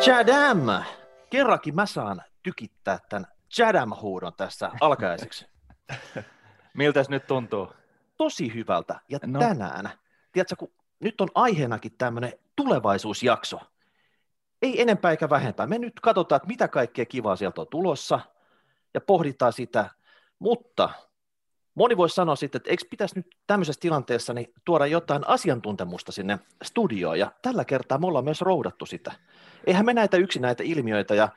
Chadam! Kerrankin mä saan tykittää tämän Chadam-huudon tässä alkaisiksi. Miltäs nyt tuntuu? Tosi hyvältä. Ja no. tänään, tiedätkö, kun nyt on aiheenakin tämmöinen tulevaisuusjakso. Ei enempää eikä vähempää. Me nyt katsotaan, että mitä kaikkea kivaa sieltä on tulossa ja pohditaan sitä, mutta moni voisi sanoa sitten, että eikö pitäisi nyt tämmöisessä tilanteessa niin tuoda jotain asiantuntemusta sinne studioon, ja tällä kertaa me ollaan myös roudattu sitä. Eihän me näitä yksin näitä ilmiöitä ja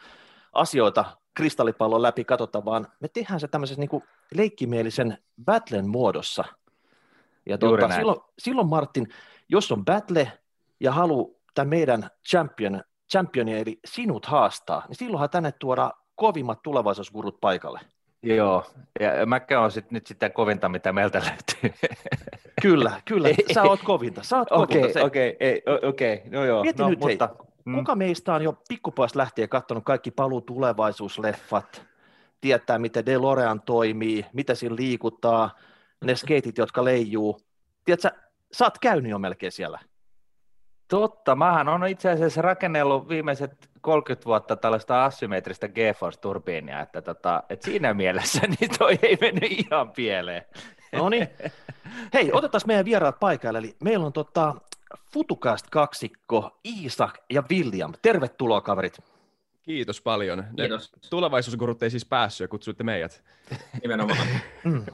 asioita kristallipallon läpi katsota, vaan me tehdään se tämmöisessä niin kuin leikkimielisen battlen muodossa. Ja tuota, silloin, silloin Martin, jos on battle ja halu tämän meidän champion, championia, eli sinut haastaa, niin silloinhan tänne tuodaan kovimmat tulevaisuusgurut paikalle. Joo, ja Mäkkä on sit, nyt sitä kovinta, mitä meiltä löytyy. Kyllä, kyllä, sä oot kovinta, sä oot Okei, kovinta. okei, okei, no joo. Mieti no, nyt, mutta, hei, kuka meistä on jo pikkupojasta lähtien katsonut kaikki paluu tulevaisuusleffat, tietää miten DeLorean toimii, mitä siinä liikutaan, ne skeitit, jotka leijuu. Tiedätkö, sä oot käynyt jo melkein siellä. Totta, mähän on itse asiassa rakennellut viimeiset 30 vuotta tällaista asymmetristä GeForce-turbiinia, että, tota, että siinä mielessä niin toi ei mennyt ihan pieleen. No niin. Hei, otetaan meidän vieraat paikalle. Eli meillä on tota, Futucast kaksikko Iisak ja William. Tervetuloa kaverit. Kiitos paljon. Ne Kiitos. Tulevaisuusgurut ei siis päässyt ja kutsuitte meidät. Nimenomaan. Mm.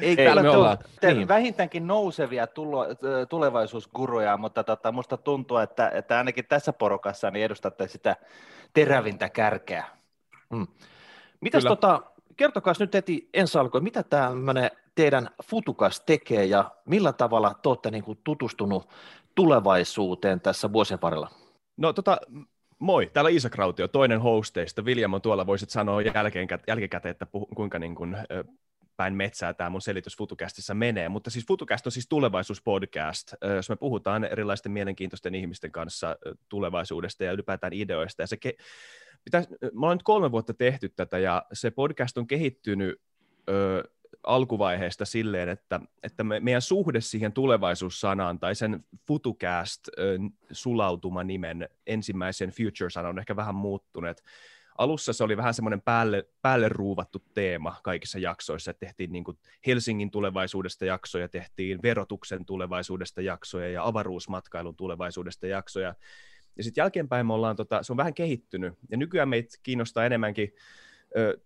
Ei, Ei, me te ollaan. olette Niin. vähintäänkin nousevia tulo, tulevaisuusguruja, mutta tota, musta tuntuu, että, että ainakin tässä porukassa niin edustatte sitä terävintä kärkeä. Mm. Mitäs Kyllä. tota, kertokaa nyt heti ensi alkuun, mitä tämmöinen teidän Futukas tekee ja millä tavalla te olette niin kuin tutustunut tulevaisuuteen tässä vuosien varrella? No tota, moi, täällä Isak Rautio, toinen hosteista. William on tuolla, voisit sanoa jälkeen, jälkikäteen, että puhu, kuinka niin kuin, ö, päin metsää tämä mun selitys Futucastissa menee, mutta siis Futucast on siis tulevaisuuspodcast, jos me puhutaan erilaisten mielenkiintoisten ihmisten kanssa tulevaisuudesta ja ylipäätään ideoista, ja se ke- pitäis, me ollaan nyt kolme vuotta tehty tätä, ja se podcast on kehittynyt ö, alkuvaiheesta silleen, että, että me, meidän suhde siihen tulevaisuussanaan tai sen Futucast ö, sulautuma nimen ensimmäisen Future-sanan on ehkä vähän muuttunut. Alussa se oli vähän semmoinen päälle, päälle ruuvattu teema kaikissa jaksoissa, tehtiin niin kuin Helsingin tulevaisuudesta jaksoja, tehtiin verotuksen tulevaisuudesta jaksoja ja avaruusmatkailun tulevaisuudesta jaksoja. Ja sitten jälkeenpäin me ollaan, tota, se on vähän kehittynyt, ja nykyään meitä kiinnostaa enemmänkin ö,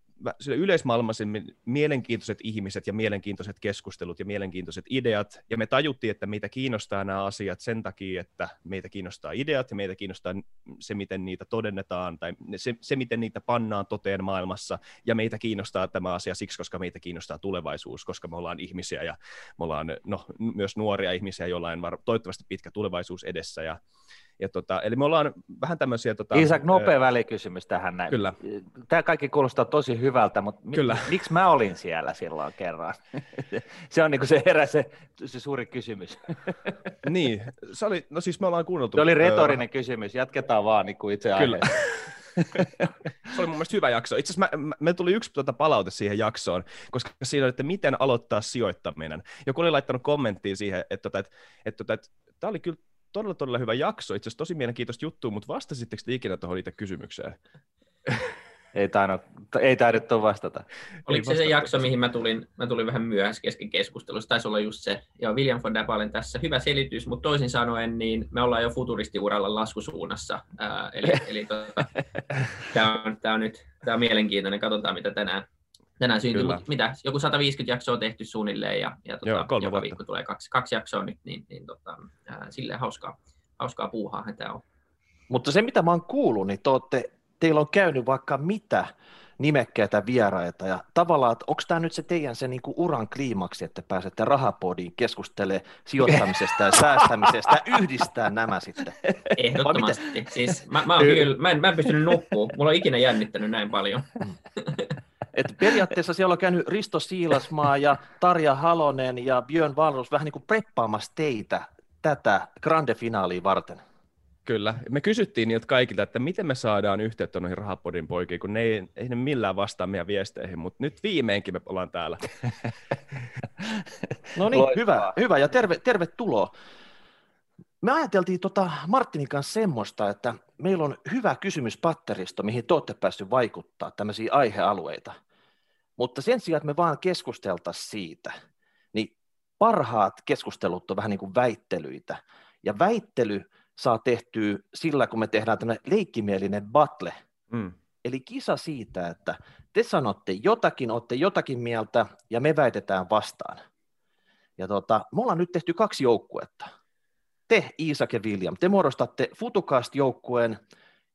yleismaailmaisemmin mielenkiintoiset ihmiset ja mielenkiintoiset keskustelut ja mielenkiintoiset ideat, ja me tajuttiin, että meitä kiinnostaa nämä asiat sen takia, että meitä kiinnostaa ideat ja meitä kiinnostaa se, miten niitä todennetaan tai se, se miten niitä pannaan toteen maailmassa, ja meitä kiinnostaa tämä asia siksi, koska meitä kiinnostaa tulevaisuus, koska me ollaan ihmisiä ja me ollaan no, myös nuoria ihmisiä, joilla on toivottavasti pitkä tulevaisuus edessä, ja ja tota, eli me ollaan vähän tämmöisiä... Tota, Isak, nopea välikysymys tähän näin. Kyllä. Tämä kaikki kuulostaa tosi hyvältä, mutta mi- Kyllä. miksi mä olin siellä silloin kerran? se on niin kuin se herä se, se suuri kysymys. Niin, se oli, no siis me ollaan kuunneltu... Se oli retorinen kysymys, jatketaan vaan niin kuin itse Kyllä. se oli mun mielestä hyvä jakso. Itse asiassa me tuli yksi tota palaute siihen jaksoon, koska siinä oli, että miten aloittaa sijoittaminen. Joku oli laittanut kommenttiin siihen, että, tota, että, että, että, että tämä oli kyllä todella, todella hyvä jakso. Itse asiassa tosi mielenkiintoista juttua, mutta vastasitteko te ikinä tuohon itse kysymykseen? Ei, tainnut, ei taidettu vastata. Oliko se se jakso, mihin mä tulin, mä tulin vähän myöhässä kesken keskustelussa? Taisi olla just se. Ja William von Dapalen tässä hyvä selitys, mutta toisin sanoen, niin me ollaan jo futuristiuralla laskusuunnassa. Ää, eli eli tota, tämä on, tää on nyt tää on mielenkiintoinen. Katsotaan, mitä tänään, tänään syntyy. Kyllä. Mut mitä, joku 150 jaksoa on tehty suunnilleen ja, ja tota, Joo, joka vuotta. viikko tulee kaksi, kaksi jaksoa nyt, niin, niin tota, ää, silleen hauskaa, hauskaa puuhaa tämä on. Mutta se, mitä mä oon kuullut, niin te olette, teillä on käynyt vaikka mitä nimekkäitä vieraita, ja tavallaan, että onko tämä nyt se teidän se niinku uran kliimaksi, että pääsette rahapodiin keskustelemaan sijoittamisesta ja säästämisestä ja yhdistää nämä sitten? Ehdottomasti. Siis mä, mä, oon kyllä, mä, en, mä en pystynyt nukkuu. Mulla on ikinä jännittänyt näin paljon. Et periaatteessa siellä on käynyt Risto Siilasmaa ja Tarja Halonen ja Björn Valrus vähän niin kuin preppaamassa teitä tätä grande finaalia varten. Kyllä. Me kysyttiin niiltä kaikilta, että miten me saadaan yhteyttä noihin rahapodin poikiin, kun ne ei, ei ne millään vastaa meidän viesteihin, mutta nyt viimeinkin me ollaan täällä. No niin, hyvä, hyvä ja terve, tervetuloa. me ajateltiin tota Martinin kanssa semmoista, että meillä on hyvä kysymyspatteristo, mihin te olette päässyt vaikuttaa, tämmöisiä aihealueita. Mutta sen sijaan, että me vaan keskusteltaisiin siitä, niin parhaat keskustelut on vähän niin kuin väittelyitä. Ja väittely saa tehtyä sillä, kun me tehdään tämmöinen leikkimielinen battle. Mm. Eli kisa siitä, että te sanotte jotakin, olette jotakin mieltä ja me väitetään vastaan. Ja tota, me ollaan nyt tehty kaksi joukkuetta. Te, Iisak ja William, te muodostatte Futucast-joukkueen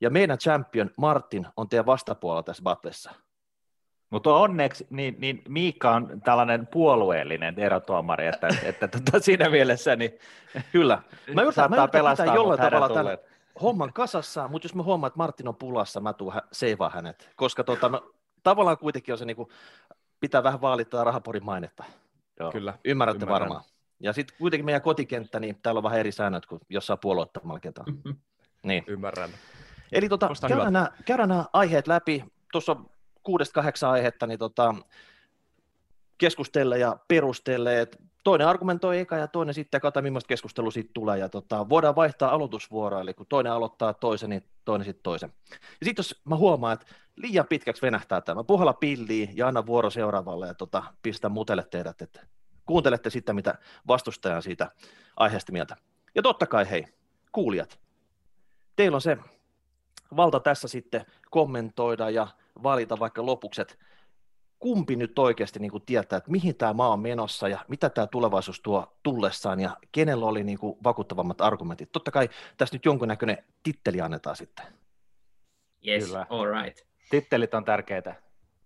ja meidän champion Martin on teidän vastapuolella tässä battlessa. Mutta onneksi niin, niin Miikka on tällainen puolueellinen erotuomari, että, että tota, siinä mielessä niin Kyllä. Mä yritän, mä yritän pitää jollain tavalla tämän homman kasassa, mutta jos mä huomaan, että Martin on pulassa, mä tuun seivaa hänet, koska tota, no, tavallaan kuitenkin on se, niin kuin, pitää vähän vaalita rahaporin mainetta. Joo. Kyllä. Ymmärrätte Ymmärrän. varmaan. Ja sitten kuitenkin meidän kotikenttä, niin täällä on vähän eri säännöt kuin jossain puolueettomalla. Mm-hmm. Niin. Ymmärrän. Eli tota, käydään, nämä, käydään nämä aiheet läpi. Tuossa kuudesta kahdeksan aihetta, niin tota, keskustelle ja perustelle, että toinen argumentoi eka ja toinen sitten katsotaan, millaista keskustelu siitä tulee. Ja tota, voidaan vaihtaa aloitusvuoroa, eli kun toinen aloittaa toisen, niin toinen sitten toisen. Ja sitten jos mä huomaan, että liian pitkäksi venähtää tämä, puhalla pilliin ja anna vuoro seuraavalle ja tota, pistä mutelle teidät, että kuuntelette sitten, mitä vastustaja siitä aiheesta mieltä. Ja totta kai hei, kuulijat, teillä on se valta tässä sitten kommentoida ja valita vaikka lopuksi, että kumpi nyt oikeasti niin kuin tietää, että mihin tämä maa on menossa ja mitä tämä tulevaisuus tuo tullessaan ja kenellä oli niin kuin vakuuttavammat argumentit. Totta kai tässä nyt jonkunnäköinen titteli annetaan sitten. Yes, Kyllä. all right. Tittelit on tärkeitä.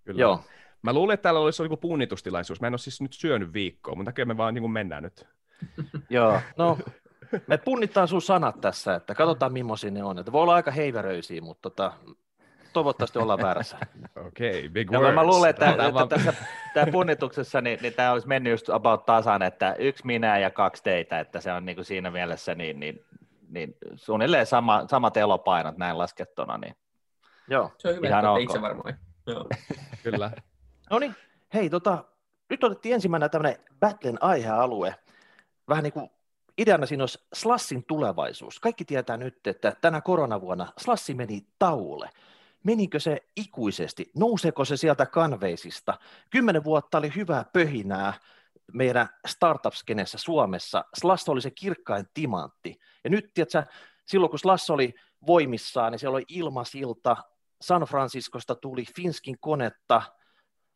Kyllä. Joo. Mä luulen, että täällä olisi niin puunnitustilaisuus. Mä en ole siis nyt syönyt viikkoa, mutta kyllä me vaan niin kuin mennään nyt. Joo, no me punnittaa sun sanat tässä, että katsotaan millaisia ne on. Että voi olla aika heiveröisiä, mutta tota, toivottavasti ollaan väärässä. Okei, okay, big words. Mä luulen, että, että vaan... tässä tämä punnituksessa niin, niin tämä olisi mennyt just about tasan, että yksi minä ja kaksi teitä, että se on niin kuin siinä mielessä niin, niin, niin suunnilleen sama, samat elopainot näin laskettuna. Niin Joo. Se on hyvä, Ihan että itse varmaan. Joo. Kyllä. no niin, hei, tota, nyt otettiin ensimmäinen tämmöinen Battlen aihealue. Vähän niin kuin ideana siinä olisi Slassin tulevaisuus. Kaikki tietää nyt, että tänä koronavuonna Slassi meni tauolle menikö se ikuisesti, nouseeko se sieltä kanveisista. Kymmenen vuotta oli hyvää pöhinää meidän startup-skenessä Suomessa. Slash oli se kirkkain timantti. Ja nyt, tiedätkö, silloin kun Slash oli voimissaan, niin siellä oli ilmasilta, San Franciscosta tuli Finskin konetta,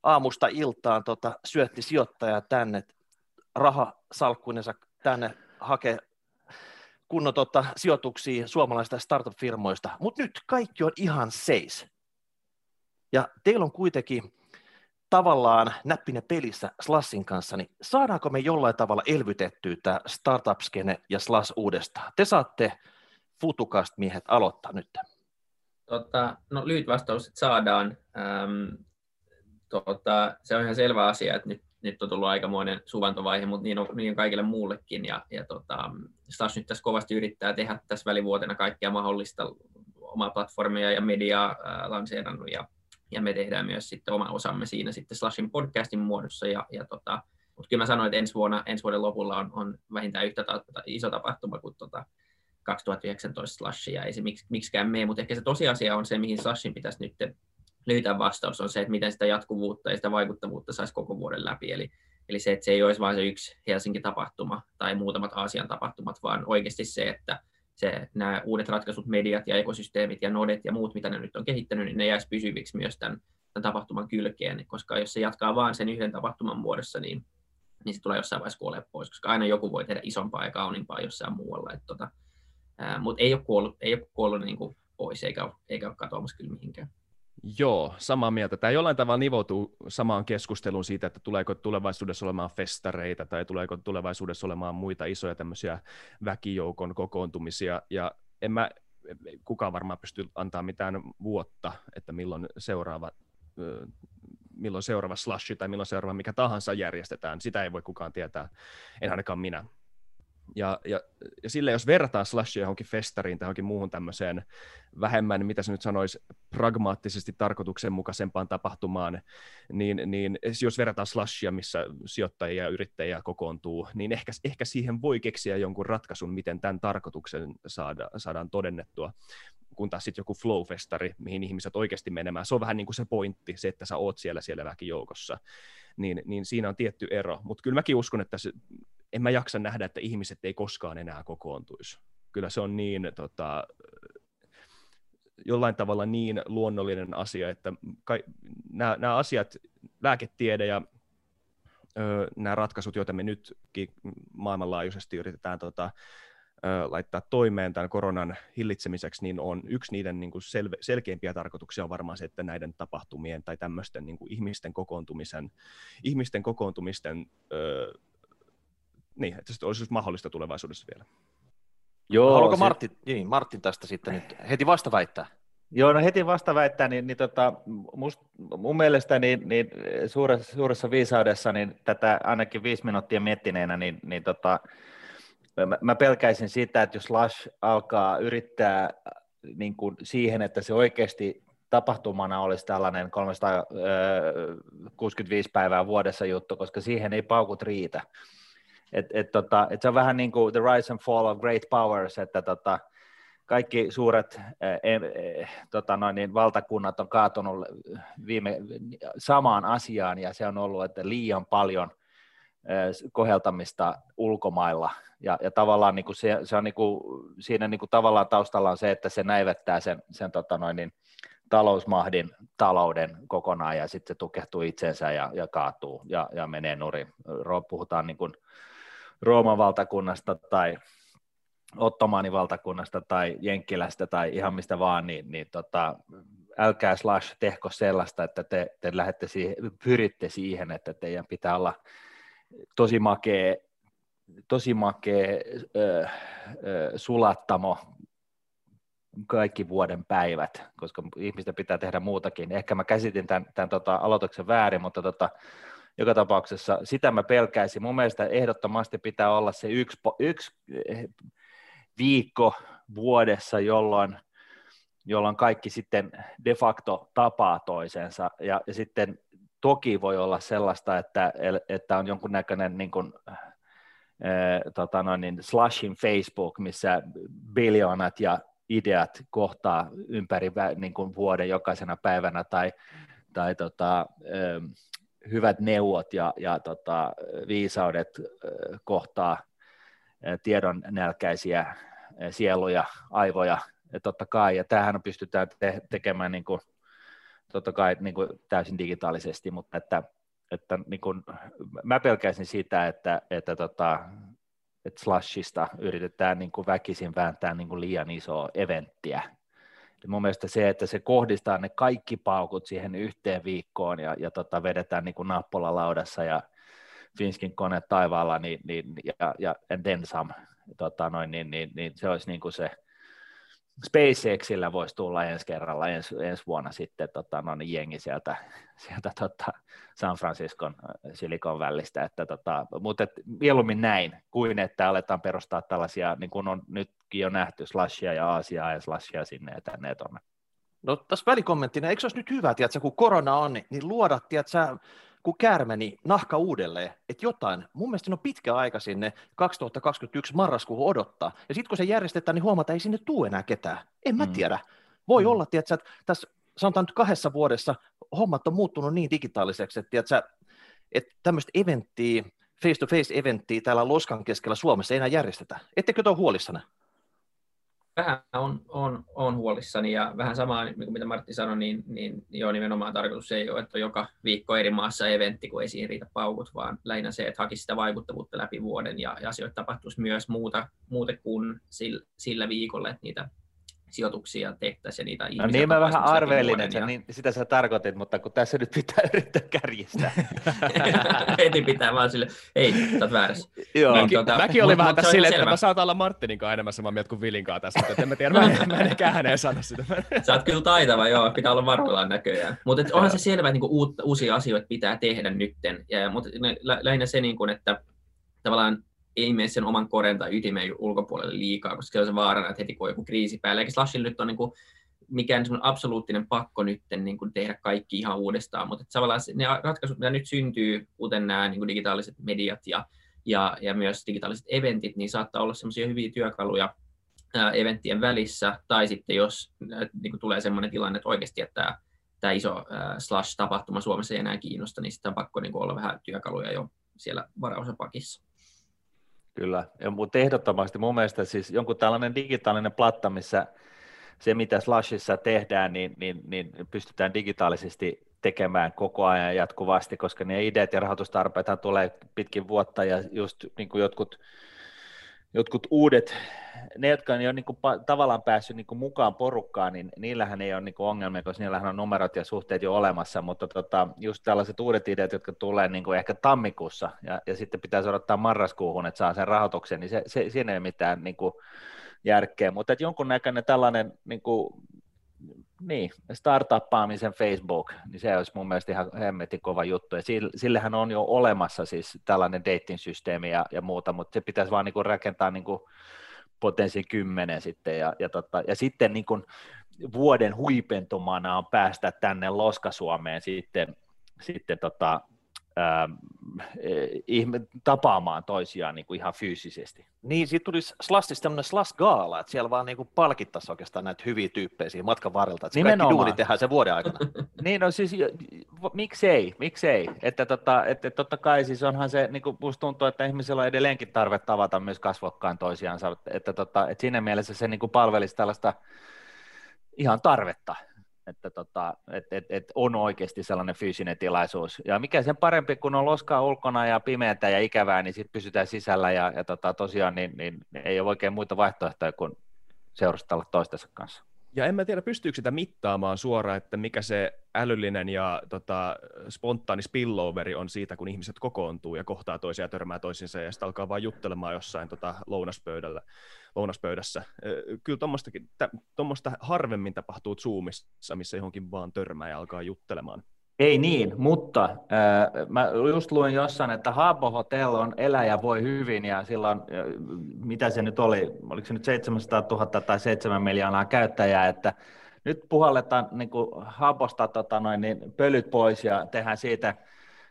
aamusta iltaan tota, syötti sijoittaja tänne, rahasalkkuinensa tänne hakee kunnon tota, sijoituksia suomalaisista startup-firmoista, mutta nyt kaikki on ihan seis. Ja teillä on kuitenkin tavallaan näppinen pelissä Slassin kanssa, niin saadaanko me jollain tavalla elvytettyä tämä startup-skene ja Slash uudestaan? Te saatte futukast miehet aloittaa nyt. Tota, no lyhyt vastaus, että saadaan. Ähm, tota, se on ihan selvä asia, että nyt nyt on tullut aikamoinen suvantovaihe, mutta niin on, niin on kaikille muullekin. Ja, ja tota, Stas nyt tässä kovasti yrittää tehdä tässä välivuotena kaikkea mahdollista omaa platformia ja mediaa lanseerannut ja, ja me tehdään myös sitten oma osamme siinä sitten Slashin podcastin muodossa. Ja, ja tota, mutta kyllä mä sanoin, että ensi, vuonna, ensi vuoden lopulla on, on vähintään yhtä ta, iso tapahtuma kuin tota 2019 Slashia. Ei se miksi, miksikään mene, mutta ehkä se tosiasia on se, mihin Slashin pitäisi nyt löytää vastaus on se, että miten sitä jatkuvuutta ja sitä vaikuttavuutta saisi koko vuoden läpi. Eli, eli se, että se ei olisi vain se yksi Helsinki-tapahtuma tai muutamat Aasian tapahtumat, vaan oikeasti se, että se, nämä uudet ratkaisut, mediat ja ekosysteemit ja nodet ja muut, mitä ne nyt on kehittänyt, niin ne jäisi pysyviksi myös tämän, tämän tapahtuman kylkeen, koska jos se jatkaa vain sen yhden tapahtuman muodossa, niin, niin se tulee jossain vaiheessa kuolee pois, koska aina joku voi tehdä isompaa ja kauniimpaa jossain muualla. tota, Mutta ei ole kuollut, ei ole kuollut niin kuin pois eikä eikä ole katoamassa kyllä mihinkään. Joo, samaa mieltä. Tämä jollain tavalla nivoutuu samaan keskusteluun siitä, että tuleeko tulevaisuudessa olemaan festareita tai tuleeko tulevaisuudessa olemaan muita isoja tämmöisiä väkijoukon kokoontumisia. Ja en mä, kukaan varmaan pysty antaa mitään vuotta, että milloin seuraava milloin seuraava slash tai milloin seuraava mikä tahansa järjestetään. Sitä ei voi kukaan tietää, en ainakaan minä. Ja, ja, ja sille, jos verrataan slashia johonkin festariin tai johonkin muuhun tämmöiseen vähemmän, mitä se nyt sanoisi, pragmaattisesti tarkoituksenmukaisempaan tapahtumaan, niin, niin jos verrataan slashia, missä sijoittajia ja yrittäjiä kokoontuu, niin ehkä, ehkä siihen voi keksiä jonkun ratkaisun, miten tämän tarkoituksen saada, saadaan todennettua. Kun taas sitten joku flow-festari, mihin ihmiset oikeasti menemään, se on vähän niin kuin se pointti, se, että sä oot siellä siellä väkijoukossa, niin, niin siinä on tietty ero, mutta kyllä mäkin uskon, että se, en mä jaksa nähdä, että ihmiset ei koskaan enää kokoontuisi. Kyllä se on niin tota, jollain tavalla niin luonnollinen asia, että nämä, asiat, lääketiede ja ö, nämä ratkaisut, joita me nytkin maailmanlaajuisesti yritetään tota, laittaa toimeen tämän koronan hillitsemiseksi, niin on yksi niiden niin kuin selve, selkeimpiä tarkoituksia on varmaan se, että näiden tapahtumien tai tämmöisten niin kuin ihmisten kokoontumisen, ihmisten kokoontumisten, öö, niin, että se olisi mahdollista tulevaisuudessa vielä. Joo, Haluatko se... Martin, niin, Martin tästä sitten nyt heti vasta väittää? Joo, no heti vasta väittää, niin, niin tota, must, mun mielestä niin, niin suuressa, suuressa viisaudessa niin tätä ainakin viisi minuuttia miettineenä, niin, niin tota, mä, mä pelkäisin sitä, että jos Lash alkaa yrittää niin kuin siihen, että se oikeasti tapahtumana olisi tällainen 365 päivää vuodessa juttu, koska siihen ei paukut riitä. Et, et tota, et se on vähän niin kuin The Rise and Fall of Great Powers, että tota, kaikki suuret e, e, tota noin, niin valtakunnat on kaatunut viime, samaan asiaan, ja se on ollut, että liian paljon koheltamista ulkomailla, ja, ja tavallaan niin kuin se, se on niin kuin, siinä niin kuin tavallaan taustalla on se, että se näivettää sen, sen tota noin, niin, talousmahdin talouden kokonaan, ja sitten se tukehtuu itsensä ja, ja kaatuu ja, ja menee nurin. Puhutaan niin kuin Rooman valtakunnasta tai Ottomanin valtakunnasta tai Jenkkilästä tai ihan mistä vaan, niin, niin tota, älkää slash tehko sellaista, että te, te lähdette siihen, pyritte siihen, että teidän pitää olla tosi makea, tosi makea ö, ö, sulattamo kaikki vuoden päivät, koska ihmistä pitää tehdä muutakin. Ehkä mä käsitin tämän, tämän tota, aloituksen väärin, mutta tota, joka tapauksessa sitä mä pelkäisin. Mun mielestä ehdottomasti pitää olla se yksi, yksi eh, viikko vuodessa, jolloin, jolloin kaikki sitten de facto tapaa toisensa. Ja, ja sitten toki voi olla sellaista, että, että on jonkunnäköinen niin kuin, äh, tota noin, niin slashin Facebook, missä biljoonat ja ideat kohtaa ympäri niin kuin vuoden jokaisena päivänä tai, tai tota, hyvät neuvot ja, ja tota, viisaudet kohtaa tiedon nälkäisiä sieluja, aivoja, ja totta kai, ja tämähän pystytään te- tekemään niin kuin, totta kai niin kuin täysin digitaalisesti, mutta että, että niin kuin, mä pelkäisin sitä, että, että, tota, että Slashista yritetään niin kuin väkisin vääntää niin kuin liian isoa eventtiä. Ja mun mielestä se, että se kohdistaa ne kaikki paukut siihen yhteen viikkoon ja, ja tota, vedetään niin kuin nappulalaudassa ja Finskin kone taivaalla niin, niin, ja, ja and then some, tota, noin, niin, niin, niin, se olisi niin kuin se, SpaceXillä voisi tulla ensi kerralla ensi, ensi vuonna sitten tota, no, niin jengi sieltä, sieltä tota, San Franciscon äh, Silicon välistä, että, tota, mutta et, mieluummin näin kuin että aletaan perustaa tällaisia, niin kuin on nytkin jo nähty, slashia ja Aasiaa ja slashia sinne ja tänne ja. No tässä välikommenttina, eikö se olisi nyt hyvä, tiedätkö, kun korona on, niin, niin luoda, tiedätkö, kun käärme, niin nahka uudelleen, että jotain, mun mielestä on pitkä aika sinne 2021 marraskuuhun odottaa, ja sitten kun se järjestetään, niin huomataan, että ei sinne tule enää ketään. En mä mm. tiedä. Voi mm. olla, tiedätkö, että tässä sanotaan nyt kahdessa vuodessa hommat on muuttunut niin digitaaliseksi, että, tiedätkö, että tämmöistä eventtiä, face-to-face eventtiä täällä Loskan keskellä Suomessa ei enää järjestetä. Ettekö te ole huolissanne? Vähän on, on, on huolissani ja vähän samaa niin mitä Martti sanoi, niin, niin joo, nimenomaan tarkoitus ei ole, että joka viikko eri maassa eventti, kun ei siihen riitä paukut, vaan lähinnä se, että hakisi sitä vaikuttavuutta läpi vuoden ja, ja asioita tapahtuisi myös muuta, muuta kuin sillä, sillä viikolla, että niitä sijoituksia tehtäisiin ja niitä No niin mä vähän arvelin, että ja... niin, sitä sä tarkoitit, mutta kun tässä nyt pitää yrittää kärjistää. Heti pitää vaan sille, ei, sä oot väärässä. Joo. Mäkin, tota, mäkin olin vähän tässä silleen, että mä saatan olla Martinin kanssa enemmän samaa mieltä kuin Vilin kanssa tässä, mutta en mä tiedä, mä en, mä en ehkä ääneen sano sitä. sä oot kyllä taitava, joo, pitää olla varuillaan näköjään. Mutta onhan se selvä, että niinku uusia asioita pitää tehdä nytten, ja, mutta lähinnä se, niin kuin, että tavallaan ei mene sen oman koren tai ytimen ulkopuolelle liikaa, koska se on se vaarana, että heti kun on joku kriisi päällä. Eikä Slashilla nyt on niin kuin mikään absoluuttinen pakko nyt niin kuin tehdä kaikki ihan uudestaan, mutta tavallaan ne ratkaisut, mitä nyt syntyy, kuten nämä niin kuin digitaaliset mediat ja, ja, ja myös digitaaliset eventit, niin saattaa olla sellaisia hyviä työkaluja ää, eventtien välissä, tai sitten jos ää, niin kuin tulee sellainen tilanne, että oikeasti että tämä, tämä iso ää, slash-tapahtuma Suomessa ei enää kiinnosta, niin sitten on pakko niin kuin olla vähän työkaluja jo siellä varaosapakissa. Kyllä, mutta ehdottomasti mun mielestä siis jonkun tällainen digitaalinen platta, missä se, mitä Slashissa tehdään, niin, niin, niin pystytään digitaalisesti tekemään koko ajan jatkuvasti, koska ne ideat ja rahoitustarpeethan tulee pitkin vuotta ja just niin kuin jotkut, jotkut uudet, ne, jotka on jo niin kuin tavallaan päässyt niin kuin mukaan porukkaan, niin niillähän ei ole niin kuin ongelmia, koska niillähän on numerot ja suhteet jo olemassa, mutta tota, just tällaiset uudet ideat, jotka tulee niin kuin ehkä tammikuussa ja, ja sitten pitäisi odottaa marraskuuhun, että saa sen rahoituksen, niin se, se, siinä ei ole mitään niin kuin, järkeä, mutta jonkunnäköinen tällainen niin kuin, niin, startuppaamisen Facebook, niin se olisi mun mielestä ihan hemmetin kova juttu, ja sillehän on jo olemassa siis tällainen dating-systeemi ja, ja muuta, mutta se pitäisi vaan niin kuin rakentaa niin kuin potenssiin kymmenen sitten, ja, ja, tota, ja sitten niin kuin vuoden huipentumana on päästä tänne Loska-Suomeen sitten, sitten tota, Ähm, ihme, tapaamaan toisiaan niin kuin ihan fyysisesti. Niin, siitä tulisi Slastista tämmöinen Slash-gaala, että siellä vaan niin kuin palkittaisi oikeastaan näitä hyviä tyyppejä siinä matkan varrelta, että se kaikki duuni tehdään sen vuoden aikana. niin, no siis miksei, miksei, että tota, että totta kai siis onhan se, niin kuin musta tuntuu, että ihmisillä on edelleenkin tarve tavata myös kasvokkaan toisiansa, että, tota, että siinä mielessä se niin kuin palvelisi tällaista ihan tarvetta, että tota, et, et, et on oikeasti sellainen fyysinen tilaisuus. Ja mikä sen parempi, kun on loskaa ulkona ja pimeätä ja ikävää, niin sitten pysytään sisällä ja, ja tota, tosiaan niin, niin, ei ole oikein muita vaihtoehtoja kuin seurustella toistensa kanssa. Ja en mä tiedä, pystyykö sitä mittaamaan suoraan, että mikä se älyllinen ja tota, spontaani spilloveri on siitä, kun ihmiset kokoontuu ja kohtaa toisia ja törmää toisiinsa ja sitten alkaa vaan juttelemaan jossain tota, lounaspöydällä lounaspöydässä. Kyllä tuommoista harvemmin tapahtuu Zoomissa, missä johonkin vaan törmää ja alkaa juttelemaan. Ei niin, mutta äh, mä just luin jossain, että Habbo Hotel on eläjä voi hyvin ja silloin, äh, mitä se nyt oli, oliko se nyt 700 000 tai 7 miljoonaa käyttäjää, että nyt puhalletaan niin kuin Habosta tota noin, niin pölyt pois ja tehdään siitä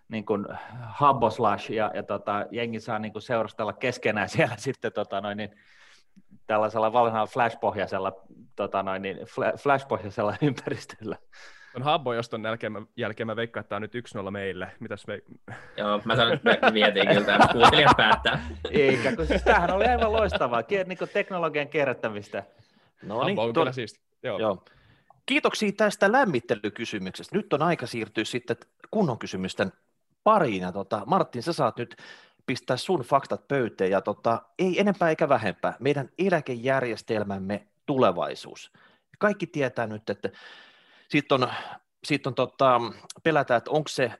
niin kuin Habboslash ja, ja tota, jengi saa niin kuin seurustella keskenään siellä sitten tota noin, niin, tällaisella vanhalla flash-pohjaisella, tota noin, niin flash-pohjaisella ympäristöllä. On Habbo, josta on jälkeen, jälkeen mä veikkaan, että tämä on nyt 1-0 meille. Mitäs me... Joo, mä sanon, että me vietiin kyllä tämä kuuntelijat päättää. Eikä, kun siis tämähän oli aivan loistavaa, niin kuin teknologian kierrättämistä. No niin, on kyllä siisti. Joo. Joo. Kiitoksia tästä lämmittelykysymyksestä. Nyt on aika siirtyä sitten kunnon kysymysten pariin. Ja tota, Martin, sä saat nyt pistää sun faktat pöyteen ja tota, ei enempää eikä vähempää. Meidän eläkejärjestelmämme tulevaisuus. Kaikki tietää nyt, että siitä on, siitä on tota, pelätään, että onko se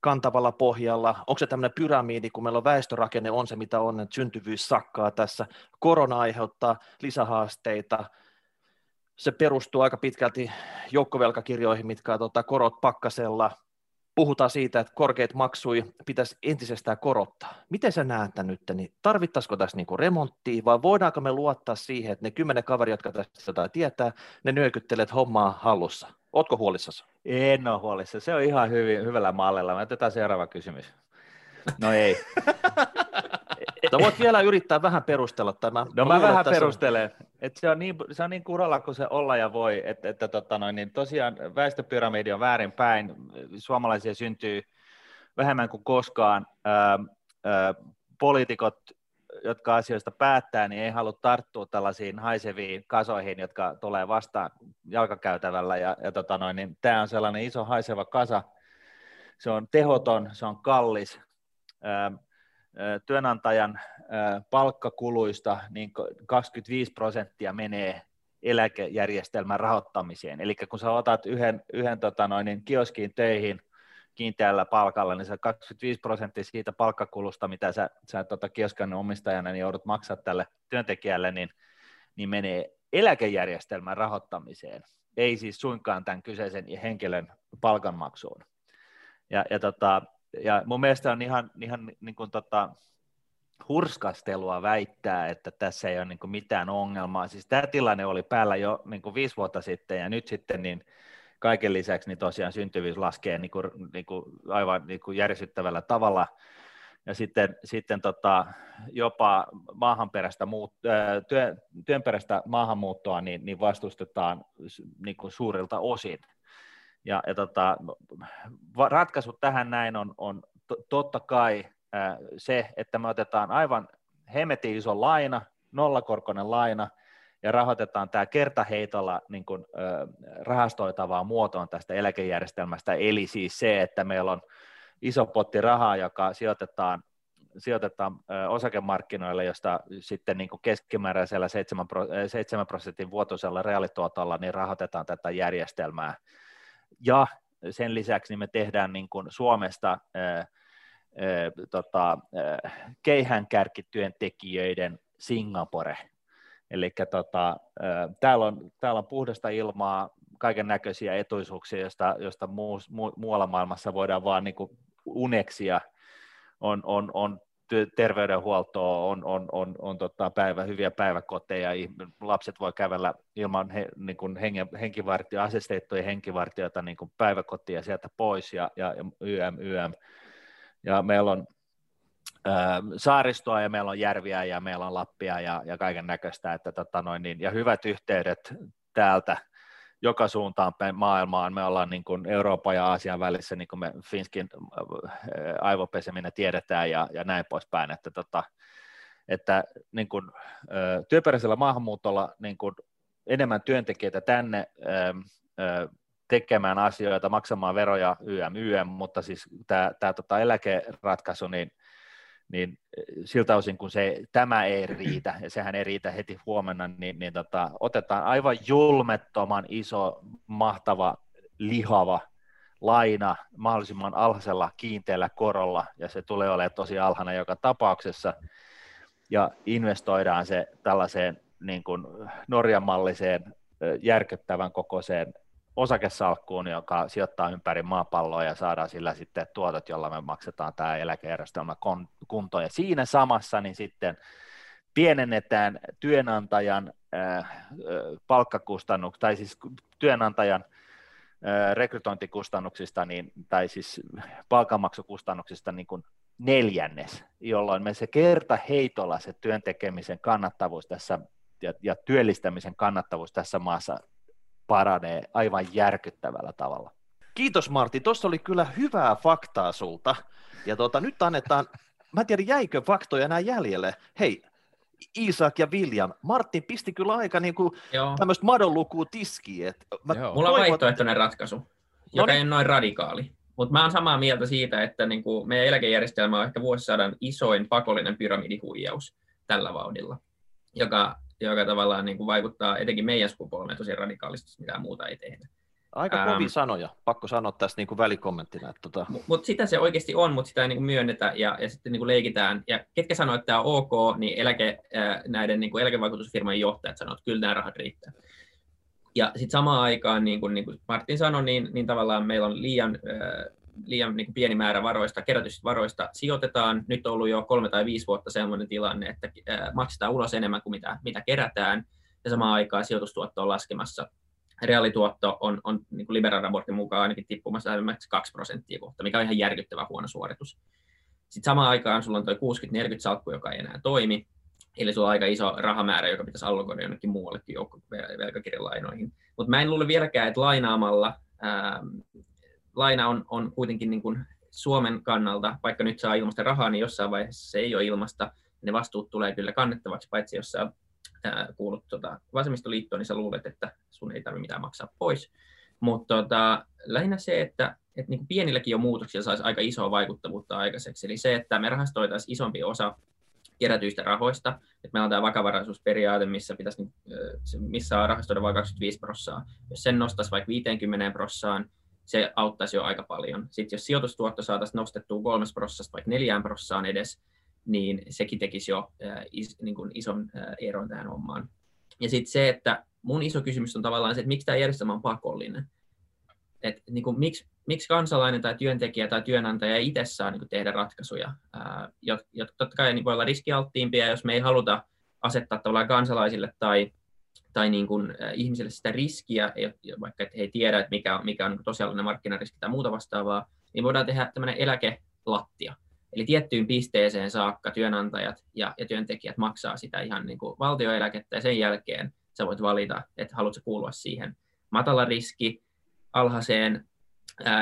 kantavalla pohjalla, onko se tämmöinen pyramidi, kun meillä on väestörakenne on se, mitä on, että syntyvyys sakkaa tässä, korona aiheuttaa lisähaasteita, se perustuu aika pitkälti joukkovelkakirjoihin, mitkä on tota, korot pakkasella, puhutaan siitä, että korkeat maksui pitäisi entisestään korottaa. Miten sä näet tämän nyt, niin tarvittaisiko tässä niinku remonttia vai voidaanko me luottaa siihen, että ne kymmenen kaveria, jotka tästä jotain tietää, ne nyökyttelee hommaa hallussa? Ootko huolissasi? En ole huolissa. Se on ihan hyvin, hyvällä mallilla. Me otetaan seuraava kysymys. No ei. No voit vielä yrittää vähän perustella tämä. No mä, vähän perustelen. On... että se, on niin, se on niin kuralla kuin se olla ja voi, että, että tota noin, niin tosiaan väestöpyramidi on väärinpäin. Suomalaisia syntyy vähemmän kuin koskaan. Ää, ää, poliitikot, jotka asioista päättää, niin ei halua tarttua tällaisiin haiseviin kasoihin, jotka tulee vastaan jalkakäytävällä. Ja, ja tota noin, niin tämä on sellainen iso haiseva kasa. Se on tehoton, se on kallis. Ää, työnantajan palkkakuluista niin 25 prosenttia menee eläkejärjestelmän rahoittamiseen. Eli kun sä otat yhden, yhden tota noin, niin kioskiin töihin kiinteällä palkalla, niin se 25 prosenttia siitä palkkakulusta, mitä sä, sä tota kioskan omistajana niin joudut maksaa tälle työntekijälle, niin, niin menee eläkejärjestelmän rahoittamiseen, ei siis suinkaan tämän kyseisen henkilön palkanmaksuun. Ja, ja tota, ja mun mielestä on ihan, ihan niin kuin tota, hurskastelua väittää, että tässä ei ole niin mitään ongelmaa. Siis tämä tilanne oli päällä jo niin viisi vuotta sitten ja nyt sitten niin kaiken lisäksi niin tosiaan syntyvyys laskee niin kuin, niin kuin aivan niin kuin järsyttävällä tavalla ja sitten, sitten tota, jopa maahanperäistä muut, työ, työnperäistä maahanmuuttoa niin, niin vastustetaan niin kuin suurilta osin. Ja, ja tota, ratkaisu tähän näin on, on totta kai se, että me otetaan aivan hemetin iso laina, nollakorkoinen laina, ja rahoitetaan tämä kertaheitolla niin kuin, rahastoitavaa muotoon tästä eläkejärjestelmästä, eli siis se, että meillä on iso potti rahaa, joka sijoitetaan, sijoitetaan osakemarkkinoille, josta sitten niin kuin keskimääräisellä 7 prosentin vuotuisella reaalituotolla niin rahoitetaan tätä järjestelmää. Ja sen lisäksi niin me tehdään niin kuin Suomesta ää, tota, keihänkärkityöntekijöiden Singapore. Eli tota, täällä, on, täällä on puhdasta ilmaa, kaiken näköisiä etuisuuksia, joista, joista muu, mu, muualla maailmassa voidaan vaan niin kuin uneksia. On, on, on terveydenhuoltoa, on, on, on, on tota päivä, hyviä päiväkoteja, lapset voi kävellä ilman he, niin kuin hengen, henkivartio, asesteettuja henkivartioita niin kuin päiväkotia sieltä pois ja, ja, ja YM, YM ja meillä on saaristoa ja meillä on järviä ja meillä on Lappia ja, ja kaiken näköistä, että tota noin, niin, ja hyvät yhteydet täältä joka suuntaan päin maailmaan. Me ollaan niin kuin Euroopan ja Aasian välissä, niin kuin me Finskin aivopeseminen tiedetään ja, ja näin poispäin, että, tota, että niin kuin, työperäisellä maahanmuutolla niin kuin enemmän työntekijöitä tänne tekemään asioita, maksamaan veroja YM, YM, mutta siis tämä, tämä tota eläkeratkaisu, niin, niin siltä osin kun se, tämä ei riitä, ja sehän ei riitä heti huomenna, niin, niin tota, otetaan aivan julmettoman iso, mahtava, lihava laina mahdollisimman alhaisella kiinteällä korolla, ja se tulee olemaan tosi alhainen joka tapauksessa, ja investoidaan se tällaiseen niin kuin Norjan malliseen järkyttävän kokoiseen osakesalkkuun, joka sijoittaa ympäri maapalloa ja saadaan sillä sitten tuotot, jolla me maksetaan tämä eläkejärjestelmä kuntoon. Ja siinä samassa niin sitten pienennetään työnantajan äh, palkkakustannuksia, tai siis työnantajan äh, rekrytointikustannuksista, niin, tai siis palkanmaksukustannuksista niin kuin neljännes, jolloin me se kerta heitolla se työn tekemisen kannattavuus tässä ja, ja työllistämisen kannattavuus tässä maassa paranee aivan järkyttävällä tavalla. Kiitos Martti, tuossa oli kyllä hyvää faktaa sulta. Ja tuota, nyt annetaan, mä en tiedä jäikö faktoja enää jäljelle. Hei, Isak ja William, Martti pisti kyllä aika niin kuin tämmöistä madonlukua tiskiin. Että mä Mulla on vaihtoehtoinen että... ratkaisu, joka no niin. ei noin radikaali. Mutta mä oon samaa mieltä siitä, että niin kuin meidän eläkejärjestelmä on ehkä vuosisadan isoin pakollinen pyramidihuijaus tällä vauhdilla, joka joka tavallaan niin kuin vaikuttaa etenkin meidän sukupolveen tosi radikaalisti, mitä muuta ei tehdä. Aika kovia ähm, sanoja, pakko sanoa tästä niin kuin välikommenttina. Että tota... Mutta mut sitä se oikeasti on, mutta sitä ei niin kuin myönnetä ja, ja sitten niin kuin leikitään. Ja ketkä sanoo, että tämä on ok, niin eläke, äh, näiden niin kuin eläkevakuutusfirmojen johtajat sanoo, että kyllä nämä rahat riittää. Ja sitten samaan aikaan, niin kuin, niin kuin Martin sanoi, niin, niin tavallaan meillä on liian äh, liian niin kuin pieni määrä varoista, kerätyistä varoista sijoitetaan. Nyt on ollut jo kolme tai viisi vuotta sellainen tilanne, että maksetaan ulos enemmän kuin mitä, mitä kerätään, ja samaan aikaan sijoitustuotto on laskemassa. Reaalituotto on, on niin kuin Libera-raportin mukaan ainakin tippumassa 2 prosenttia kohta, mikä on ihan järkyttävä huono suoritus. Sitten samaan aikaan sulla on tuo 60-40 salkku, joka ei enää toimi, eli sulla on aika iso rahamäärä, joka pitäisi allokoida jonnekin muuallekin joukkovelkakirjalainoihin. Mutta mä en luule vieläkään, että lainaamalla ää, laina on, on kuitenkin niin kuin Suomen kannalta, vaikka nyt saa ilmasta rahaa, niin jossain vaiheessa se ei ole ilmasta. Ne vastuut tulee kyllä kannettavaksi, paitsi jos sä ää, kuulut tota, vasemmistoliittoon, niin sä luulet, että sun ei tarvitse mitään maksaa pois. Mutta tota, lähinnä se, että, että niin kuin pienilläkin jo muutoksia saisi aika isoa vaikuttavuutta aikaiseksi. Eli se, että me rahastoitaisiin isompi osa kerätyistä rahoista. Että meillä on tämä vakavaraisuusperiaate, missä, pitäisi, missä on rahastoida vain 25 prossaa. Jos sen nostaisi vaikka 50 prossaan, se auttaisi jo aika paljon. Sitten jos sijoitustuotto saataisiin nostettua kolmesta prosessasta vaikka neljään prossaan edes, niin sekin tekisi jo äh, is, niin kuin ison äh, eron tähän hommaan. Ja sitten se, että mun iso kysymys on tavallaan se, että miksi tämä järjestelmä on pakollinen. että niin kuin, miksi, miksi kansalainen tai työntekijä tai työnantaja ei itse saa niin kuin, tehdä ratkaisuja, jotka totta kai niin voi olla riskialttiimpia, jos me ei haluta asettaa tavallaan kansalaisille tai, tai niin kuin, ihmisille sitä riskiä, vaikka että he ei tiedä, että mikä on, mikä on tosiaalinen markkinariski tai muuta vastaavaa, niin voidaan tehdä tämmöinen eläkelattia. Eli tiettyyn pisteeseen saakka työnantajat ja, ja työntekijät maksaa sitä ihan niin kuin valtioeläkettä ja sen jälkeen sä voit valita, että haluatko kuulua siihen matala riski, alhaiseen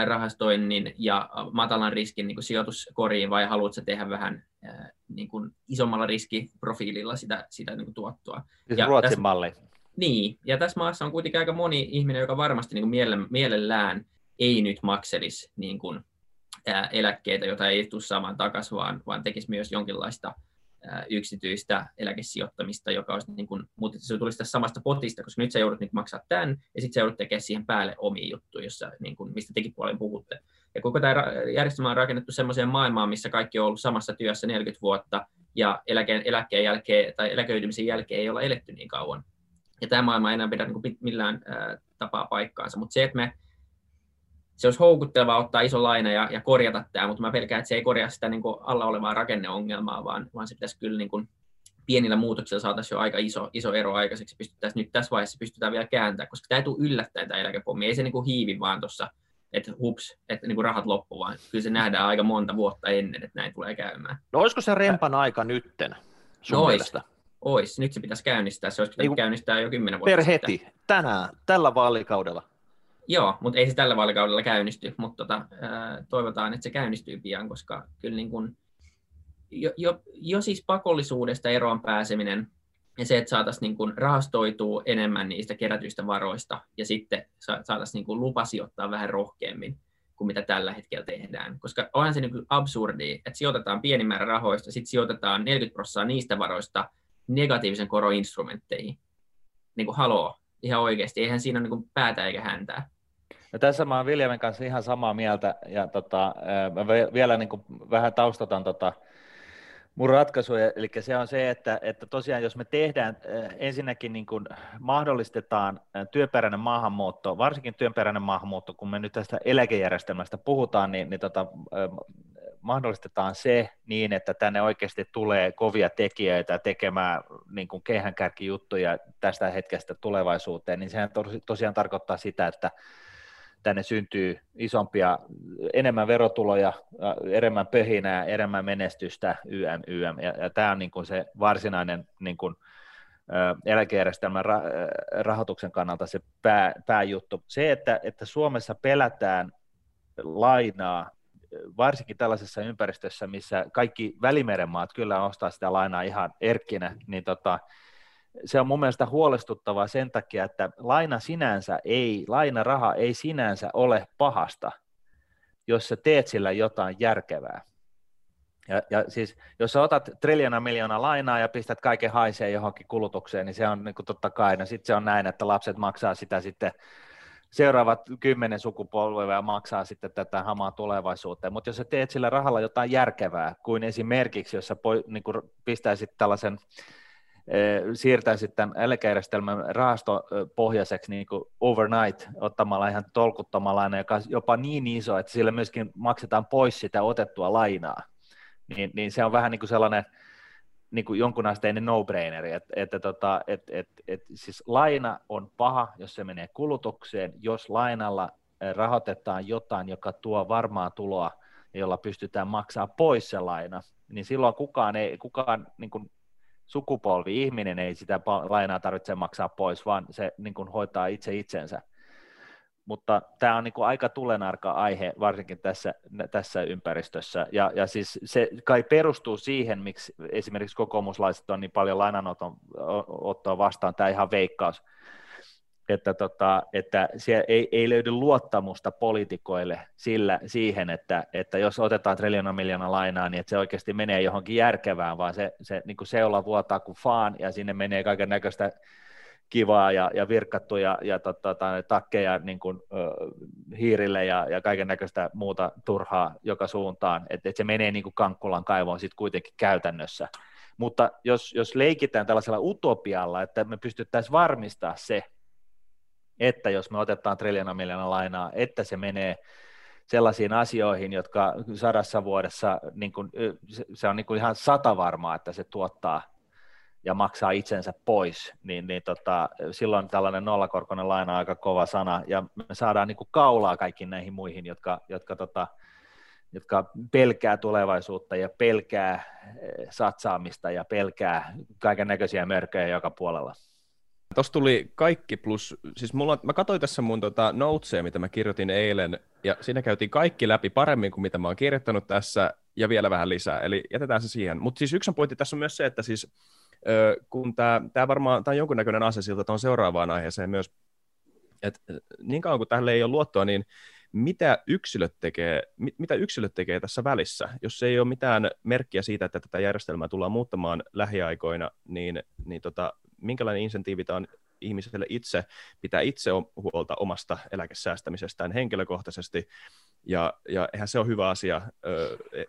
rahastoinnin ja matalan riskin niin kuin sijoituskoriin vai haluatko tehdä vähän niin kuin isommalla riskiprofiililla sitä, sitä niin kuin tuottoa. Siis ja Ruotsin tässä, malli. Niin, ja tässä maassa on kuitenkin aika moni ihminen, joka varmasti niin kuin mielellään ei nyt makselisi niin kuin, ää, eläkkeitä, joita ei tule saamaan takaisin, vaan, vaan tekisi myös jonkinlaista yksityistä eläkesijoittamista, joka olisi, niin kuin, mutta se tulisi tästä samasta potista, koska nyt sä joudut niin maksaa tämän, ja sitten sä joudut tekemään siihen päälle omia juttuja, jossa, niin kuin, mistä tekin puolen puhutte. Ja koko tämä järjestelmä on rakennettu sellaiseen maailmaan, missä kaikki on ollut samassa työssä 40 vuotta, ja eläkeen, eläkkeen jälkeen tai eläköitymisen jälkeen ei olla eletty niin kauan. Ja tämä maailma ei enää pidä niin millään ää, tapaa paikkaansa, mutta se, että me se olisi houkuttelevaa ottaa iso laina ja, ja korjata tämä, mutta mä pelkään, että se ei korjaa sitä niin kuin alla olevaa rakenneongelmaa, vaan, vaan se pitäisi kyllä niin kuin pienillä muutoksilla saataisiin jo aika iso, iso ero aikaiseksi. Pystyttäisiin nyt tässä vaiheessa pystytään vielä kääntämään, koska tämä ei tule yllättäen tämä eläkepommi. Ei se niin kuin hiivi vaan tuossa, että hups, että niin kuin rahat loppu, vaan kyllä se nähdään aika monta vuotta ennen, että näin tulee käymään. No olisiko se rempan aika nytten sun no, ois. Ois. Nyt se pitäisi käynnistää. Se olisi pitänyt niin, käynnistää jo kymmenen vuotta Per heti, sitten. tänään, tällä vaalikaudella. Joo, mutta ei se tällä vaalikaudella käynnisty, mutta tota, toivotaan, että se käynnistyy pian, koska kyllä niin kuin, jo, jo, jo siis pakollisuudesta eroon pääseminen ja se, että saataisiin niin rahastoitua enemmän niistä kerätyistä varoista ja sitten saataisiin niin lupa sijoittaa vähän rohkeammin kuin mitä tällä hetkellä tehdään. Koska onhan se niin absurdi, että sijoitetaan pieni määrä rahoista, sitten sijoitetaan 40 prosenttia niistä varoista negatiivisen koron instrumentteihin. Niin kuin haloo, ihan oikeasti. Eihän siinä ole niin päätä eikä häntää. Ja tässä mä oon Viljamin kanssa ihan samaa mieltä, ja tota, mä vielä niin kuin vähän taustatan tota, mun ratkaisuja, eli se on se, että, että tosiaan jos me tehdään, ensinnäkin niin kuin mahdollistetaan työperäinen maahanmuutto, varsinkin työperäinen maahanmuutto, kun me nyt tästä eläkejärjestelmästä puhutaan, niin, niin tota, mahdollistetaan se niin, että tänne oikeasti tulee kovia tekijöitä tekemään niin kuin keihänkärkijuttuja tästä hetkestä tulevaisuuteen, niin sehän tosiaan tarkoittaa sitä, että tänne syntyy isompia, enemmän verotuloja, enemmän pöhinää, enemmän menestystä, YM, YM. Ja, ja tämä on niin kuin se varsinainen niin kuin, eläkejärjestelmän rahoituksen kannalta se pää, pääjuttu. Se, että, että Suomessa pelätään lainaa, varsinkin tällaisessa ympäristössä, missä kaikki välimeren maat kyllä ostaa sitä lainaa ihan erkkinä, niin tota, se on mun mielestä huolestuttavaa sen takia, että laina sinänsä ei, lainaraha ei sinänsä ole pahasta, jos sä teet sillä jotain järkevää. Ja, ja siis, jos sä otat triljona miljoonaa lainaa ja pistät kaiken haiseen johonkin kulutukseen, niin se on niin kuin totta kai, no sitten se on näin, että lapset maksaa sitä sitten seuraavat kymmenen sukupolvea maksaa sitten tätä hamaa tulevaisuuteen, mutta jos sä teet sillä rahalla jotain järkevää, kuin esimerkiksi, jos sä po, niin kuin pistäisit tällaisen siirtäisit tämän eläkejärjestelmän rahastopohjaiseksi niin kuin overnight ottamalla ihan tolkuttomalla lainaa, joka on jopa niin iso, että sillä myöskin maksetaan pois sitä otettua lainaa, niin, niin se on vähän niin kuin sellainen niin kuin jonkunasteinen no-braineri, että, että tota, et, et, et, siis laina on paha, jos se menee kulutukseen, jos lainalla eh, rahoitetaan jotain, joka tuo varmaa tuloa, jolla pystytään maksaa pois se laina, niin silloin kukaan ei, kukaan niin kuin sukupolvi, ihminen ei sitä lainaa tarvitse maksaa pois, vaan se niin kuin hoitaa itse itsensä. Mutta tämä on niin kuin aika tulenarka aihe, varsinkin tässä, tässä ympäristössä. Ja, ja siis se kai perustuu siihen, miksi esimerkiksi kokoomuslaiset on niin paljon lainanottoa vastaan, tämä ihan veikkaus, että, tota, että siellä ei, ei löydy luottamusta poliitikoille sillä, siihen, että, että jos otetaan triljoona miljoonaa lainaa, niin että se oikeasti menee johonkin järkevään, vaan se, se, niin kuin seula vuotaa kuin faan, ja sinne menee kaiken näköistä kivaa ja, ja virkattuja ja tota, takkeja niin kuin, ö, hiirille ja, ja kaiken näköistä muuta turhaa joka suuntaan, että et se menee niin kuin Kankkulan kaivoon sitten kuitenkin käytännössä. Mutta jos, jos leikitään tällaisella utopialla, että me pystyttäisiin varmistaa se, että jos me otetaan triljona miljoonaa lainaa, että se menee sellaisiin asioihin, jotka sadassa vuodessa, niin kuin, se on niin kuin ihan sata varmaa, että se tuottaa ja maksaa itsensä pois, niin, niin tota, silloin tällainen nollakorkoinen laina on aika kova sana, ja me saadaan niin kuin kaulaa kaikkiin näihin muihin, jotka, jotka, tota, jotka pelkää tulevaisuutta ja pelkää eh, satsaamista ja pelkää kaiken näköisiä mörköjä joka puolella. Tuossa tuli kaikki plus, siis mulla, mä katsoin tässä mun tota notesia, mitä mä kirjoitin eilen, ja siinä käytiin kaikki läpi paremmin kuin mitä mä oon kirjoittanut tässä, ja vielä vähän lisää, eli jätetään se siihen. Mutta siis yksi pointti tässä on myös se, että siis kun tämä, varmaan tämä on jonkunnäköinen ase siltä tuon seuraavaan aiheeseen myös, että niin kauan kuin tähän ei ole luottoa, niin mitä yksilöt, tekee, mitä yksilöt tekee tässä välissä? Jos ei ole mitään merkkiä siitä, että tätä järjestelmää tullaan muuttamaan lähiaikoina, niin, niin tota, minkälainen insentiivi tämä on ihmiselle itse pitää itse huolta omasta eläkesäästämisestään henkilökohtaisesti, ja, ja eihän se ole hyvä asia,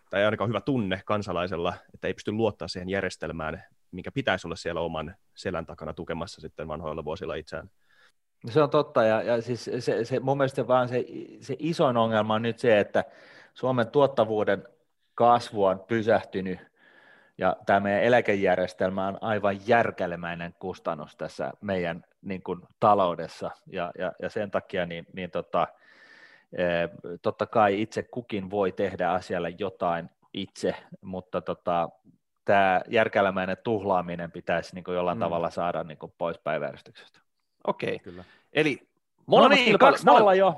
tai ainakaan hyvä tunne kansalaisella, että ei pysty luottaa siihen järjestelmään, mikä pitäisi olla siellä oman selän takana tukemassa sitten vanhoilla vuosilla itseään. Se on totta, ja, ja siis se, se, mun mielestä vaan se, se isoin ongelma on nyt se, että Suomen tuottavuuden kasvu on pysähtynyt, ja tämä meidän eläkejärjestelmä on aivan järkälemäinen kustannus tässä meidän niin kuin, taloudessa, ja, ja, ja sen takia niin, niin tota, e, totta kai itse kukin voi tehdä asialle jotain itse, mutta tota, tämä järkälemäinen tuhlaaminen pitäisi niin kuin jollain mm. tavalla saada niin kuin pois päiväjärjestyksestä. Okei, Kyllä. eli No niin, kaksi nolla jo.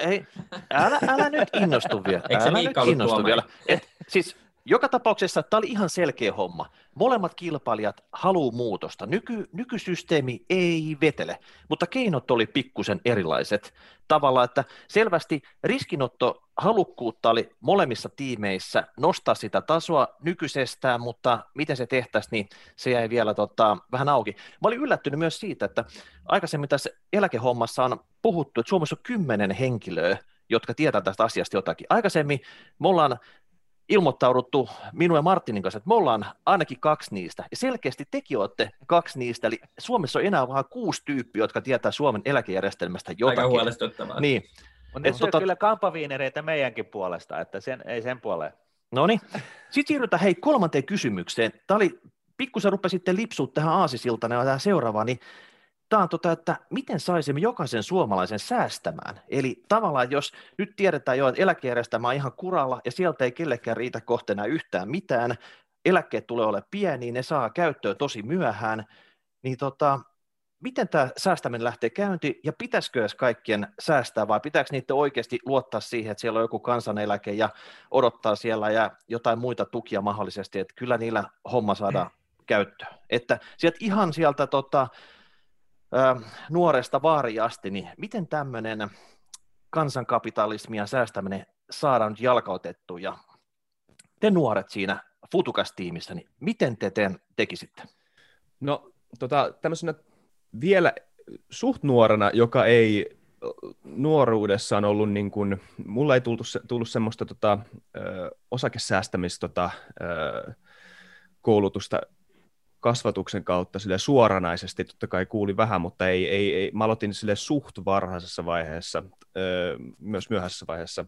Ei, älä, älä nyt innostu vielä. Älä nyt innostu vielä. Et, siis joka tapauksessa tämä oli ihan selkeä homma. Molemmat kilpailijat haluaa muutosta. Nyky, nykysysteemi ei vetele, mutta keinot oli pikkusen erilaiset. Tavalla, että selvästi riskinotto halukkuutta oli molemmissa tiimeissä nostaa sitä tasoa nykyisestään, mutta miten se tehtäisiin, niin se jäi vielä tota, vähän auki. Mä olin yllättynyt myös siitä, että aikaisemmin tässä eläkehommassa on puhuttu, että Suomessa on kymmenen henkilöä, jotka tietää tästä asiasta jotakin. Aikaisemmin me ollaan ilmoittauduttu minun ja Martinin kanssa, että me ollaan ainakin kaksi niistä. Ja selkeästi tekin olette kaksi niistä, eli Suomessa on enää vain kuusi tyyppiä, jotka tietää Suomen eläkejärjestelmästä jotakin. Aika huolestuttavaa. Niin. Mutta ne tota... kyllä kampaviinereitä meidänkin puolesta, että sen, ei sen puoleen. No niin. Sitten siirrytään hei kolmanteen kysymykseen. Tämä oli, pikkusen rupesitte lipsua tähän aasisiltana ja tähän seuraavaan, niin tämä on tota, että miten saisimme jokaisen suomalaisen säästämään. Eli tavallaan, jos nyt tiedetään jo, että eläkejärjestelmä on ihan kuralla ja sieltä ei kellekään riitä kohteena yhtään mitään, eläkkeet tulee olemaan pieniä, ne saa käyttöön tosi myöhään, niin tota, miten tämä säästäminen lähtee käyntiin ja pitäisikö edes kaikkien säästää vai pitääkö niitä oikeasti luottaa siihen, että siellä on joku kansaneläke ja odottaa siellä ja jotain muita tukia mahdollisesti, että kyllä niillä homma saadaan käyttöön. Että sieltä ihan sieltä tota, nuoresta vaariin asti, niin miten tämmöinen kansankapitalismi ja säästäminen saadaan nyt jalkautettu ja te nuoret siinä Futukas-tiimissä, niin miten te ten, tekisitte? No tota, tämmöisenä vielä suht nuorena, joka ei nuoruudessaan ollut niin kuin, mulla ei tullut, tullut semmoista tota, ö, osakesäästämistä tota, ö, koulutusta kasvatuksen kautta sille suoranaisesti, totta kai kuuli vähän, mutta ei, ei, ei, mä aloitin sille suht varhaisessa vaiheessa, öö, myös myöhäisessä vaiheessa.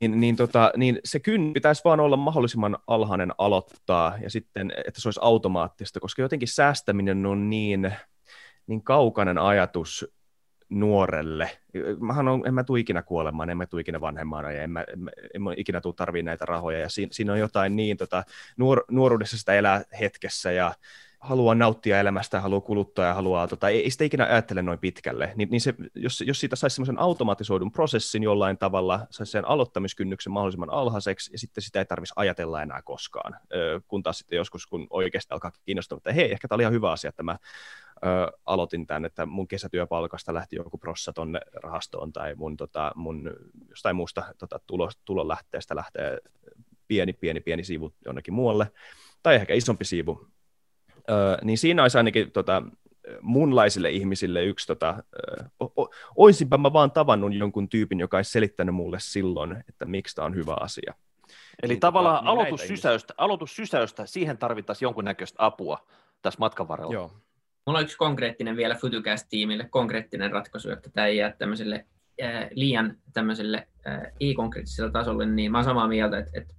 Niin, niin, tota, niin se kyn pitäisi vaan olla mahdollisimman alhainen aloittaa ja sitten, että se olisi automaattista, koska jotenkin säästäminen on niin, niin kaukainen ajatus nuorelle. Mähän on, en mä tule ikinä kuolemaan, en mä tule ikinä vanhemmana ja en mä, en mä, en mä ikinä tule tarvii näitä rahoja. Ja siinä, siinä on jotain niin, tota, nuor, nuoruudessa sitä elää hetkessä ja haluaa nauttia elämästä, haluaa kuluttaa ja haluaa, tota, ei, ei sitä ikinä ajattele noin pitkälle, niin, niin se, jos, jos siitä saisi semmoisen automatisoidun prosessin jollain tavalla, saisi sen aloittamiskynnyksen mahdollisimman alhaiseksi, ja sitten sitä ei tarvitsisi ajatella enää koskaan, ö, kun taas sitten joskus, kun oikeasti alkaa kiinnostaa, että hei, ehkä tämä oli ihan hyvä asia, että mä ö, aloitin tämän, että mun kesätyöpalkasta lähti joku prossa tonne rahastoon, tai mun, tota, mun jostain muusta tota, tulo, tulonlähteestä lähtee pieni, pieni, pieni siivu jonnekin muualle, tai ehkä isompi siivu, Öö, niin siinä olisi ainakin tota, munlaisille ihmisille yksi, tota, ö, oisinpä mä vaan tavannut jonkun tyypin, joka olisi selittänyt mulle silloin, että miksi tämä on hyvä asia. Eli niin, tavallaan tota, niin aloitussysäystä, aloitussysäystä, siihen tarvittaisiin jonkunnäköistä apua tässä matkan varrella. Joo. Mulla on yksi konkreettinen vielä Futucast-tiimille, konkreettinen ratkaisu, että tämä ei jää tämmöiselle liian tämmöiselle ei-konkreettiselle tasolle, niin mä oon samaa mieltä, että, että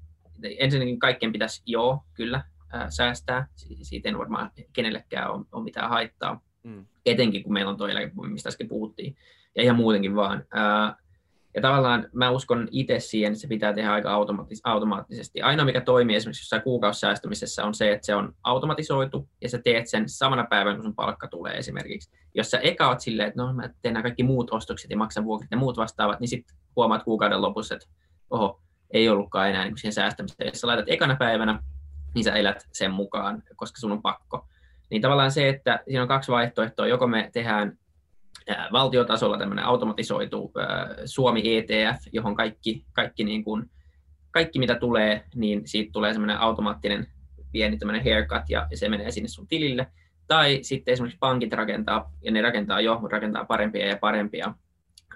ensinnäkin kaikkien pitäisi, joo, kyllä, säästää. Siitä ei varmaan kenellekään ole, ole mitään haittaa, mm. etenkin kun meillä on tuo eläke, mistä äsken puhuttiin, ja ihan muutenkin vaan. Ja tavallaan mä uskon itse siihen, että se pitää tehdä aika automaattis- automaattisesti. Ainoa, mikä toimii esimerkiksi jossain kuukausisäästämisessä, on se, että se on automatisoitu ja sä teet sen samana päivänä, kun sun palkka tulee esimerkiksi. Jos sä eka oot silleen, että no mä teen nämä kaikki muut ostokset ja maksan vuokrit ja muut vastaavat, niin sitten huomaat kuukauden lopussa, että oho, ei ollutkaan enää niin siihen säästämiseen. Jos sä laitat ekana päivänä, niin sä elät sen mukaan, koska sun on pakko. Niin tavallaan se, että siinä on kaksi vaihtoehtoa. Joko me tehdään valtiotasolla tämmöinen automatisoitu Suomi ETF, johon kaikki, kaikki, niin kuin, kaikki mitä tulee, niin siitä tulee semmoinen automaattinen pieni tämmöinen haircut ja se menee sinne sun tilille. Tai sitten esimerkiksi pankit rakentaa, ja ne rakentaa jo, rakentaa parempia ja parempia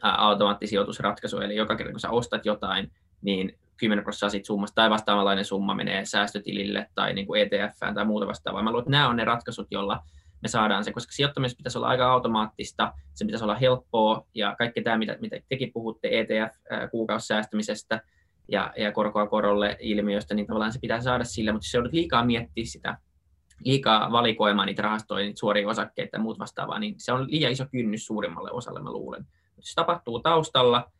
automaattisijoitusratkaisuja, eli joka kerta kun sä ostat jotain, niin 10 prosenttia siitä summasta tai vastaavanlainen summa menee säästötilille tai niin kuin ETF tai muuta vastaavaa. Mä luulen, että nämä on ne ratkaisut, joilla me saadaan se, koska sijoittamisen pitäisi olla aika automaattista, se pitäisi olla helppoa ja kaikki tämä, mitä, mitä tekin puhutte ETF-kuukausisäästämisestä ja, ja korkoa korolle ilmiöstä, niin tavallaan se pitää saada sillä, mutta jos joudut liikaa miettiä sitä, liikaa valikoimaan niitä rahastoja, niitä suoria osakkeita ja muut vastaavaa, niin se on liian iso kynnys suurimmalle osalle, mä luulen. Se tapahtuu taustalla,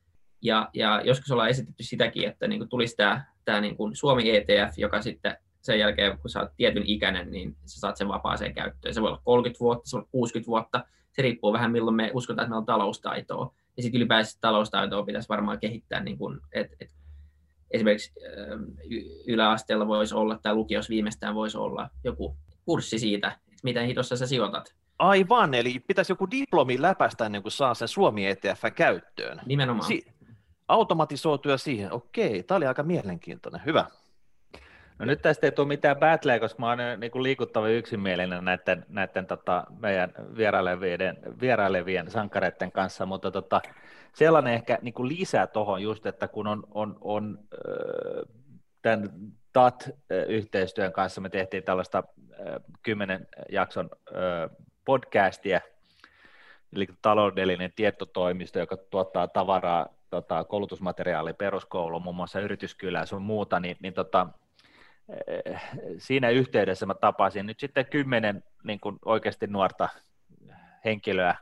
ja, ja joskus ollaan esitetty sitäkin, että niin tulisi tämä, tämä niin kuin Suomi ETF, joka sitten sen jälkeen, kun sä oot tietyn ikäinen, niin sä saat sen vapaaseen käyttöön. Se voi olla 30 vuotta, se voi olla 60 vuotta. Se riippuu vähän, milloin me uskotaan, että meillä on taloustaitoa. Ja sitten ylipäänsä taloustaitoa pitäisi varmaan kehittää, niin kuin, että et, esimerkiksi yläasteella voisi olla, tai lukiossa viimeistään voisi olla joku kurssi siitä, että miten hitossa sä sijoitat. Aivan, eli pitäisi joku diplomi läpäistä ennen kuin saa sen Suomi ETF käyttöön. Nimenomaan. Si- automatisoituja siihen, okei, tämä oli aika mielenkiintoinen, hyvä. No nyt tästä ei tule mitään battleä, koska mä oon niin liikuttava yksimielinen näiden, näiden tota, meidän vierailevien, vierailevien sankareiden kanssa, mutta tota, sellainen ehkä niin kuin lisää tuohon just, että kun on, on, on tämän TAT-yhteistyön kanssa me tehtiin tällaista kymmenen jakson podcastia, eli taloudellinen tietotoimisto, joka tuottaa tavaraa, tota, koulutusmateriaalia peruskouluun, muun muassa yrityskylää sun muuta, niin, niin tota, siinä yhteydessä mä tapasin nyt sitten kymmenen niin kuin oikeasti nuorta henkilöä.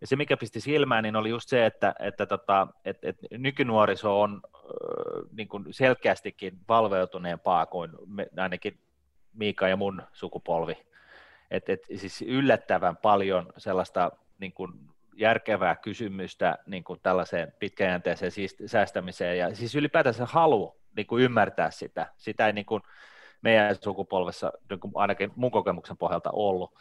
Ja se, mikä pisti silmään, niin oli just se, että, että, tota, että, että nykynuoriso on niin kuin selkeästikin valveutuneempaa kuin me, ainakin Miika ja mun sukupolvi. Et, et, siis yllättävän paljon sellaista niin kuin järkevää kysymystä niin kuin tällaiseen pitkäjänteiseen säästämiseen ja siis ylipäätänsä halu niin kuin ymmärtää sitä. Sitä ei niin kuin meidän sukupolvessa niin kuin ainakin mun kokemuksen pohjalta ollut.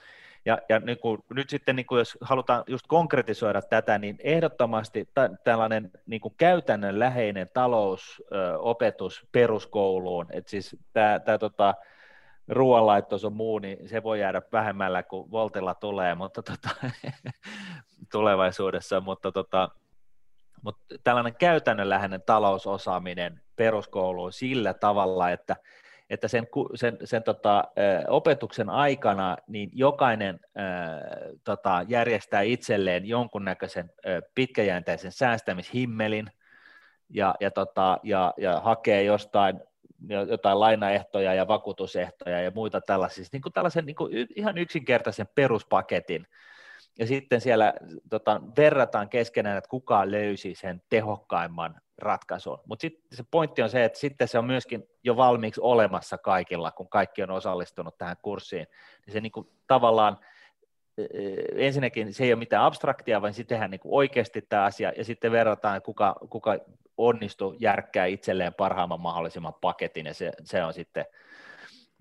Ja, ja niin kuin, nyt sitten, niin kuin jos halutaan just konkretisoida tätä, niin ehdottomasti t- tällainen niin kuin käytännönläheinen talousopetus peruskouluun, että siis tämä, tämä tota, ruoanlaittos on muu, niin se voi jäädä vähemmällä kuin Voltilla tulee, mutta tota, tulevaisuudessa, mutta tota, mutta tällainen käytännönläheinen talousosaaminen peruskouluun sillä tavalla, että, että sen, sen, sen tota, opetuksen aikana niin jokainen ää, tota, järjestää itselleen jonkunnäköisen ää, pitkäjänteisen säästämishimmelin ja, ja, tota, ja, ja hakee jostain jotain lainaehtoja ja vakuutusehtoja ja muita tällaisia, siis niin kuin tällaisen niin kuin ihan yksinkertaisen peruspaketin, ja sitten siellä tota, verrataan keskenään, että kuka löysi sen tehokkaimman ratkaisun. Mutta sitten se pointti on se, että sitten se on myöskin jo valmiiksi olemassa kaikilla, kun kaikki on osallistunut tähän kurssiin. Niin se niin kuin, tavallaan e, e, ensinnäkin se ei ole mitään abstraktia, vaan sitten tehdään niin kuin oikeasti tämä asia, ja sitten verrataan, kuka, kuka onnistuu järkkää itselleen parhaimman mahdollisimman paketin, ja se, se on sitten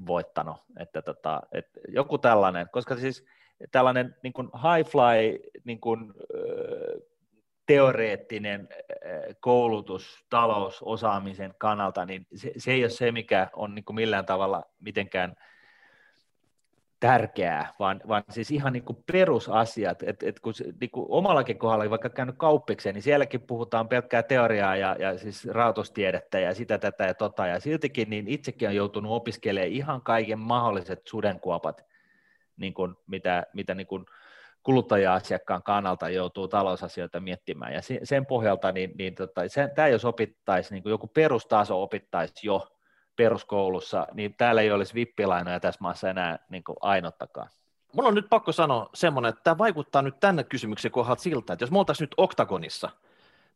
voittanut. Että tota, että joku tällainen, koska siis tällainen niin kuin high fly niin kuin, teoreettinen koulutus talousosaamisen kannalta, niin se, se ei ole se, mikä on niin kuin millään tavalla mitenkään tärkeää, vaan, vaan siis ihan niin kuin perusasiat, että et kun niin kuin omallakin kohdalla vaikka käynyt kauppikseen, niin sielläkin puhutaan pelkkää teoriaa ja, ja siis rahoitustiedettä ja sitä, tätä ja tota, ja siltikin niin itsekin on joutunut opiskelemaan ihan kaiken mahdolliset sudenkuopat niin kuin, mitä, mitä niin kuin kuluttaja-asiakkaan kannalta joutuu talousasioita miettimään. Ja sen pohjalta, niin, niin tota, se, tämä jos opittaisi, niin kuin joku perustaso opittaisi jo peruskoulussa, niin täällä ei olisi vippilainoja tässä maassa enää niin kuin ainottakaan. Mulla on nyt pakko sanoa semmoinen, että tämä vaikuttaa nyt tänne kysymyksen kohdalta siltä, että jos me oltaisiin nyt oktagonissa,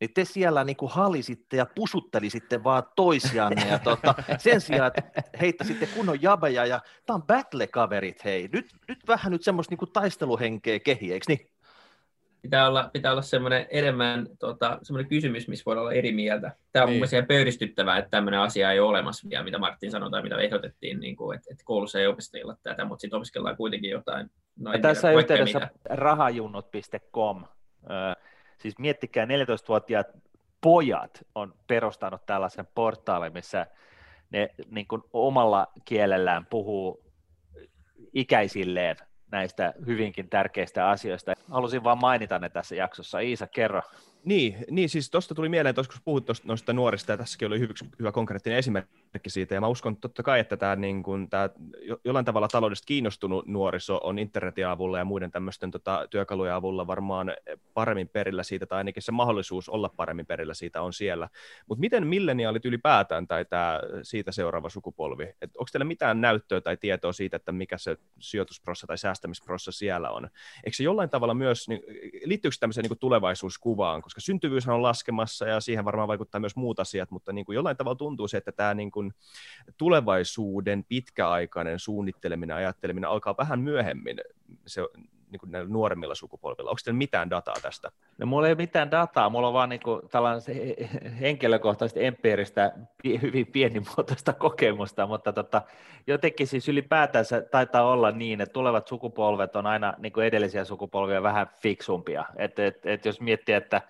niin te siellä niin kuin halisitte ja pusuttelisitte vaan toisianne ja tota, sen sijaan, että heittäisitte kunnon jabeja ja tämä on battle-kaverit, hei. Nyt, nyt vähän nyt semmoista niin kuin taisteluhenkeä kehi, eikö niin? Pitää olla, pitää olla semmoinen enemmän tota, semmoinen kysymys, missä voi olla eri mieltä. Tämä on niin. mun mielestä pöyristyttävää, että tämmöinen asia ei ole olemassa vielä, mitä Martin sanoi tai mitä ehdotettiin, niin kuin, että, että koulussa ei opiskella tätä, mutta sitten opiskellaan kuitenkin jotain. No, tässä tiedä, yhteydessä rahajunnot.com Siis miettikää, 14-vuotiaat pojat on perustanut tällaisen portaalin, missä ne niin kuin omalla kielellään puhuu ikäisilleen näistä hyvinkin tärkeistä asioista. Halusin vain mainita ne tässä jaksossa. Iisa, kerro. Niin, niin siis tuosta tuli mieleen, että kun puhut tosta, noista nuorista, ja tässäkin oli hyvä, hyvä konkreettinen esimerkki siitä, ja mä uskon totta kai, että tämä, niin tämä jollain tavalla taloudesta kiinnostunut nuoriso on internetin avulla ja muiden tämmöisten tota, työkalujen avulla varmaan paremmin perillä siitä, tai ainakin se mahdollisuus olla paremmin perillä siitä on siellä. Mutta miten milleniaalit ylipäätään, tai tämä siitä seuraava sukupolvi, onko teillä mitään näyttöä tai tietoa siitä, että mikä se sijoitusprossa tai säästämisprossa siellä on? Eikö se jollain tavalla myös, niin, liittyykö se tämmöiseen niin tulevaisuuskuvaan, koska syntyvyys on laskemassa ja siihen varmaan vaikuttaa myös muut asiat, mutta niin kuin jollain tavalla tuntuu se, että tämä niin kuin tulevaisuuden pitkäaikainen suunnitteleminen ja ajatteleminen alkaa vähän myöhemmin se, niin kuin näillä nuoremmilla sukupolvilla. Onko teillä mitään dataa tästä? No mulla ei ole mitään dataa, mulla on vaan niin kuin tällaista henkilökohtaista empiiristä, hyvin pienimuotoista kokemusta, mutta tota, jotenkin siis ylipäätänsä taitaa olla niin, että tulevat sukupolvet on aina niin kuin edellisiä sukupolvia vähän fiksumpia. Et, et, et jos miettii, että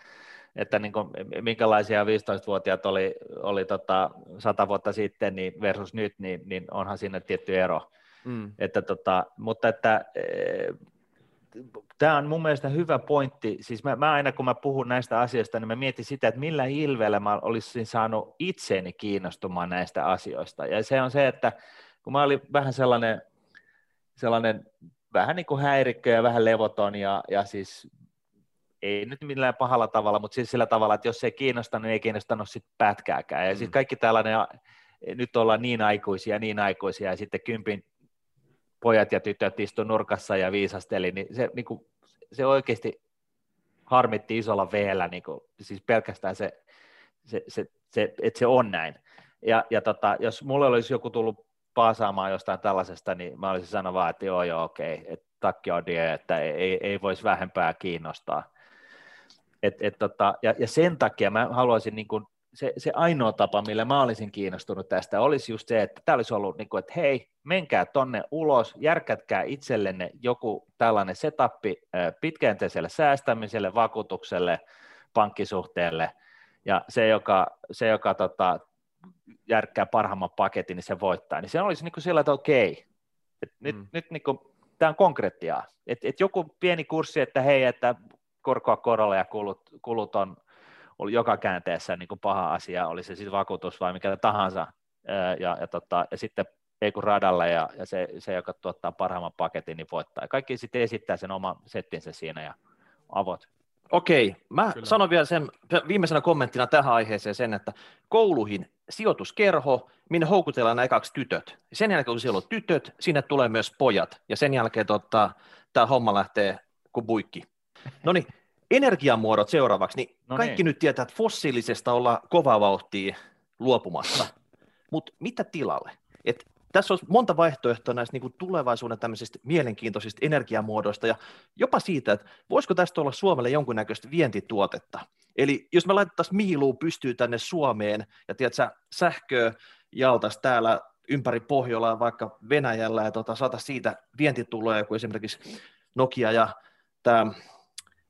että niin kuin, minkälaisia 15-vuotiaat oli, oli tota 100 vuotta sitten niin versus nyt, niin, niin onhan siinä tietty ero. Mm. Että tota, mutta että e, tämä on mun mielestä hyvä pointti. Siis mä, mä aina kun mä puhun näistä asioista, niin mä mietin sitä, että millä ilveellä mä olisin saanut itseeni kiinnostumaan näistä asioista. Ja se on se, että kun mä olin vähän sellainen, sellainen vähän niin kuin häirikkö ja vähän levoton ja, ja siis ei nyt millään pahalla tavalla, mutta siis sillä tavalla, että jos ei kiinnosta, niin ei kiinnostanut sitten pätkääkään. Ja mm. sitten kaikki tällainen, nyt ollaan niin aikuisia, niin aikuisia, ja sitten kympin pojat ja tytöt istu nurkassa ja viisasteli, niin se, niin kuin, se oikeasti harmitti isolla veellä, niin kuin, siis pelkästään se, se, se, se että se on näin. Ja, ja tota, jos mulle olisi joku tullut paasaamaan jostain tällaisesta, niin mä olisin sanonut vaan, että joo, joo, okei, että takki on die, että ei, ei voisi vähempää kiinnostaa. Et, et tota, ja, ja sen takia mä haluaisin, niin kuin, se, se ainoa tapa, millä mä olisin kiinnostunut tästä, olisi just se, että tämä olisi ollut, niin kuin, että hei, menkää tonne ulos, järkätkää itsellenne joku tällainen setappi pitkäjänteiselle säästämiselle, vakuutukselle, pankkisuhteelle, ja se, joka, se, joka tota, järkkää parhaimman paketin, niin se voittaa. Niin se olisi niin kuin sillä, että okei, et mm. nyt, nyt niin kuin, tämä on konkretiaa. Et, et joku pieni kurssi, että hei, että korkoa korolla ja kulut, kulut on oli joka käänteessä niin kuin paha asia, oli se sitten vakuutus vai mikä tahansa, ja, ja, tota, ja sitten ei kun radalle ja, ja se, se, joka tuottaa parhaimman paketin, niin voittaa. Ja kaikki sitten esittää sen oman settinsä siinä ja avot. Okei, mä Kyllä. sanon vielä sen viimeisenä kommenttina tähän aiheeseen sen, että kouluihin sijoituskerho, minne houkutellaan nämä kaksi tytöt. Sen jälkeen, kun siellä on tytöt, sinne tulee myös pojat, ja sen jälkeen tota, tämä homma lähtee kuin buikki. No niin, energiamuodot seuraavaksi, niin no kaikki niin. nyt tietää, että fossiilisesta ollaan kovaa vauhtia luopumassa, mutta mitä tilalle? Et tässä on monta vaihtoehtoa näistä niin kuin tulevaisuuden tämmöisistä mielenkiintoisista energiamuodoista ja jopa siitä, että voisiko tästä olla Suomelle jonkunnäköistä vientituotetta. Eli jos me laitettaisiin miiluu pystyy tänne Suomeen ja tiedätkö, sähköä jaltas täällä ympäri Pohjolaa vaikka Venäjällä ja tota, saata siitä vientituloja, kuin esimerkiksi Nokia ja tämä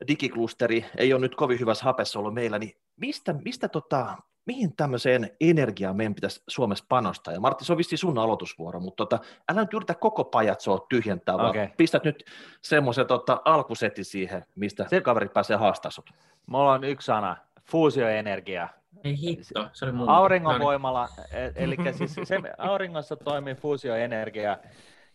digiklusteri ei ole nyt kovin hyvässä hapessa ollut meillä, niin mistä, mistä tota, mihin tämmöiseen energiaan meidän pitäisi Suomessa panostaa? Ja Martti, se on sun aloitusvuoro, mutta tota, älä nyt yritä koko pajatsoa tyhjentää, okay. vaan pistät nyt semmoisen tota, alkusetin siihen, mistä se kaveri pääsee haastaa sut. Mulla on yksi sana, fuusioenergia. Ei hitto, se oli mun. Auringonvoimalla, e- eli siis se, auringossa toimii fuusioenergia,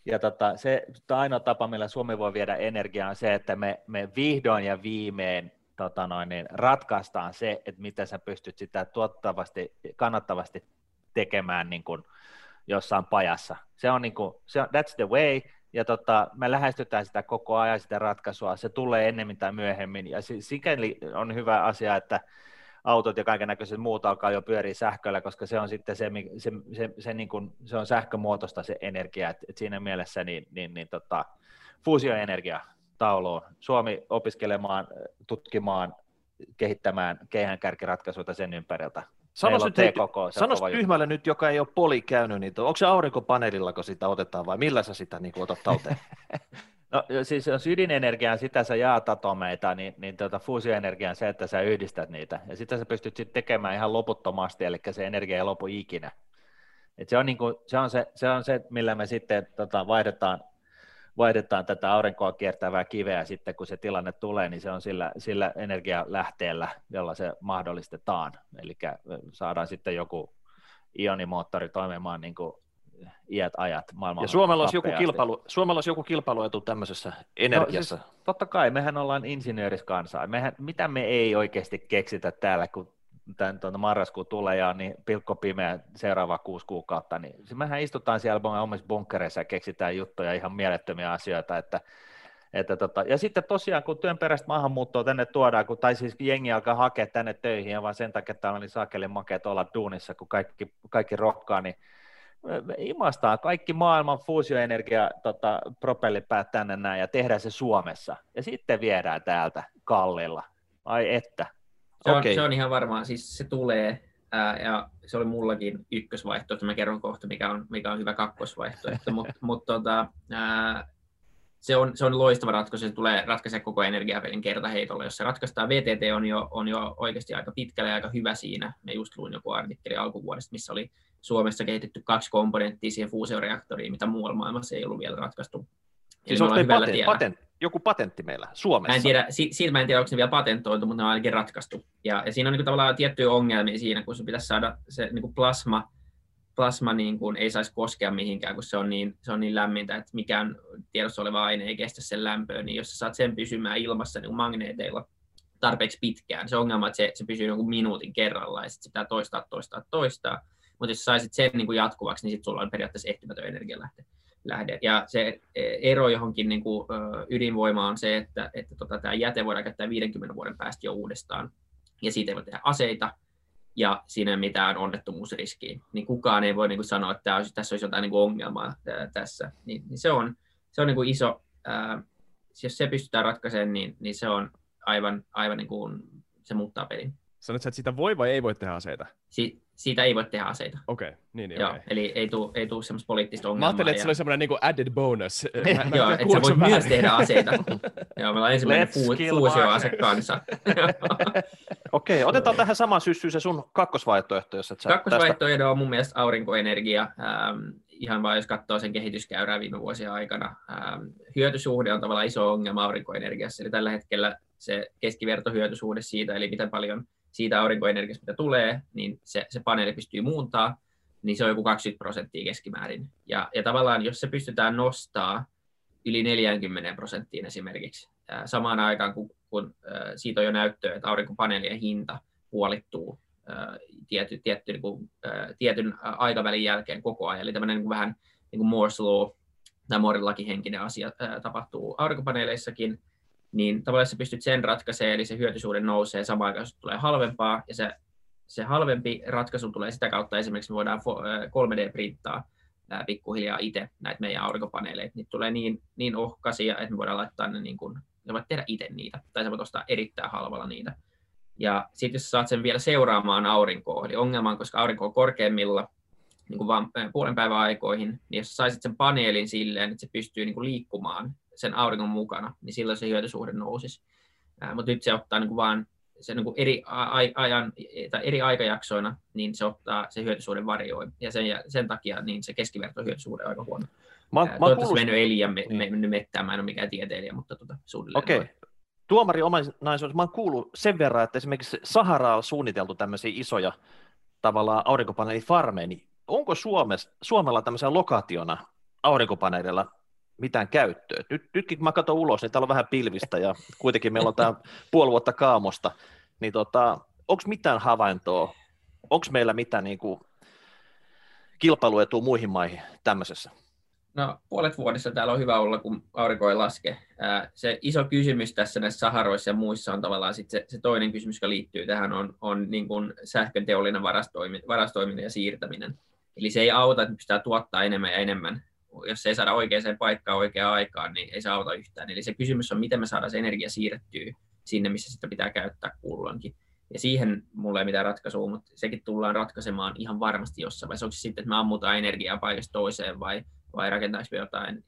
Ja tota, se ainoa tapa, millä Suomi voi viedä energiaa, on se, että me, me vihdoin ja viimein tota noin, niin ratkaistaan se, että miten sä pystyt sitä tuottavasti, kannattavasti tekemään niin kuin jossain pajassa. Se on niin kuin, se on, that's the way, ja tota, me lähestytään sitä koko ajan sitä ratkaisua, se tulee ennemmin tai myöhemmin, ja sikäli on hyvä asia, että autot ja kaiken näköiset muut alkaa jo pyöriä sähköllä, koska se on sitten se, se, se, se, niin kuin, se on sähkömuotoista se energia, että et siinä mielessä niin, niin, niin tota, fuusioenergia tauluun, Suomi opiskelemaan, tutkimaan, kehittämään keihänkärkiratkaisuja sen ympäriltä. Sano nyt, hei, sanos tyhmälle nyt, joka ei ole poli käynyt, niin onko se aurinkopaneelilla, kun sitä otetaan vai millä sä sitä niin otat talteen? No siis jos ydinenergiaa, sitä sä jaat atomeita, niin, niin tuota, fuusioenergia on se, että sä yhdistät niitä. Ja sitä sä pystyt sitten tekemään ihan loputtomasti, eli se energia ei lopu ikinä. Et se, on niinku, se, on se, se on se, millä me sitten tota, vaihdetaan, vaihdetaan tätä aurinkoa kiertävää kiveä sitten, kun se tilanne tulee, niin se on sillä, sillä energialähteellä, jolla se mahdollistetaan. Eli saadaan sitten joku ionimoottori toimimaan niin kuin iät ajat maailman Ja Suomella olisi, joku kilpailu, Suomella olisi joku kilpailuetu tämmöisessä energiassa. No, siis, totta kai, mehän ollaan insinööriskansaa. Mehän, mitä me ei oikeasti keksitä täällä, kun tämän tuota marraskuun tulee ja niin pilkko pimeä seuraava kuusi kuukautta, niin mehän istutaan siellä omissa bunkkereissa ja keksitään juttuja, ihan mielettömiä asioita, että että tota, ja sitten tosiaan, kun työn perästä maahanmuuttoa tänne tuodaan, kun, tai siis jengi alkaa hakea tänne töihin, ja vaan sen takia, että täällä on niin saakeli makeet olla duunissa, kun kaikki, kaikki rokkaa, niin me imastaan kaikki maailman fuusioenergia tota, propellipäät tänne näin ja tehdään se Suomessa. Ja sitten viedään täältä kallilla. Ai että. Se on, okay. se on ihan varmaan, siis se tulee, ää, ja se oli mullakin ykkösvaihtoehto, mä kerron kohta, mikä on, mikä on hyvä kakkosvaihtoehto, mutta mut, tota, se, on, se on loistava ratkaisu, se tulee ratkaista koko energiapelin kertaheitolla. Jos se ratkaistaan, VTT on jo, on jo oikeasti aika pitkällä ja aika hyvä siinä. Me just luin joku artikkeli alkuvuodesta, missä oli Suomessa kehitetty kaksi komponenttia siihen fuusioreaktoriin, mitä muualla maailmassa ei ollut vielä ratkaistu. Siis onko patent, patent, joku patentti meillä Suomessa? Mä en tiedä, siitä mä en tiedä, onko ne vielä patentoitu, mutta ne on ainakin ratkaistu. Ja, ja siinä on niin kuin, tavallaan tiettyjä ongelmia siinä, kun se pitäisi saada se niin kuin plasma, plasma niin kuin, ei saisi koskea mihinkään, kun se on niin, se on niin lämmintä, että mikään tiedossa oleva aine ei kestä sen lämpöä, niin jos sä saat sen pysymään ilmassa niin kuin magneeteilla tarpeeksi pitkään, se ongelma, että se, se pysyy jonkun minuutin kerralla ja sitten se pitää toistaa, toistaa, toistaa, mutta jos saisit sen niin kuin jatkuvaksi, niin sitten sulla on periaatteessa ehtymätön energialähde. Lähde. Ja se e, ero johonkin niin kuin, ydinvoimaan on se, että, että tota, tämä jäte voidaan käyttää 50 vuoden päästä jo uudestaan, ja siitä ei voi tehdä aseita, ja siinä ei ole mitään onnettomuusriskiä. Niin kukaan ei voi niin kuin sanoa, että tämä olisi, tässä olisi jotain niin kuin ongelmaa ää, tässä. Niin, niin se on, se on niin kuin iso, ää, jos se pystytään ratkaisemaan, niin, niin se on aivan, aivan niin kuin, se muuttaa pelin. Sanoit, että sitä voi vai ei voi tehdä aseita? Si- siitä ei voi tehdä aseita. Okei, okay, niin, niin Joo, okay. eli ei tule ei tuu semmoista poliittista ongelmaa. Mä ajattelin, että ja... se oli semmoinen niin added bonus. Mä, Joo, että sä voit myös tehdä aseita. Joo, meillä on ensimmäinen fu- fuusioase kanssa. Okei, okay, otetaan tähän samaan syssyyn se sun kakkosvaihtoehto, jos et sä Kakkosvaihtoehto tästä... on mun mielestä aurinkoenergia. Ähm, ihan vain jos katsoo sen kehityskäyrää viime vuosien aikana. Ähm, hyötysuhde on tavallaan iso ongelma aurinkoenergiassa, eli tällä hetkellä se keskivertohyötysuhde siitä, eli miten paljon siitä aurinkoenergiasta, mitä tulee, niin se, se paneeli pystyy muuntaa, niin se on joku 20 prosenttia keskimäärin. Ja, ja tavallaan, jos se pystytään nostaa yli 40 prosenttiin esimerkiksi, samaan aikaan kun, kun siitä on jo näyttöä, että aurinkopaneelien hinta puolittuu tiety, tietty, niin kuin, tietyn aikavälin jälkeen koko ajan. Eli tämmöinen niin vähän niin kuin Moore's Law tai Mooren henkinen asia tapahtuu aurinkopaneeleissakin, niin tavallaan sä pystyt sen ratkaisemaan, eli se hyötysuhde nousee samaan aikaan, tulee halvempaa, ja se, se halvempi ratkaisu tulee sitä kautta, esimerkiksi me voidaan 3D-printtaa pikkuhiljaa itse näitä meidän aurinkopaneeleita. Niitä tulee niin, niin ohkaisia, että me voidaan laittaa ne niin kuin, sä voit tehdä itse niitä, tai sä voit ostaa erittäin halvalla niitä. Ja sitten jos saat sen vielä seuraamaan aurinkoa, eli ongelma on, koska aurinko on korkeimmilla, niin kuin vaan puolen päivän aikoihin, niin jos saisit sen paneelin silleen, että se pystyy niin kuin liikkumaan sen auringon mukana, niin silloin se hyötysuhde nousisi. Mutta nyt se ottaa niin kuin vaan se niin kuin eri, ajan, tai eri aikajaksoina, niin se ottaa se hyötysuhde varioi. Ja sen, sen takia niin se keskivertohyötysuhde on aika huono. Mä, mä Toivottavasti mennyt ei liian me, niin. mennyt mettään, mä en ole mikään tieteilijä, mutta tota, suunnilleen. Okei. Okay. Tuomari omaisuudessa, mä oon kuullut sen verran, että esimerkiksi Sahara on suunniteltu tämmöisiä isoja tavallaan aurinkopaneelifarmeja, niin onko Suomessa, Suomella tämmöisenä lokaationa aurinkopaneeleilla mitään käyttöä. Nyt, nytkin kun mä katson ulos, niin täällä on vähän pilvistä ja kuitenkin meillä on tämä puoli vuotta kaamosta, niin tota, onko mitään havaintoa, onko meillä mitään niin kuin, kilpailuetua muihin maihin tämmöisessä? No puolet vuodessa täällä on hyvä olla, kun aurinko ei laske. Se iso kysymys tässä näissä saharoissa ja muissa on tavallaan sit se, se toinen kysymys, joka liittyy tähän, on, on niin kuin sähkön teollinen varastoiminen, varastoiminen ja siirtäminen. Eli se ei auta, että pystytään tuottaa enemmän ja enemmän. Jos ei saada oikeaan paikkaan oikeaan aikaan, niin ei se auta yhtään. Eli se kysymys on, miten me saadaan se energia siirrettyä sinne, missä sitä pitää käyttää kulloinkin. Ja siihen mulla ei mitään ratkaisua, mutta sekin tullaan ratkaisemaan ihan varmasti jossain vaiheessa. Onko se sitten, että me ammutaan energiaa paikasta toiseen vai, vai rakentaisimme jotain,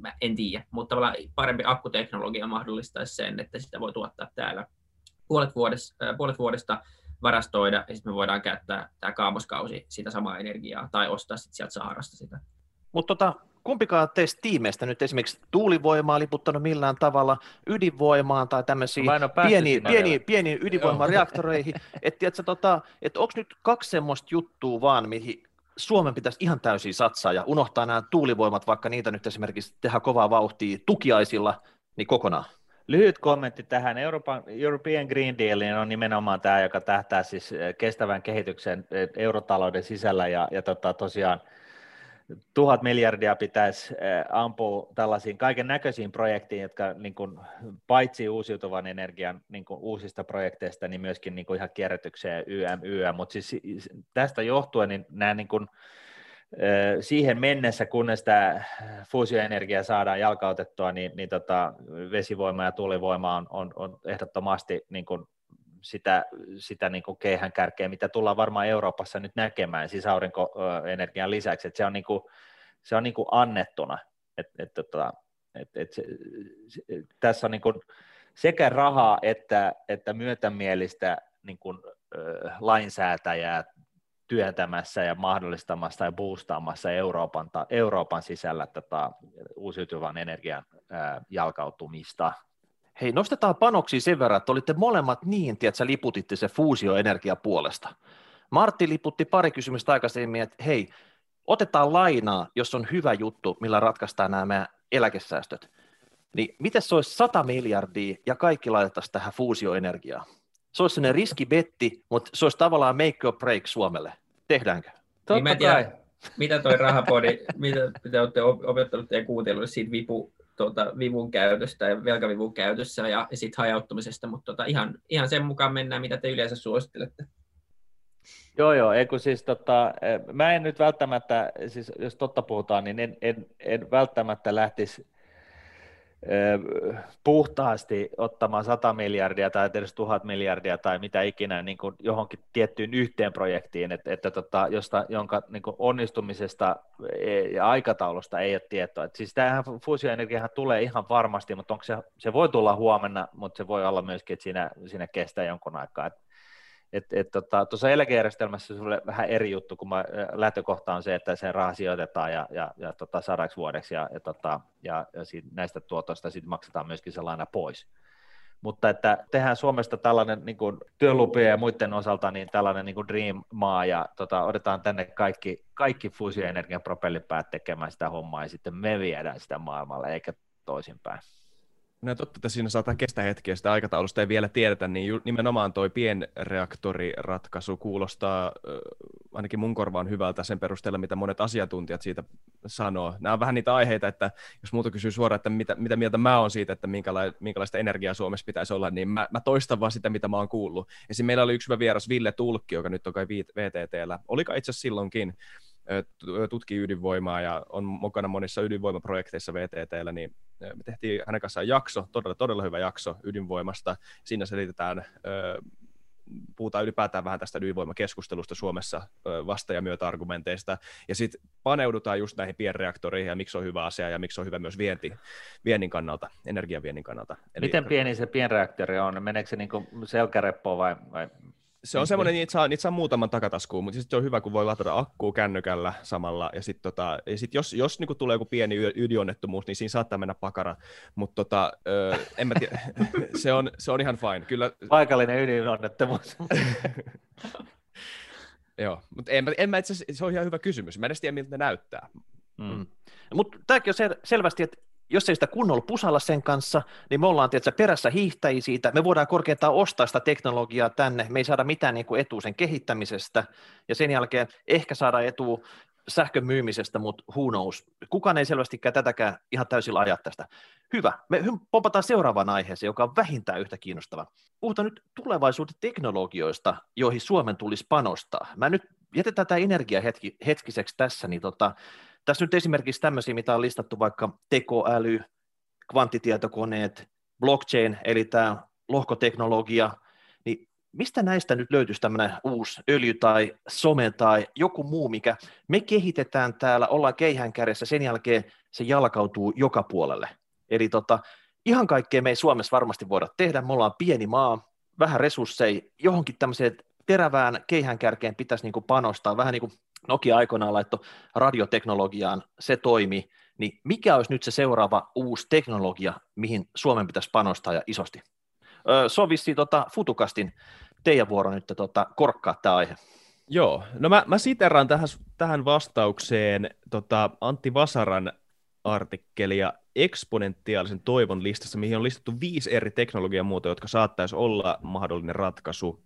mä en tiedä. Mutta tavallaan parempi akkuteknologia mahdollistaisi sen, että sitä voi tuottaa täällä puolet vuodesta, äh, puolet vuodesta varastoida, ja sitten me voidaan käyttää tämä kaamoskausi sitä samaa energiaa, tai ostaa sitten sieltä Saharasta sitä. Mutta tota, kumpikaan teistä tiimeistä nyt esimerkiksi tuulivoimaa liputtanut millään tavalla ydinvoimaan tai tämmöisiin pieniin, pieni, pieni ydinvoimareaktoreihin, että et, tota, et onko nyt kaksi semmoista juttua vaan, mihin Suomen pitäisi ihan täysin satsaa ja unohtaa nämä tuulivoimat, vaikka niitä nyt esimerkiksi tehdään kovaa vauhtia tukiaisilla, niin kokonaan. Lyhyt kommentti tähän. Euroopan, European Green Deal on nimenomaan tämä, joka tähtää siis kestävän kehityksen eurotalouden sisällä ja, ja tota, tosiaan – tuhat miljardia pitäisi eh, ampua tällaisiin kaiken näköisiin projektiin, jotka niin kuin, paitsi uusiutuvan energian niin kuin, uusista projekteista, niin myöskin niin kuin, ihan kierrätykseen YM, YM. Mutta siis tästä johtuen niin nämä niin kuin, eh, siihen mennessä, kunnes tämä fuusioenergia saadaan jalkautettua, niin, niin tota, vesivoima ja tuulivoima on, on, on ehdottomasti niin kuin, sitä, sitä niin kuin keihän kärkeä, mitä tullaan varmaan Euroopassa nyt näkemään, siis aurinkoenergian lisäksi, että se on, niin kuin, se on niin kuin annettuna. Et, et, tota, et, et tässä on niin kuin sekä rahaa että, että myötämielistä niin kuin, ö, lainsäätäjää työntämässä ja mahdollistamassa ja boostaamassa Euroopan, ta, Euroopan sisällä tätä uusiutuvan energian ää, jalkautumista Hei, nostetaan panoksia sen verran, että olitte molemmat niin, että sä liputitte se fuusioenergia puolesta. Martti liputti pari kysymystä aikaisemmin, että hei, otetaan lainaa, jos on hyvä juttu, millä ratkaistaan nämä meidän eläkesäästöt. Niin miten se olisi 100 miljardia ja kaikki laitettaisiin tähän fuusioenergiaan? Se olisi sellainen riskibetti, mutta se olisi tavallaan make or break Suomelle. Tehdäänkö? Totta niin mä tiedän, mitä toi rahapodi, mitä te olette opettanut ja kuunnellut siitä vipu, tuota, vivun käytöstä ja velkavivun käytössä ja, ja sitten hajauttamisesta, mutta tota, ihan, ihan sen mukaan mennään, mitä te yleensä suosittelette. Joo, joo, eikö siis tota, mä en nyt välttämättä, siis jos totta puhutaan, niin en, en, en välttämättä lähtisi puhtaasti ottamaan 100 miljardia tai edes 1000 miljardia tai mitä ikinä niin kuin johonkin tiettyyn yhteen projektiin, että, että tota, josta, jonka niin kuin onnistumisesta e, ja aikataulusta ei ole tietoa. Että siis tämähän fuusioenergiahan tulee ihan varmasti, mutta onko se, se voi tulla huomenna, mutta se voi olla myöskin, että siinä, siinä kestää jonkun aikaa. Että että et, tota, tuossa eläkejärjestelmässä on vähän eri juttu, kun mä, lähtökohta on se, että se raha sijoitetaan ja, ja, ja tota, sadaksi vuodeksi ja, ja, tota, ja, ja siitä, näistä tuotoista sitten maksetaan myöskin sellainen pois. Mutta että tehdään Suomesta tällainen niin kuin työlupien ja muiden osalta niin tällainen niin kuin dream-maa ja tota, otetaan tänne kaikki, kaikki fuusioenergian propellipäät tekemään sitä hommaa ja sitten me viedään sitä maailmalle eikä toisinpäin. No totta, että siinä saattaa kestää hetkiä, sitä aikataulusta ei vielä tiedetä, niin ju, nimenomaan toi pienreaktoriratkaisu kuulostaa äh, ainakin mun korvaan hyvältä sen perusteella, mitä monet asiantuntijat siitä sanoo. Nämä on vähän niitä aiheita, että jos muuta kysyy suoraan, että mitä, mitä mieltä mä oon siitä, että minkäla- minkälaista energiaa Suomessa pitäisi olla, niin mä, mä toistan vaan sitä, mitä mä oon kuullut. Esim. meillä oli yksi hyvä vieras, Ville Tulkki, joka nyt on kai VTTllä, oliko itse asiassa silloinkin, tutkii ydinvoimaa ja on mukana monissa ydinvoimaprojekteissa VTTllä, niin me tehtiin hänen kanssaan jakso, todella, todella hyvä jakso ydinvoimasta. Siinä selitetään, puhutaan ylipäätään vähän tästä ydinvoimakeskustelusta Suomessa vasta- ja myötä-argumenteista, ja sitten paneudutaan just näihin pienreaktoreihin ja miksi on hyvä asia ja miksi on hyvä myös vienti, viennin kannalta, energiaviennin kannalta. Eli, Miten pieni se pienreaktori on? Meneekö se niin selkäreppoon vai, vai se on semmoinen, niin. niitä saa, niitä saa muutaman takataskuun, mutta sitten on hyvä, kun voi ladata akkuu kännykällä samalla. Ja sitten tota, ja sit jos, jos niinku tulee joku pieni ydinonnettomuus, niin siinä saattaa mennä pakara. Mutta tota, en mä tiedä, se, on, se on ihan fine. Kyllä... Paikallinen ydinonnettomuus. Joo, mutta en, en mä itse se on ihan hyvä kysymys. Mä en edes tiedä, miltä ne näyttää. Mm. Mm. Mutta tämäkin on sel- selvästi, että jos ei sitä kunnolla pusalla sen kanssa, niin me ollaan tietysti perässä hiihtäjiä siitä, me voidaan korkeintaan ostaa sitä teknologiaa tänne, me ei saada mitään niin etua sen kehittämisestä, ja sen jälkeen ehkä saada etu sähkön myymisestä, mutta who knows. Kukaan ei selvästikään tätäkään ihan täysin ajaa tästä. Hyvä, me pompataan seuraavaan aiheeseen, joka on vähintään yhtä kiinnostava. Puhutaan nyt tulevaisuuden teknologioista, joihin Suomen tulisi panostaa. Mä nyt jätetään tämä energia hetki, hetkiseksi tässä, niin tota, tässä nyt esimerkiksi tämmöisiä, mitä on listattu vaikka tekoäly, kvanttitietokoneet, blockchain, eli tämä lohkoteknologia, niin mistä näistä nyt löytyisi tämmöinen uusi öljy tai some tai joku muu, mikä me kehitetään täällä, ollaan keihään kärjessä, sen jälkeen se jalkautuu joka puolelle. Eli tota, ihan kaikkea me ei Suomessa varmasti voida tehdä, me ollaan pieni maa, vähän resursseja, johonkin tämmöiseen terävään keihäänkärkeen pitäisi niin kuin panostaa, vähän niin kuin Nokia aikoinaan laittoi radioteknologiaan, se toimi, niin mikä olisi nyt se seuraava uusi teknologia, mihin Suomen pitäisi panostaa ja isosti? se on vissiin tota, Futukastin teidän vuoro nyt tota, korkkaa tämä aihe. Joo, no mä, mä siteraan tähän, tähän vastaukseen tota Antti Vasaran artikkelia eksponentiaalisen toivon listassa, mihin on listattu viisi eri teknologiamuotoa, jotka saattaisi olla mahdollinen ratkaisu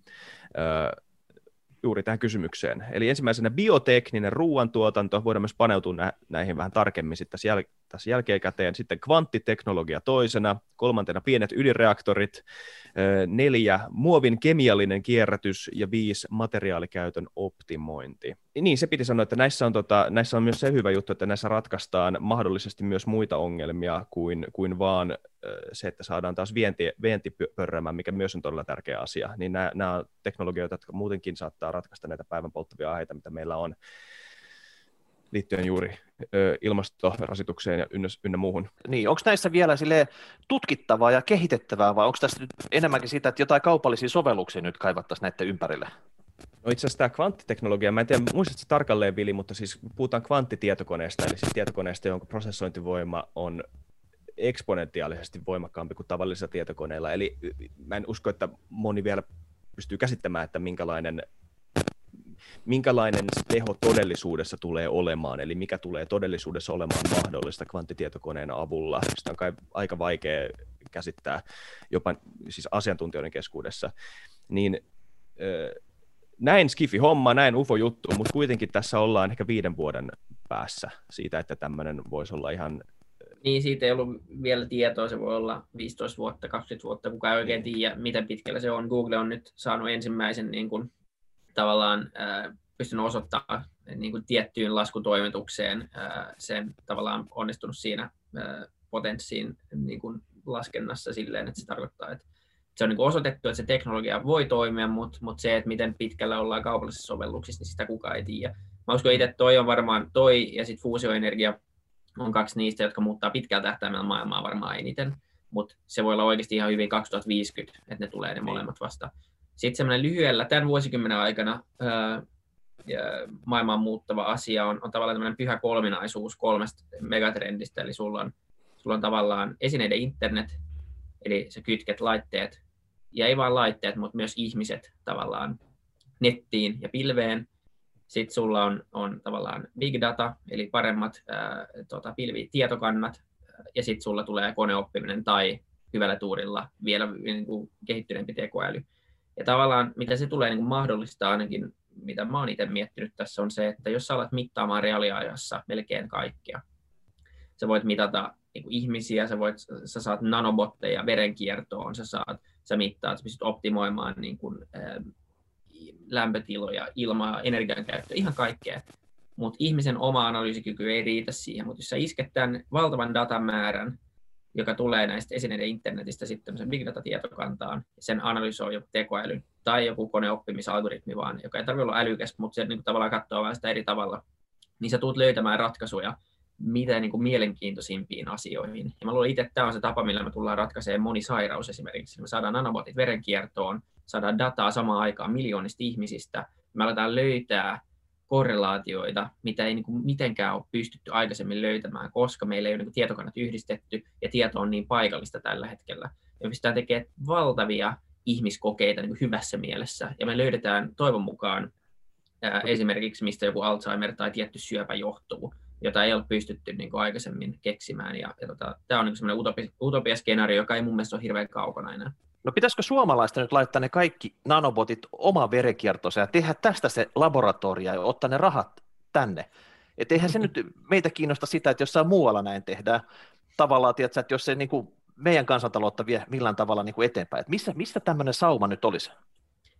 juuri tähän kysymykseen. Eli ensimmäisenä biotekninen ruoantuotanto, voidaan myös paneutua nä- näihin vähän tarkemmin sitten tässä, jäl- tässä jälkeenkäteen. Sitten kvanttiteknologia toisena, kolmantena pienet ydinreaktorit, neljä muovin kemiallinen kierrätys ja viisi materiaalikäytön optimointi. Niin, se piti sanoa, että näissä on, tota, näissä on myös se hyvä juttu, että näissä ratkaistaan mahdollisesti myös muita ongelmia kuin, kuin vaan se, että saadaan taas vienti, vienti mikä myös on todella tärkeä asia. Niin nämä, nämä teknologioita, jotka muutenkin saattaa ratkaista näitä päivän polttavia aiheita, mitä meillä on liittyen juuri ilmastorasitukseen ja ynnä, ynnä muuhun. Niin, onko näissä vielä sille tutkittavaa ja kehitettävää, vai onko tässä nyt enemmänkin sitä, että jotain kaupallisia sovelluksia nyt kaivattaisiin näiden ympärille? No itse asiassa tämä kvanttiteknologia, mä en tiedä muistatko tarkalleen Vili, mutta siis puhutaan kvanttitietokoneesta, eli siis tietokoneesta, jonka prosessointivoima on eksponentiaalisesti voimakkaampi kuin tavallisilla tietokoneilla. Eli mä en usko, että moni vielä pystyy käsittämään, että minkälainen minkälainen se teho todellisuudessa tulee olemaan, eli mikä tulee todellisuudessa olemaan mahdollista kvanttitietokoneen avulla. Sitä on kai aika vaikea käsittää jopa siis asiantuntijoiden keskuudessa. Niin näin skifi homma, näin ufo juttu, mutta kuitenkin tässä ollaan ehkä viiden vuoden päässä siitä, että tämmöinen voisi olla ihan niin, siitä ei ollut vielä tietoa, se voi olla 15 vuotta, 20 vuotta, kukaan ei oikein tiedä, miten pitkällä se on. Google on nyt saanut ensimmäisen niin kuin, tavallaan äh, pystynyt osoittamaan niin kuin tiettyyn laskutoimitukseen äh, sen tavallaan onnistunut siinä äh, potenssiin niin kuin laskennassa silleen, että se tarkoittaa, että se on niin osoitettu, että se teknologia voi toimia, mutta, mutta se, että miten pitkällä ollaan kaupallisissa sovelluksissa, niin sitä kukaan ei tiedä. Mä uskon itse, että toi on varmaan toi ja sitten fuusioenergia on kaksi niistä, jotka muuttaa pitkällä tähtäimellä maailmaa varmaan eniten, mutta se voi olla oikeasti ihan hyvin 2050, että ne tulee ne niin. molemmat vasta. Sitten semmoinen lyhyellä tämän vuosikymmenen aikana ää, maailman muuttava asia on, on tavallaan tämmöinen pyhä kolminaisuus kolmesta megatrendistä, eli sulla on, sulla on tavallaan esineiden internet, eli sä kytket laitteet, ja ei vain laitteet, mutta myös ihmiset tavallaan nettiin ja pilveen. Sitten sulla on, on tavallaan big data, eli paremmat ää, tota, pilvitietokannat, ja sitten sulla tulee koneoppiminen tai hyvällä tuurilla vielä niin kuin kehittyneempi tekoäly. Ja tavallaan mitä se tulee niin mahdollistaa ainakin, mitä mä oon itse miettinyt tässä, on se, että jos sä alat mittaamaan reaaliajassa melkein kaikkea, sä voit mitata niin kuin ihmisiä, sä, voit, sä saat nanobotteja verenkiertoon, sä, saat, sä mittaat, sä pystyt optimoimaan niin kuin, ä, lämpötiloja, ilmaa, energiankäyttöä, ihan kaikkea. Mutta ihmisen oma analyysikyky ei riitä siihen, mutta jos sä isket tämän valtavan datamäärän joka tulee näistä esineiden internetistä sitten big data-tietokantaan, sen analysoi joku tekoäly tai joku koneoppimisalgoritmi vaan, joka ei tarvitse olla älykäs, mutta se niin kuin, tavallaan katsoo vähän sitä eri tavalla, niin sä tulet löytämään ratkaisuja mitä niin kuin mielenkiintoisimpiin asioihin. Ja mä luulen itse, että tämä on se tapa, millä me tullaan ratkaisemaan moni sairaus esimerkiksi. Me saadaan nanobotit verenkiertoon, saadaan dataa samaan aikaan miljoonista ihmisistä, me aletaan löytää korrelaatioita, mitä ei niin kuin mitenkään ole pystytty aikaisemmin löytämään, koska meillä ei ole niin kuin tietokannat yhdistetty ja tieto on niin paikallista tällä hetkellä. Me pystytään tekemään valtavia ihmiskokeita niin kuin hyvässä mielessä ja me löydetään toivon mukaan ää, esimerkiksi, mistä joku Alzheimer tai tietty syöpä johtuu. jota ei ole pystytty niin kuin aikaisemmin keksimään. Ja, ja tota, tämä on niin semmoinen utopi, utopiaskenaario, joka ei mun mielestä ole hirveän kaukana enää. No pitäisikö suomalaista nyt laittaa ne kaikki nanobotit oma verekiertoon ja tehdä tästä se laboratoria ja ottaa ne rahat tänne? Että eihän se nyt meitä kiinnosta sitä, että jossain muualla näin tehdään. Tavallaan, tiedätkö, että jos se niin kuin meidän kansantaloutta vie millään tavalla niin kuin eteenpäin. Että missä, missä tämmöinen sauma nyt olisi?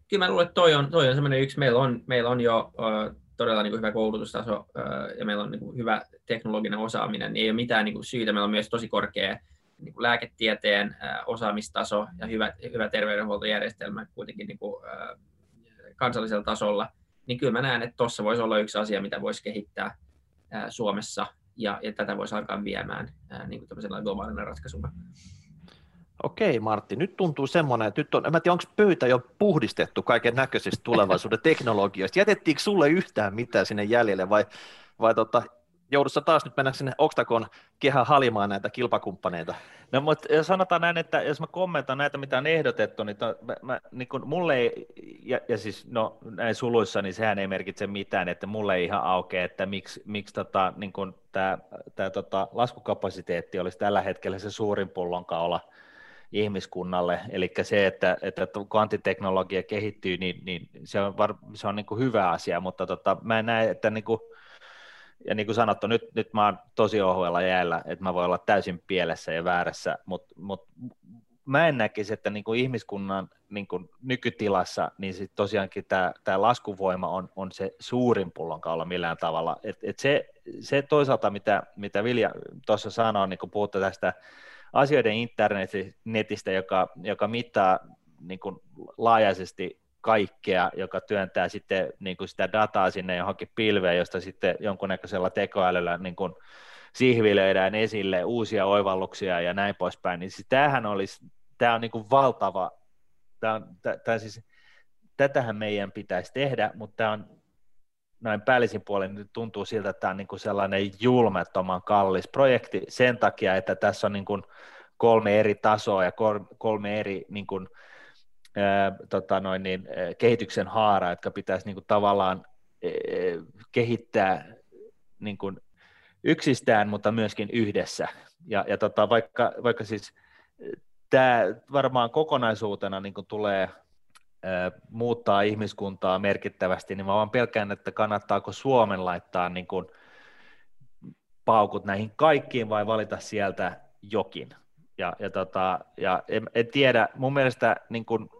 Kyllä mä luulen, että toi on, toi on semmoinen yksi, meillä on, meillä on jo uh, todella niin kuin hyvä koulutustaso uh, ja meillä on niin kuin hyvä teknologinen osaaminen, niin ei ole mitään niin kuin syytä. Meillä on myös tosi korkea niin kuin lääketieteen osaamistaso ja hyvä, hyvä terveydenhuoltojärjestelmä kuitenkin niin kuin, kansallisella tasolla. Niin kyllä mä näen, että tuossa voisi olla yksi asia, mitä voisi kehittää Suomessa ja, ja tätä voisi alkaa viemään ää, niin kuin tämmöisellä globaalina ratkaisuna. Okei Martti, nyt tuntuu semmoinen, että nyt on, en tiedä onko pöytä jo puhdistettu kaiken näköisistä tulevaisuuden teknologioista. Jätettiinkö sulle yhtään mitään sinne jäljelle vai, vai tota, joudussa taas nyt mennä sinne Oktakon kehä halimaan näitä kilpakumppaneita? No mutta jos sanotaan näin, että jos mä kommentoin näitä, mitä on ehdotettu, niin, to, mä, mä, niin kun mulle ei, ja, ja siis no näin suluissa, niin sehän ei merkitse mitään, että mulle ei ihan aukea, että miksi, miksi tota, niin tämä tää, tota, laskukapasiteetti olisi tällä hetkellä se suurin pullonkaula ihmiskunnalle, eli se, että, että kvantiteknologia kehittyy, niin, niin se on, var, se on niin kuin hyvä asia, mutta tota, mä en näe, että niin kuin, ja niin kuin sanottu, nyt, nyt mä oon tosi ohuella jäällä, että mä voin olla täysin pielessä ja väärässä, mutta mut, mä en näkisi, että niin kuin ihmiskunnan niin kuin nykytilassa, niin sit tosiaankin tämä, laskuvoima on, on se suurin pullonkaula millään tavalla. Et, et se, se toisaalta, mitä, mitä Vilja tuossa sanoi, niin kun puhutte tästä asioiden internetistä, joka, joka mittaa niin kuin laajaisesti kaikkea, joka työntää sitten niin kuin sitä dataa sinne johonkin pilveen, josta sitten jonkunnäköisellä tekoälyllä niin kuin sihvilöidään esille uusia oivalluksia ja näin poispäin, niin siis tämähän olisi, tämä on niin kuin valtava, tämä on, tämä siis, tätähän meidän pitäisi tehdä, mutta tämä on näin päällisin puolin nyt tuntuu siltä, että tämä on niin kuin sellainen julmettoman kallis projekti sen takia, että tässä on niin kuin kolme eri tasoa ja kolme eri niin kuin, tota noin, niin, kehityksen haara, jotka pitäisi niin kuin, tavallaan kehittää niin kuin, yksistään, mutta myöskin yhdessä. Ja, ja tota, vaikka, vaikka siis tämä varmaan kokonaisuutena niin kuin tulee muuttaa ihmiskuntaa merkittävästi, niin mä vaan pelkään, että kannattaako Suomen laittaa niin kuin paukut näihin kaikkiin vai valita sieltä jokin. Ja, ja, tota, ja en, en, tiedä, mun mielestä niin kuin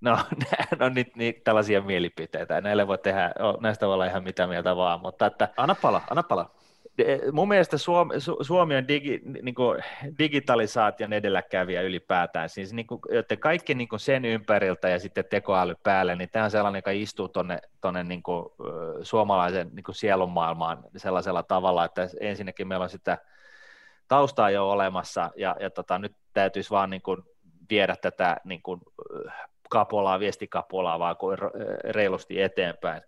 No, on nyt niin, tällaisia mielipiteitä. Näille voi tehdä, näistä voi olla ihan mitä mieltä vaan, mutta että... Anna pala, anna pala. Mun mielestä Suomi, Suomi on digi, niin kuin digitalisaation edelläkävijä ylipäätään, siis niin kuin, joten kaikki niin kuin sen ympäriltä ja sitten tekoäly päälle, niin tämä on sellainen, joka istuu tuonne tonne niin kuin, suomalaisen niin kuin sielun maailmaan sellaisella tavalla, että ensinnäkin meillä on sitä taustaa jo olemassa, ja, ja tota, nyt täytyisi vaan niin kuin viedä tätä niin kuin, kapolaa, viestikapolaa vaan reilusti eteenpäin.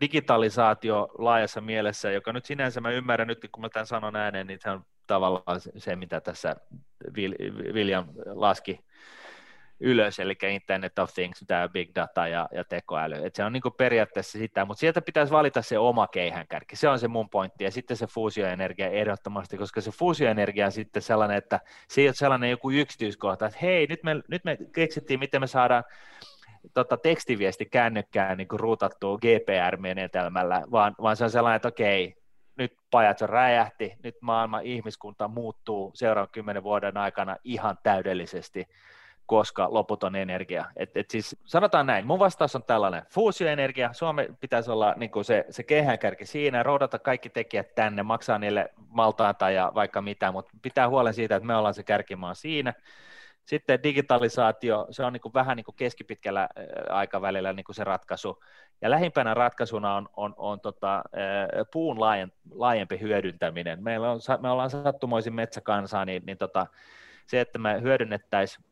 Digitalisaatio laajassa mielessä, joka nyt sinänsä mä ymmärrän nyt, kun mä tämän sanon ääneen, niin se on tavallaan se, mitä tässä William laski ylös, eli Internet of Things, tämä Big Data ja, ja tekoäly. Et se on niin periaatteessa sitä, mutta sieltä pitäisi valita se oma keihänkärki. Se on se mun pointti. Ja sitten se fuusioenergia ehdottomasti, koska se fuusioenergia on sitten sellainen, että se ei ole sellainen joku yksityiskohta, että hei, nyt me, nyt me keksittiin, miten me saadaan tota, tekstiviesti kännykkään niin ruutattua GPR-menetelmällä, vaan, vaan se on sellainen, että okei, nyt pajat räjähti, nyt maailman ihmiskunta muuttuu seuraavan kymmenen vuoden aikana ihan täydellisesti koska loputon energia. Et, et siis sanotaan näin, mun vastaus on tällainen, fuusioenergia, Suomi pitäisi olla niin kuin se, se kehänkärki siinä, roudata kaikki tekijät tänne, maksaa niille maltaata ja vaikka mitä, mutta pitää huolen siitä, että me ollaan se kärkimaa siinä. Sitten digitalisaatio, se on niin kuin vähän niin kuin keskipitkällä aikavälillä niin kuin se ratkaisu. Ja lähimpänä ratkaisuna on, on, on tota, puun laajempi hyödyntäminen. Meillä on, me ollaan sattumoisin metsäkansaa, niin, niin tota, se, että me hyödynnettäisiin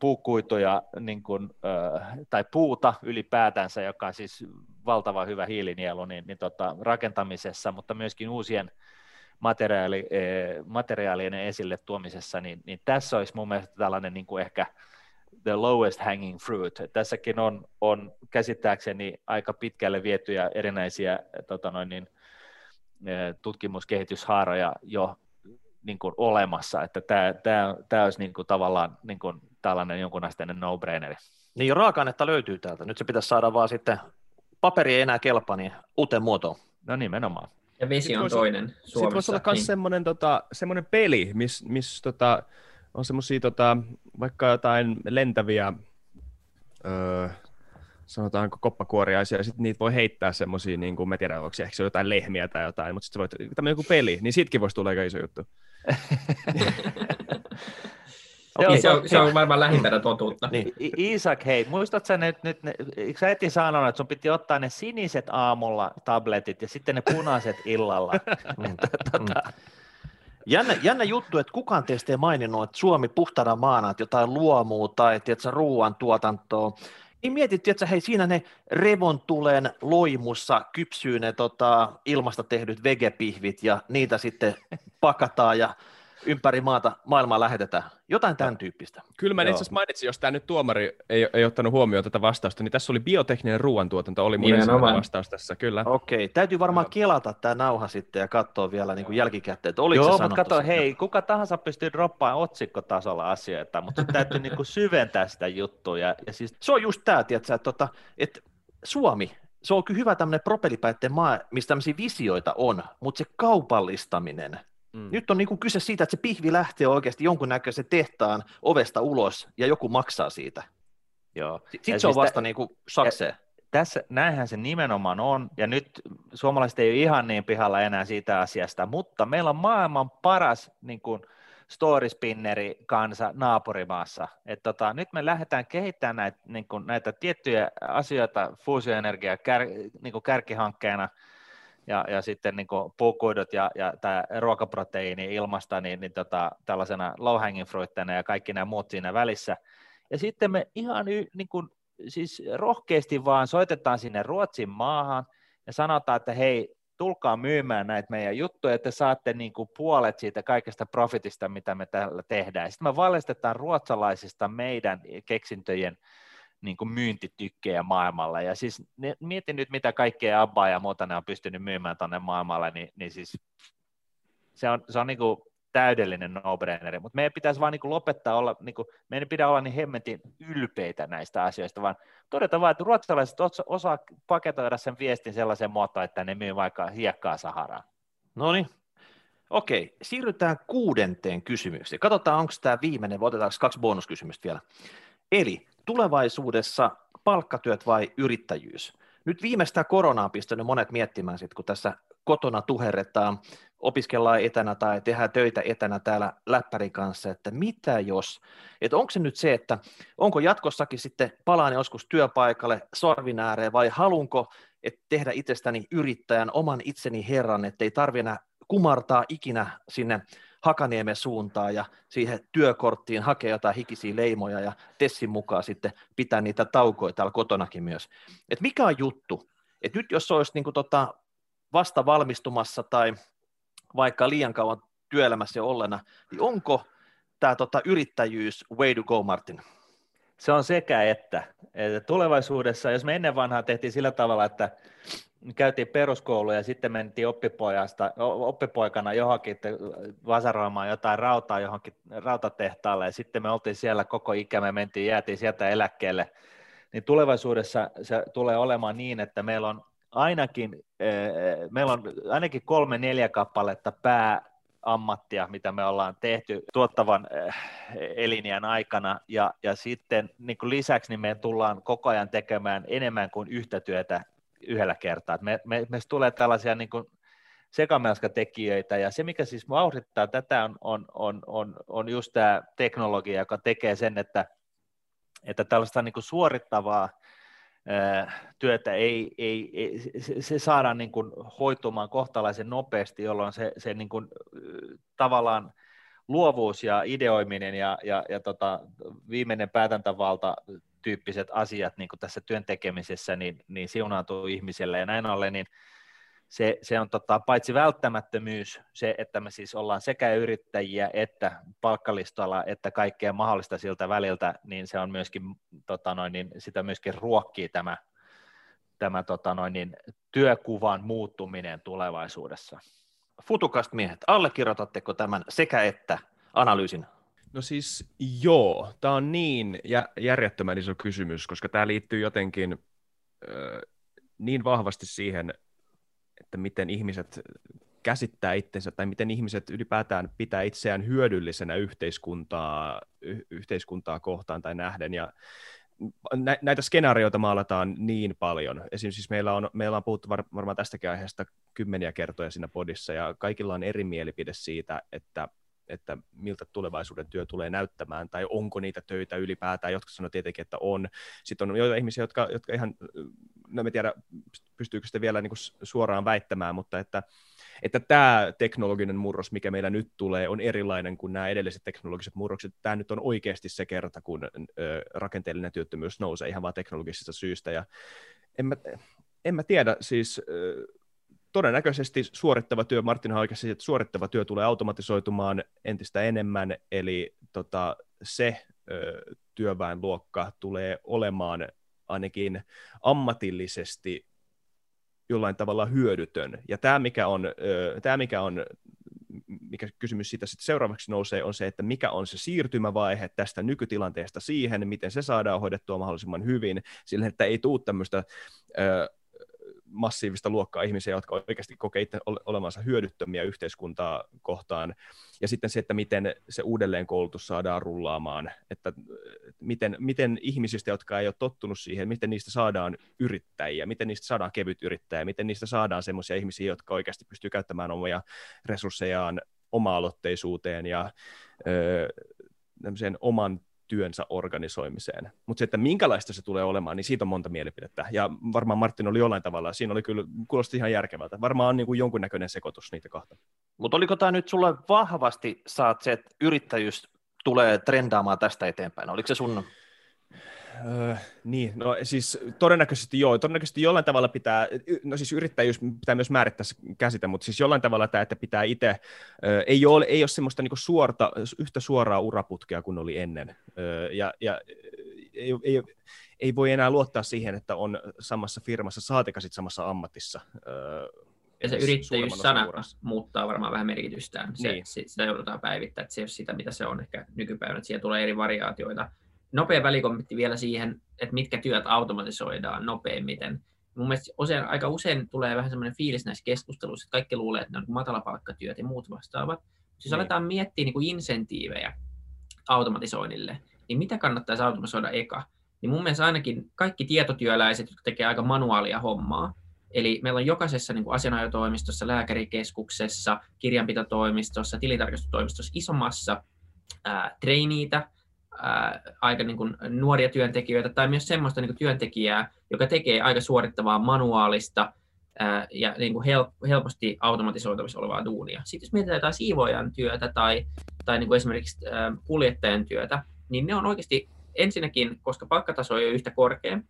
puukuituja niin kuin, tai puuta ylipäätänsä, joka on siis valtava hyvä hiilinielu niin, niin tota, rakentamisessa, mutta myöskin uusien materiaali, materiaalien esille tuomisessa, niin, niin tässä olisi mun mielestä tällainen niin kuin ehkä the lowest hanging fruit. Tässäkin on, on käsittääkseni aika pitkälle vietyjä erinäisiä tota noin, niin, tutkimuskehityshaaroja jo niin kuin olemassa, että tämä, tämä, tämä olisi niin kuin tavallaan niin kuin tällainen jonkunasteinen no-braineri. Niin raaka-ainetta löytyy täältä, nyt se pitäisi saada vaan sitten, paperi ei enää kelpa, niin uuteen muotoon. No nimenomaan. Ja vesi on toinen Suomessa. Sitten voisi olla myös niin. semmoinen, tota, semmoinen peli, missä miss, tota, on semmoisia tota, vaikka jotain lentäviä, öö, sanotaanko koppakuoriaisia, ja sitten niitä voi heittää semmoisia, niin kuin, mä tiedän, onko se, jotain lehmiä tai jotain, mutta sitten voit, tämmöinen joku peli, niin sitkin voisi tulla aika iso juttu. Okay, se, on, se on varmaan lähimpänä totuutta. Niin. Isak, hei, muistatko nyt, nyt ne, eikö sä heti sanonut, että sun piti ottaa ne siniset aamulla tabletit ja sitten ne punaiset illalla? Mm. tota. Jännä, jännä juttu, että kukaan teistä ei maininnut, että Suomi puhtana maana, että jotain luomuu tai tiedätkö, ruoantuotantoa. Niin mietit, että hei, siinä ne revontulen loimussa kypsyy ne tota, ilmasta tehdyt vegepihvit ja niitä sitten pakataan ja ympäri maata, maailmaa lähetetään. Jotain tämän tyyppistä. Kyllä mä itse asiassa mainitsin, jos tämä nyt tuomari ei, ei ottanut huomioon tätä vastausta, niin tässä oli biotekninen ruoantuotanto, oli mun ensimmäinen vastaus tässä, kyllä. Okei, okay. täytyy varmaan Joo. kelata tämä nauha sitten ja katsoa vielä niin kuin jälkikäteen, että oliko Joo, se mutta kato, hei, kuka tahansa pystyy droppaamaan otsikkotasolla asioita, mutta täytyy niin kuin syventää sitä juttua. Ja, ja siis... Se on just tämä, tiedätkö, että, tota, että Suomi, se on kyllä hyvä tämmöinen propelipäitten maa, missä tämmöisiä visioita on, mutta se kaupallistaminen, Mm. Nyt on niin kuin kyse siitä, että se pihvi lähtee oikeasti jonkunnäköisen tehtaan ovesta ulos ja joku maksaa siitä. Joo. Sitten siis se on vasta niin kuin sakseen. Tässä, näinhän se nimenomaan on, ja nyt suomalaiset ei ole ihan niin pihalla enää siitä asiasta, mutta meillä on maailman paras niin kuin, storyspinneri kansa naapurimaassa. Et tota, nyt me lähdetään kehittämään näitä, niin kuin, näitä tiettyjä asioita fuusioenergia kär, niin kuin kärkihankkeena – ja, ja sitten niin puukuidut ja, ja tämä ruokaproteiini ilmasta niin, niin tota, tällaisena low hanging fruitteina ja kaikki nämä muut siinä välissä. Ja sitten me ihan y, niin kuin, siis rohkeasti vaan soitetaan sinne Ruotsin maahan ja sanotaan, että hei, tulkaa myymään näitä meidän juttuja, että saatte niin kuin puolet siitä kaikesta profitista, mitä me täällä tehdään. Sitten me valjastetaan ruotsalaisista meidän keksintöjen niin kuin myyntitykkejä maailmalla. Ja siis ne, mietin nyt, mitä kaikkea Abba ja muuta ne on pystynyt myymään tuonne maailmalle, niin, niin siis se on, se on niin kuin täydellinen no-braineri, mutta meidän pitäisi vaan niin kuin lopettaa olla, niin kuin, meidän ei pidä olla niin hemmetin ylpeitä näistä asioista, vaan todeta vaan, että ruotsalaiset osa, osaa paketoida sen viestin sellaisen muotoon, että ne myy vaikka hiekkaa Saharaan. No niin, Okei, siirrytään kuudenteen kysymykseen. Katsotaan, onko tämä viimeinen, vai otetaanko kaksi bonuskysymystä vielä. Eli tulevaisuudessa palkkatyöt vai yrittäjyys? Nyt viimeistä koronaa on pistänyt monet miettimään, sit, kun tässä kotona tuherretaan, opiskellaan etänä tai tehdään töitä etänä täällä läppärin kanssa, että mitä jos, että onko se nyt se, että onko jatkossakin sitten palaan joskus työpaikalle sorvin ääreen vai halunko että tehdä itsestäni yrittäjän, oman itseni herran, että ei tarvitse enää kumartaa ikinä sinne Hakaniemen suuntaan ja siihen työkorttiin hakea jotain hikisiä leimoja ja Tessin mukaan sitten pitää niitä taukoja täällä kotonakin myös. Et mikä on juttu? Et nyt jos olisi niin kuin tota vasta valmistumassa tai vaikka liian kauan työelämässä ollena, niin onko tämä tota yrittäjyys way to go, Martin? Se on sekä että. että. Tulevaisuudessa, jos me ennen vanhaa tehtiin sillä tavalla, että käytiin peruskoulu ja sitten mentiin oppipojasta, oppipoikana johonkin vasaroimaan jotain rautaa johonkin rautatehtaalle ja sitten me oltiin siellä koko ikä, me mentiin, jäätiin sieltä eläkkeelle, niin tulevaisuudessa se tulee olemaan niin, että meillä on ainakin, eh, meillä on ainakin kolme neljä kappaletta pää ammattia, mitä me ollaan tehty tuottavan eh, elinjän aikana, ja, ja sitten niin kuin lisäksi niin me tullaan koko ajan tekemään enemmän kuin yhtä työtä yhdellä kertaa. me, me, me tulee tällaisia niin kuin sekamelskatekijöitä, ja se, mikä siis vauhdittaa tätä, on, on, on, on, on just tämä teknologia, joka tekee sen, että, että tällaista niin kuin suorittavaa työtä ei, ei, ei se, se saadaan niin kuin hoitumaan kohtalaisen nopeasti, jolloin se, se niin kuin, tavallaan luovuus ja ideoiminen ja, ja, ja tota, viimeinen päätäntävalta tyyppiset asiat niin kuin tässä työn tekemisessä niin, niin siunaantuu ihmiselle ja näin ollen, niin se, se on tota, paitsi välttämättömyys, se, että me siis ollaan sekä yrittäjiä että palkkalistoilla, että kaikkea mahdollista siltä väliltä, niin se on myöskin, tota noin, niin sitä myöskin ruokkii tämä, tämä tota noin, niin, työkuvan muuttuminen tulevaisuudessa. Futukast miehet, allekirjoitatteko tämän sekä että analyysin? No siis joo, tämä on niin järjettömän iso kysymys, koska tämä liittyy jotenkin äh, niin vahvasti siihen, että miten ihmiset käsittää itsensä tai miten ihmiset ylipäätään pitää itseään hyödyllisenä yhteiskuntaa, y- yhteiskuntaa kohtaan tai nähden. Ja nä- näitä skenaarioita maalataan niin paljon. Esimerkiksi siis meillä, on, meillä on puhuttu var- varmaan tästäkin aiheesta kymmeniä kertoja siinä podissa, ja kaikilla on eri mielipide siitä, että että miltä tulevaisuuden työ tulee näyttämään, tai onko niitä töitä ylipäätään, jotka sanoo tietenkin, että on. Sitten on joita ihmisiä, jotka, jotka ihan, no en tiedä, pystyykö sitä vielä niin kuin suoraan väittämään, mutta että, että tämä teknologinen murros, mikä meillä nyt tulee, on erilainen kuin nämä edelliset teknologiset murrokset. Tämä nyt on oikeasti se kerta, kun ö, rakenteellinen työttömyys nousee ihan vain teknologisista syistä, ja en mä, en mä tiedä, siis todennäköisesti suorittava työ, Martin oikeasti, että suorittava työ tulee automatisoitumaan entistä enemmän, eli tota, se ö, työväenluokka tulee olemaan ainakin ammatillisesti jollain tavalla hyödytön. Ja tämä, mikä on, ö, tämä, mikä on mikä kysymys siitä sitten seuraavaksi nousee, on se, että mikä on se siirtymävaihe tästä nykytilanteesta siihen, miten se saadaan hoidettua mahdollisimman hyvin, sillä että ei tule tämmöistä ö, massiivista luokkaa ihmisiä, jotka oikeasti kokee itse olevansa hyödyttömiä yhteiskuntaa kohtaan. Ja sitten se, että miten se uudelleenkoulutus saadaan rullaamaan, että miten, miten ihmisistä, jotka ei ole tottunut siihen, miten niistä saadaan yrittäjiä, miten niistä saadaan kevyt yrittäjiä, miten niistä saadaan sellaisia ihmisiä, jotka oikeasti pystyy käyttämään omia resurssejaan oma-aloitteisuuteen ja ö, oman työnsä organisoimiseen. Mutta se, että minkälaista se tulee olemaan, niin siitä on monta mielipidettä. Ja varmaan Martin oli jollain tavalla, siinä oli kyllä, kuulosti ihan järkevältä. Varmaan on niin kuin jonkunnäköinen sekoitus niitä kahta. Mutta oliko tämä nyt sulle vahvasti, saat se, että yrittäjyys tulee trendaamaan tästä eteenpäin? Oliko se sun Öö, niin, no siis todennäköisesti joo. Todennäköisesti jollain tavalla pitää, no siis yrittäjyys pitää myös määrittää käsite, mutta siis jollain tavalla tämä, että pitää itse, öö, ei, ole, ei ole semmoista niinku suorta, yhtä suoraa uraputkea kuin oli ennen. Öö, ja, ja ei, ei, ei voi enää luottaa siihen, että on samassa firmassa, saatika sitten samassa ammatissa. Öö, ja se yrittäjyys-sana muuttaa varmaan vähän merkitystään. Se, niin. Sitä joudutaan päivittämään, että se ei ole sitä, mitä se on ehkä nykypäivänä. Että siellä tulee eri variaatioita nopea välikommentti vielä siihen, että mitkä työt automatisoidaan nopeimmiten. Mun mielestä usein, aika usein tulee vähän semmoinen fiilis näissä keskusteluissa, että kaikki luulee, että ne on niin matalapalkkatyöt ja muut vastaavat. Siis mm. aletaan miettiä niin kuin insentiivejä automatisoinnille, niin mitä kannattaisi automatisoida eka? Niin mun mielestä ainakin kaikki tietotyöläiset, jotka tekee aika manuaalia hommaa, Eli meillä on jokaisessa niin kuin asianajotoimistossa, lääkärikeskuksessa, kirjanpitotoimistossa, tilintarkastustoimistossa isommassa ää, treiniitä, aika niin kuin nuoria työntekijöitä tai myös semmoista niin kuin työntekijää, joka tekee aika suorittavaa manuaalista ää, ja niin kuin help, helposti automatisoitavissa olevaa duunia. Sitten jos mietitään jotain siivoajan työtä tai, tai niin kuin esimerkiksi ää, kuljettajan työtä, niin ne on oikeasti ensinnäkin, koska palkkataso ei ole yhtä korkea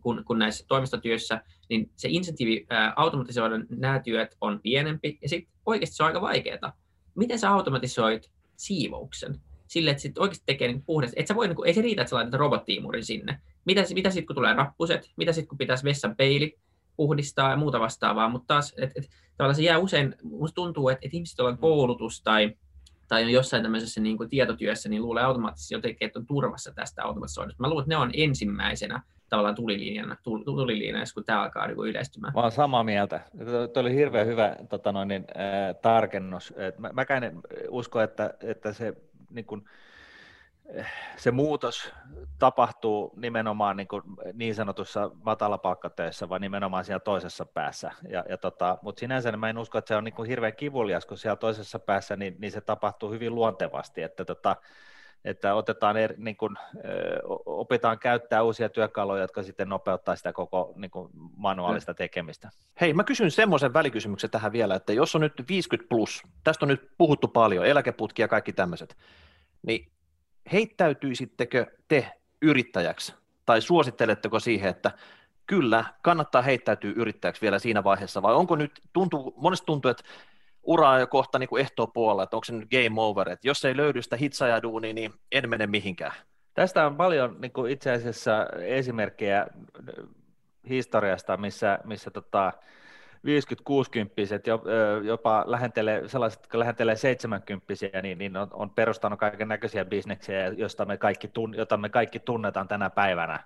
kuin, kuin näissä toimistotyössä, niin se insentiivi ää, automatisoida nämä työt on pienempi ja sitten oikeasti se on aika vaikeaa. Miten sä automatisoit siivouksen? Sille, että sit oikeasti tekee niin puhdasta. Et sä voi, niin kuin, ei se riitä, että sä laitat robottiimurin sinne. Mitä, mitä sitten, kun tulee rappuset? Mitä sitten, kun pitäisi vessan peili puhdistaa ja muuta vastaavaa? Mutta taas, et, et, tavallaan se jää usein, musta tuntuu, että, että ihmiset, on koulutus tai, tai on jossain tämmöisessä niin kuin tietotyössä, niin luulee automaattisesti jotenkin, että on turvassa tästä automatisoinnista. Mä luulen, että ne on ensimmäisenä tavallaan tulilinjana, tulilinjassa, kun tämä alkaa niin yleistymään. Mä olen samaa mieltä. Tuo oli hirveän hyvä tota noin, niin, äh, tarkennus. Et mä, mäkään usko, että, että se niin kuin, eh, se muutos tapahtuu nimenomaan niin, kuin niin sanotussa matalapalkkatöissä, vaan nimenomaan siellä toisessa päässä. Ja, ja tota, mutta sinänsä mä en usko, että se on niin kuin hirveän kivulias, kun siellä toisessa päässä niin, niin se tapahtuu hyvin luontevasti, että, tota, että otetaan eri, niin kuin, opitaan käyttää uusia työkaluja, jotka sitten nopeuttaa sitä koko niin kuin manuaalista tekemistä. Hei, mä kysyn semmoisen välikysymyksen tähän vielä, että jos on nyt 50 plus, tästä on nyt puhuttu paljon, eläkeputki ja kaikki tämmöiset, niin heittäytyisittekö te yrittäjäksi? Tai suositteletteko siihen, että kyllä, kannattaa heittäytyä yrittäjäksi vielä siinä vaiheessa, vai onko nyt, tuntuu, monesti tuntuu, että ura on jo kohta niin kuin puolella, että onko se nyt game over, että jos ei löydy sitä hitsajaduunia, niin en mene mihinkään. Tästä on paljon niin kuin itse asiassa esimerkkejä historiasta, missä, missä tota, 50-60 jopa lähentelee, sellaiset, jotka lähentelee 70 niin, niin on, on perustanut kaiken näköisiä bisneksiä, joista me kaikki, jota me kaikki tunnetaan tänä päivänä.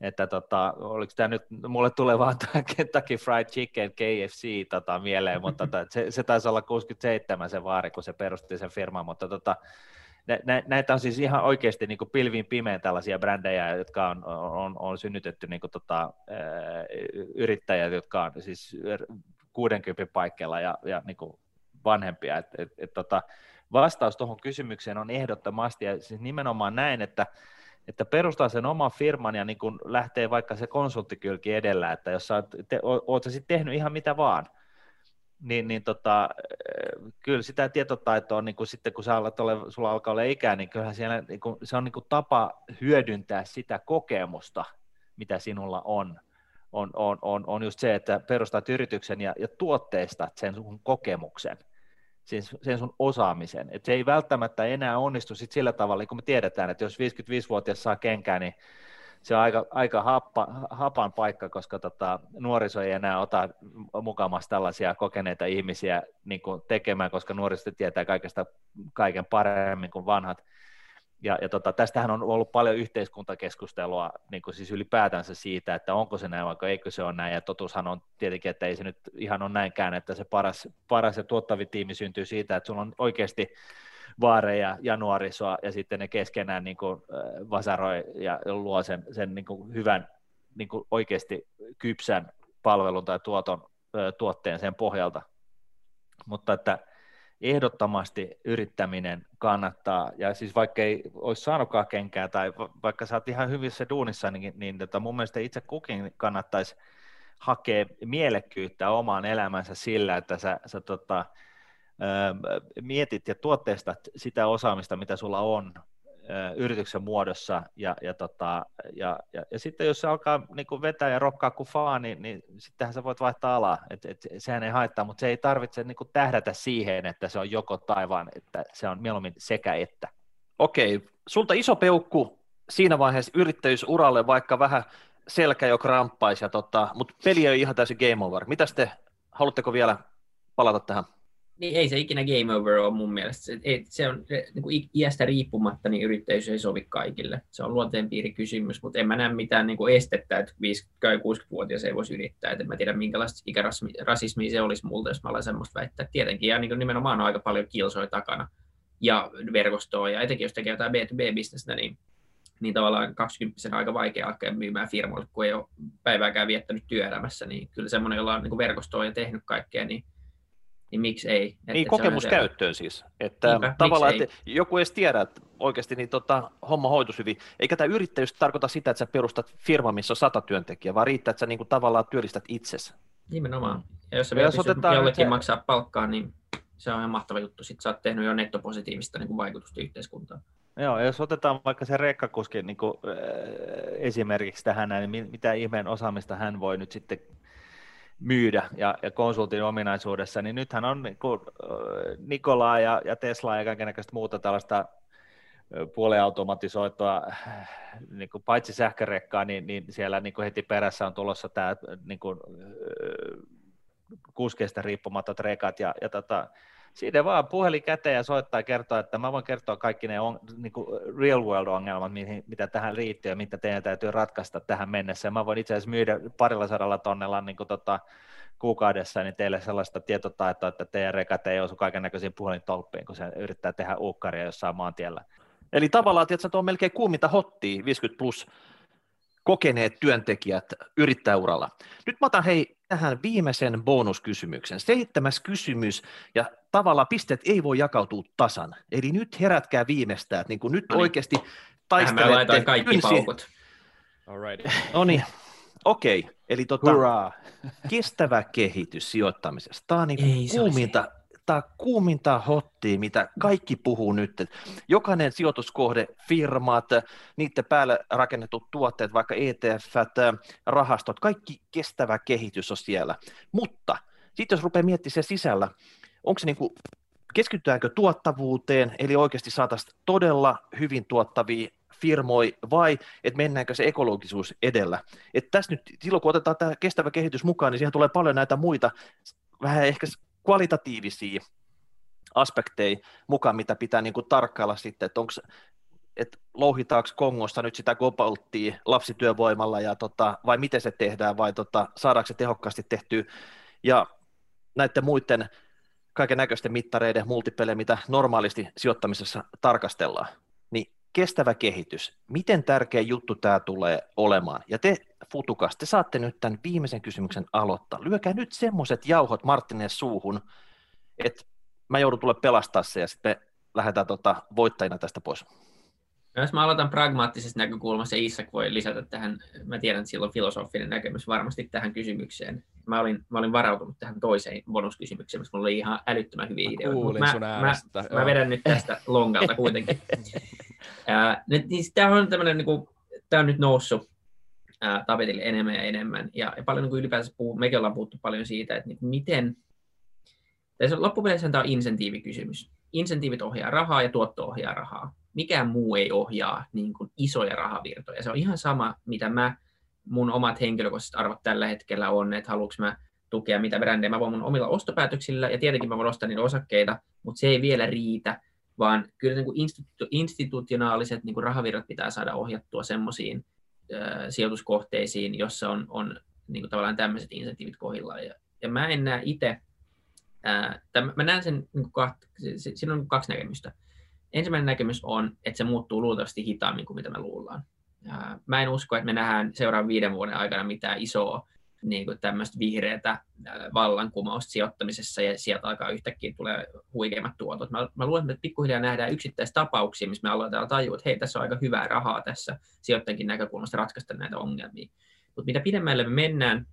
Että tota, oliko tämä nyt, mulle tulee vaan tämä Kentucky Fried Chicken KFC tota, mieleen, mutta tota, se, se taisi olla 67 se vaari, kun se perusti sen firman, mutta tota, nä, näitä on siis ihan oikeasti niin kuin pilviin pimeän tällaisia brändejä, jotka on, on, on synnytetty niin kuin tota, yrittäjät, jotka on siis 60 paikkeilla ja, ja niin kuin vanhempia. Et, et, et, tota, vastaus tuohon kysymykseen on ehdottomasti, ja siis nimenomaan näin, että että perustaa sen oman firman ja niin kun lähtee vaikka se konsulttikylki edellä, että jos sä oot, te, oot sä sitten tehnyt ihan mitä vaan, niin, niin tota, kyllä sitä tietotaitoa, niin kuin sitten kun sä alat ole, sulla alkaa olla ikää, niin kyllähän siellä, niin kuin, se on niin kuin tapa hyödyntää sitä kokemusta, mitä sinulla on. On, on, on, on just se, että perustat yrityksen ja, ja tuotteistat sen sun kokemuksen, sen, sen sun osaamisen. Et se ei välttämättä enää onnistu sit sillä tavalla, kun me tiedetään, että jos 55-vuotias saa kenkää, niin se on aika, aika happa, hapan paikka, koska tota, nuoriso ei enää ota mukamassa tällaisia kokeneita ihmisiä niin tekemään, koska nuoriso tietää kaikesta kaiken paremmin kuin vanhat. Ja, ja tota, tästähän on ollut paljon yhteiskuntakeskustelua niin kuin siis ylipäätänsä siitä, että onko se näin vai eikö se ole näin, ja totuushan on tietenkin, että ei se nyt ihan ole näinkään, että se paras, paras ja tuottavi tiimi syntyy siitä, että sulla on oikeasti vaareja ja nuorisoa, ja sitten ne keskenään niin kuin, vasaroi ja luo sen, sen niin kuin hyvän, niin kuin oikeasti kypsän palvelun tai tuoton, tuotteen sen pohjalta. Mutta että ehdottomasti yrittäminen kannattaa, ja siis vaikka ei olisi saanutkaan kenkää, tai vaikka sä oot ihan hyvissä duunissa, niin, niin tota mun mielestä itse kukin kannattaisi hakea mielekkyyttä omaan elämänsä sillä, että sä, sä tota, mietit ja tuotteistat sitä osaamista, mitä sulla on yrityksen muodossa, ja, ja, tota, ja, ja, ja sitten jos se alkaa niin kuin vetää ja rokkaa kuin faa, niin, sittenhän sä voit vaihtaa alaa, et, et, sehän ei haittaa, mutta se ei tarvitse niin kuin tähdätä siihen, että se on joko taivaan, että se on mieluummin sekä että. Okei, sulta iso peukku siinä vaiheessa yrittäjyysuralle, vaikka vähän selkä jo kramppaisi, tota, mutta peli ei ihan täysin game over. Mitäs te, haluatteko vielä palata tähän? Niin ei se ikinä game over ole mun mielestä. Se, ei, se on niin kuin iästä riippumatta, niin yrittäjyys ei sovi kaikille. Se on luonteenpiirikysymys, mutta en mä näe mitään niin kuin estettä, että 50-60-vuotias ei voisi yrittää. Et en mä tiedä, minkälaista ikärasismia se olisi multa, jos mä olen semmoista väittää. Tietenkin, ja niin nimenomaan on aika paljon kilsoja takana ja verkostoa, ja etenkin jos tekee jotain B2B-bisnestä, niin niin tavallaan 20 on aika vaikea alkaa myymään firmoille, kun ei ole päivääkään viettänyt työelämässä, niin kyllä semmoinen, jolla on niin verkostoa ja tehnyt kaikkea, niin niin miksi ei? Että niin, kokemuskäyttöön siis. Että Niinpä, tavallaan, että joku edes tiedä, että oikeasti niin tota, homma hoitus hyvin. Eikä tämä yrittäjyys tarkoita sitä, että sä perustat firma, missä on sata työntekijää, vaan riittää, että sä niin kuin tavallaan työllistät itsesi. Nimenomaan. Ja jos sä vielä jollekin se... maksaa palkkaa, niin se on ihan mahtava juttu. Sitten sä oot tehnyt jo nettopositiivista niin kuin vaikutusta yhteiskuntaan. Joo, jos otetaan vaikka se rekkakuski niin kuin, äh, esimerkiksi tähän, niin mitä ihmeen osaamista hän voi nyt sitten myydä ja, ja konsultin ominaisuudessa, niin nythän on niin kuin, Nikolaa ja, ja Tesla ja kaikenlaista muuta tällaista puoliautomatisoitua, niin kuin paitsi sähkörekkaa, niin, niin siellä niin kuin heti perässä on tulossa tämä niin kuin, kuskeista riippumatta rekat ja, ja tota, siitä vaan puhelin käteen ja soittaa ja kertoa, että mä voin kertoa kaikki ne on, niin real world ongelmat, mitä tähän liittyy ja mitä teidän täytyy ratkaista tähän mennessä. Ja mä voin itse asiassa myydä parilla sadalla tonnella niin kuin tota, kuukaudessa niin teille sellaista tietotaitoa, että teidän rekat ei osu kaiken näköisiin puhelintolppiin, kun se yrittää tehdä uukkaria jossain maantiellä. Eli tavallaan, että tuo on melkein kuuminta hottia, 50 plus kokeneet työntekijät yrittäjäuralla. Nyt mä otan hei tähän viimeisen bonuskysymyksen. Seitsemäs kysymys, ja tavallaan pisteet ei voi jakautua tasan. Eli nyt herätkää viimeistään, että niin kuin nyt no niin. oikeasti taistelette. Tähän kaikki kynsi... paukut. No niin, okei. Okay. Eli tota, kestävä kehitys sijoittamisessa. Tämä on niin kuuminta, tämä kuuminta hottia, mitä kaikki puhuu nyt. Jokainen sijoituskohde, firmat, niiden päälle rakennetut tuotteet, vaikka ETF, rahastot, kaikki kestävä kehitys on siellä. Mutta sitten jos rupeaa miettimään sen sisällä, onko se niin kuin, keskitytäänkö tuottavuuteen, eli oikeasti saataisiin todella hyvin tuottavia firmoi vai että mennäänkö se ekologisuus edellä. Et tässä nyt, silloin kun otetaan tämä kestävä kehitys mukaan, niin siihen tulee paljon näitä muita vähän ehkä kvalitatiivisia aspekteja mukaan, mitä pitää niin kuin tarkkailla sitten, että onko että louhitaanko Kongosta nyt sitä kobolttia lapsityövoimalla ja tota, vai miten se tehdään vai tota, saadaanko se tehokkaasti tehtyä ja näiden muiden kaiken näköisten mittareiden multipele, mitä normaalisti sijoittamisessa tarkastellaan, niin kestävä kehitys, miten tärkeä juttu tämä tulee olemaan? Ja te, Futukas, te saatte nyt tämän viimeisen kysymyksen aloittaa. Lyökää nyt semmoiset jauhot Martineen suuhun, että mä joudun tulla pelastaa se ja sitten me lähdetään tota voittajina tästä pois. Jos mä aloitan pragmaattisesta näkökulmasta, ja Isak voi lisätä tähän, mä tiedän, että sillä on filosofinen näkemys varmasti tähän kysymykseen. Mä olin, mä olin varautunut tähän toiseen bonuskysymykseen, koska mulla oli ihan älyttömän hyviä ideoita. Mä, mä, mä, mä, vedän nyt tästä longalta kuitenkin. Ää, nyt, niin tämä on tämmöinen, niin kuin, tämä on nyt noussut ää, tapetille enemmän ja enemmän, ja, ja paljon niin kuin ylipäänsä puhuu, mekin ollaan puhuttu paljon siitä, että niin, miten, tässä loppupeleissä tämä on insentiivikysymys. Insentiivit ohjaa rahaa ja tuotto ohjaa rahaa mikään muu ei ohjaa niin kuin isoja rahavirtoja. Se on ihan sama, mitä mä, mun omat henkilökohtaiset arvot tällä hetkellä on, että haluanko mä tukea mitä brändejä mä voin mun omilla ostopäätöksillä, ja tietenkin mä voin ostaa niitä osakkeita, mutta se ei vielä riitä, vaan kyllä niin kuin institu- institutionaaliset niin kuin rahavirrat pitää saada ohjattua semmoisiin sijoituskohteisiin, jossa on, on niin kuin tavallaan tämmöiset insentiivit kohdillaan. Ja, ja mä en näe itse, mä näen sen, niin kuin kaht, siinä on kaksi näkemystä ensimmäinen näkemys on, että se muuttuu luultavasti hitaammin kuin mitä me luullaan. Mä en usko, että me nähdään seuraavan viiden vuoden aikana mitään isoa niin kuin tämmöistä vihreätä vallankumousta sijoittamisessa ja sieltä alkaa yhtäkkiä tulee huikeimmat tuotot. Mä, mä luulen, että pikkuhiljaa nähdään tapauksia, missä me aloitetaan tajua, että hei, tässä on aika hyvää rahaa tässä sijoittajankin näkökulmasta ratkaista näitä ongelmia. Mutta mitä pidemmälle me mennään,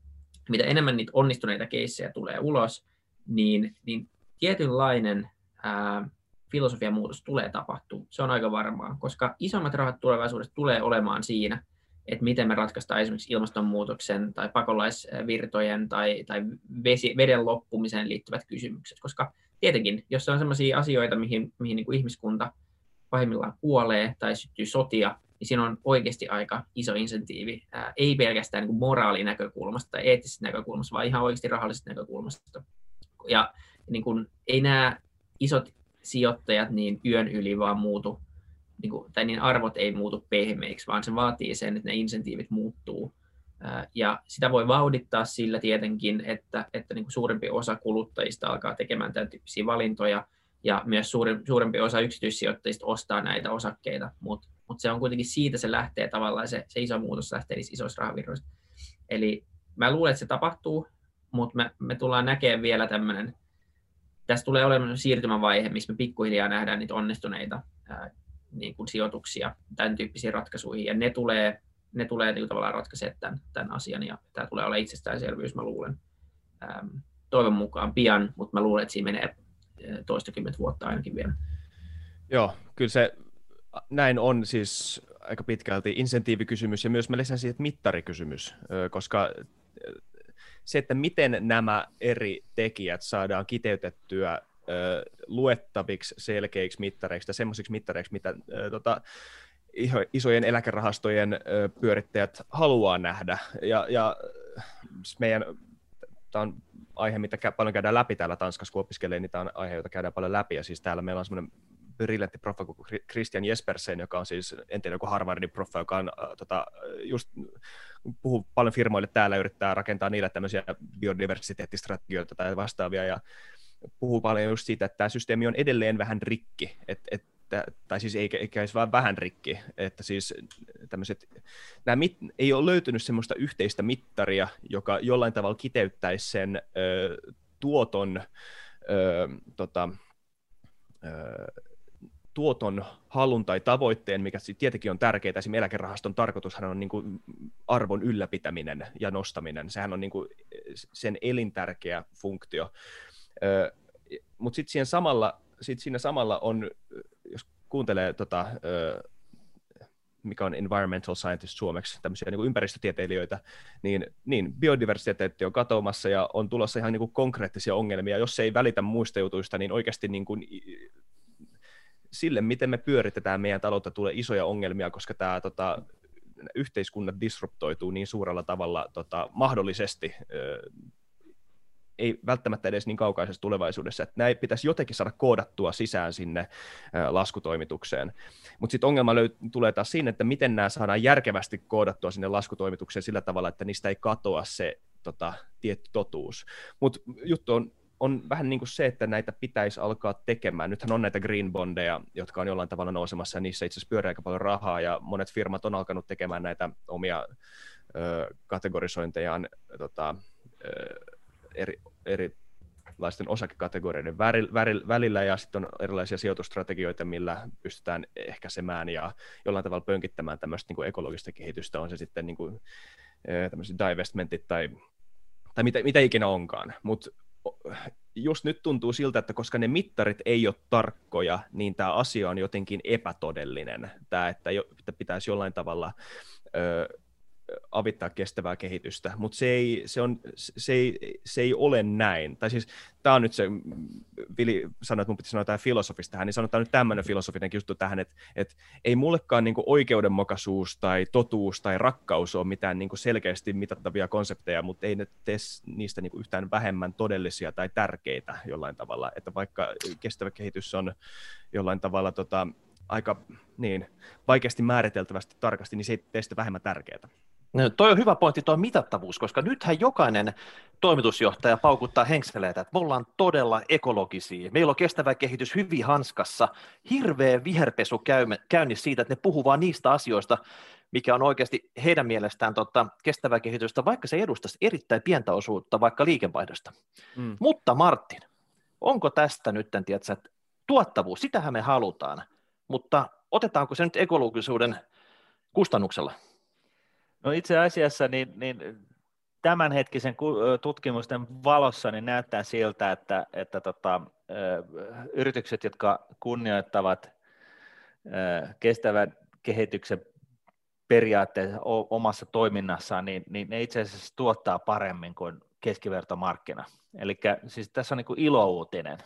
mitä enemmän niitä onnistuneita keissejä tulee ulos, niin, niin tietynlainen ää, filosofian muutos tulee tapahtua. Se on aika varmaa, koska isommat rahat tulevaisuudessa tulee olemaan siinä, että miten me ratkaistaan esimerkiksi ilmastonmuutoksen tai pakolaisvirtojen tai, tai vesi, veden loppumiseen liittyvät kysymykset. Koska tietenkin, jos se on sellaisia asioita, mihin, mihin niin kuin ihmiskunta pahimmillaan kuolee tai syttyy sotia, niin siinä on oikeasti aika iso insentiivi, ää, ei pelkästään niin moraalinäkökulmasta tai eettisestä näkökulmasta, vaan ihan oikeasti rahallisesta näkökulmasta. Ja niin kuin, ei nämä isot sijoittajat niin yön yli vaan muutu, niin kuin, tai niin arvot ei muutu pehmeiksi, vaan se vaatii sen, että ne insentiivit muuttuu. Ja sitä voi vauhdittaa sillä tietenkin, että, että niin kuin suurempi osa kuluttajista alkaa tekemään tämän tyyppisiä valintoja, ja myös suurempi, suurempi osa yksityissijoittajista ostaa näitä osakkeita, mutta mut se on kuitenkin siitä se lähtee tavallaan, se, se iso muutos lähtee niistä isoista rahavirroista. Eli mä luulen, että se tapahtuu, mutta me, me tullaan näkemään vielä tämmöinen tässä tulee olemaan siirtymävaihe, missä me pikkuhiljaa nähdään niitä onnistuneita ää, niin kuin sijoituksia tämän tyyppisiin ratkaisuihin, ja ne tulee, ne tulee niin tavallaan ratkaisemaan tämän, tämän asian, ja tämä tulee olla itsestäänselvyys, mä luulen, ähm, toivon mukaan pian, mutta mä luulen, että siinä menee toistakymmentä vuotta ainakin vielä. Joo, kyllä se näin on siis aika pitkälti insentiivikysymys ja myös mä lisäsin, että mittarikysymys, koska se, että miten nämä eri tekijät saadaan kiteytettyä ö, luettaviksi, selkeiksi mittareiksi tai semmoisiksi mittareiksi, mitä ö, tota, isojen eläkerahastojen ö, pyörittäjät haluaa nähdä. Ja, ja meidän, tämä on aihe, mitä paljon käydään läpi täällä Tanskassa, kun opiskelee, niin tämä on aihe, jota käydään paljon läpi. Ja siis täällä meillä on semmoinen briljantti kuin Christian Jespersen, joka on siis, en tiedä, joku Harvardin proffa, joka on äh, tota, just puhuu paljon firmoille täällä, yrittää rakentaa niille tämmöisiä biodiversiteettistrategioita tai vastaavia, ja puhuu paljon just siitä, että tämä systeemi on edelleen vähän rikki, että et, tai siis eikä, eikä edes vaan vähän rikki, että siis tämmöiset, nämä mit, ei ole löytynyt semmoista yhteistä mittaria, joka jollain tavalla kiteyttäisi sen ö, tuoton, ö, tota, ö, tuoton halun tai tavoitteen, mikä tietenkin on tärkeää. Esimerkiksi eläkerahaston tarkoitushan on niin kuin arvon ylläpitäminen ja nostaminen. Sehän on niin kuin sen elintärkeä funktio. Mutta sitten samalla, sit siinä samalla on, jos kuuntelee tota, mikä on environmental scientist suomeksi, tämmöisiä niin ympäristötieteilijöitä, niin, niin biodiversiteetti on katoamassa ja on tulossa ihan niin kuin konkreettisia ongelmia. Jos se ei välitä muista jutuista, niin oikeasti niin kuin sille, miten me pyöritetään meidän taloutta, tulee isoja ongelmia, koska tämä tota, yhteiskunnat disruptoituu niin suurella tavalla tota, mahdollisesti ei välttämättä edes niin kaukaisessa tulevaisuudessa, että näin pitäisi jotenkin saada koodattua sisään sinne laskutoimitukseen. Mutta sitten ongelma löy- tulee taas siinä, että miten nämä saadaan järkevästi koodattua sinne laskutoimitukseen sillä tavalla, että niistä ei katoa se tota, tietty totuus. Mutta juttu on, on vähän niin kuin se, että näitä pitäisi alkaa tekemään. Nythän on näitä green bondeja, jotka on jollain tavalla nousemassa, ja niissä itse asiassa pyörii aika paljon rahaa, ja monet firmat on alkanut tekemään näitä omia ö, kategorisointejaan tota, ö, eri, erilaisten osakekategorioiden välillä ja sitten on erilaisia sijoitustrategioita, millä pystytään ehkäisemään ja jollain tavalla pönkittämään tämmöistä niin ekologista kehitystä, on se sitten niin kuin, tämmöiset divestmentit tai, tai mitä, mitä ikinä onkaan. Mutta just nyt tuntuu siltä, että koska ne mittarit ei ole tarkkoja, niin tämä asia on jotenkin epätodellinen. Tämä, että, pitäisi jollain tavalla ö, avittaa kestävää kehitystä, mutta se ei, se, on, se, ei, se ei ole näin. Tai siis tämä on nyt se, Vili sanoi, että mun piti sanoa jotain filosofista tähän, niin sanotaan nyt tämmöinen filosofinen juttu tähän, että, että ei mullekaan niin oikeudenmukaisuus tai totuus tai rakkaus ole mitään niin selkeästi mitattavia konsepteja, mutta ei ne tee niistä niin yhtään vähemmän todellisia tai tärkeitä jollain tavalla. Että vaikka kestävä kehitys on jollain tavalla tota, aika niin, vaikeasti määriteltävästi tarkasti, niin se ei tee sitä vähemmän tärkeää. No, toi on hyvä pointti, tuo mitattavuus, koska nythän jokainen toimitusjohtaja paukuttaa henkseleitä, että me ollaan todella ekologisia, meillä on kestävä kehitys hyvin hanskassa, hirveä viherpesu käynnissä siitä, että ne puhuu vain niistä asioista, mikä on oikeasti heidän mielestään tota, kestävää kehitystä, vaikka se edustaisi erittäin pientä osuutta vaikka liikevaihdosta. Mm. Mutta Martin, onko tästä nyt, tiedätkö, että tuottavuus, sitähän me halutaan, mutta otetaanko se nyt ekologisuuden kustannuksella? No itse asiassa niin, niin tämänhetkisen tutkimusten valossa niin näyttää siltä, että, että tota, yritykset, jotka kunnioittavat kestävän kehityksen periaatteessa omassa toiminnassaan, niin, niin ne itse asiassa tuottaa paremmin kuin keskivertomarkkina. Eli siis tässä on niin ilouutinen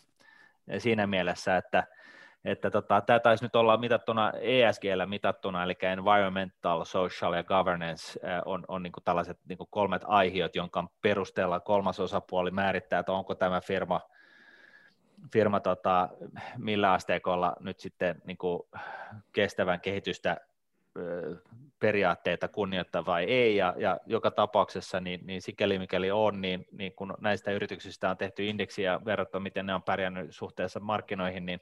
siinä mielessä, että, että tota, tämä taisi nyt olla mitattuna ESGllä mitattuna, eli environmental, social ja governance on, on niin kuin tällaiset niin kuin kolmet aihiot, jonka perusteella kolmas osapuoli määrittää, että onko tämä firma, firma tota, millä asteikolla nyt sitten niin kuin kestävän kehitystä periaatteita kunnioittaa vai ei, ja, ja joka tapauksessa, niin, niin sikäli mikäli on, niin, niin kun näistä yrityksistä on tehty indeksiä verrattuna, miten ne on pärjännyt suhteessa markkinoihin, niin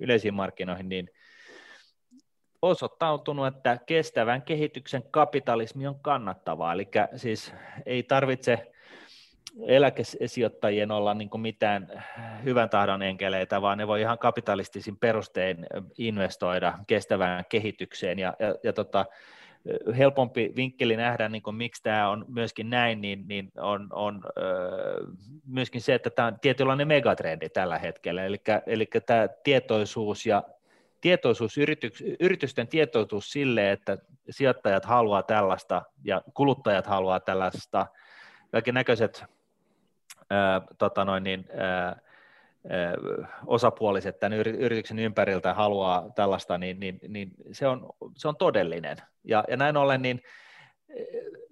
yleisiin markkinoihin, niin osoittautunut, että kestävän kehityksen kapitalismi on kannattavaa, eli siis ei tarvitse eläkesijoittajien olla niin mitään hyvän tahdon enkeleitä, vaan ne voi ihan kapitalistisin perustein investoida kestävään kehitykseen. Ja, ja, ja tota, helpompi vinkkeli nähdä, niin kuin, miksi tämä on myöskin näin, niin, niin on, on öö, myöskin se, että tämä on tietynlainen megatrendi tällä hetkellä, eli, eli tämä tietoisuus ja tietoisuus, yrityks, yritysten tietoisuus sille, että sijoittajat haluaa tällaista ja kuluttajat haluaa tällaista, kaikki näköiset ää, tota noin, niin, ää, osapuoliset tämän yrityksen ympäriltä haluaa tällaista, niin, niin, niin se, on, se on todellinen. Ja, ja näin ollen niin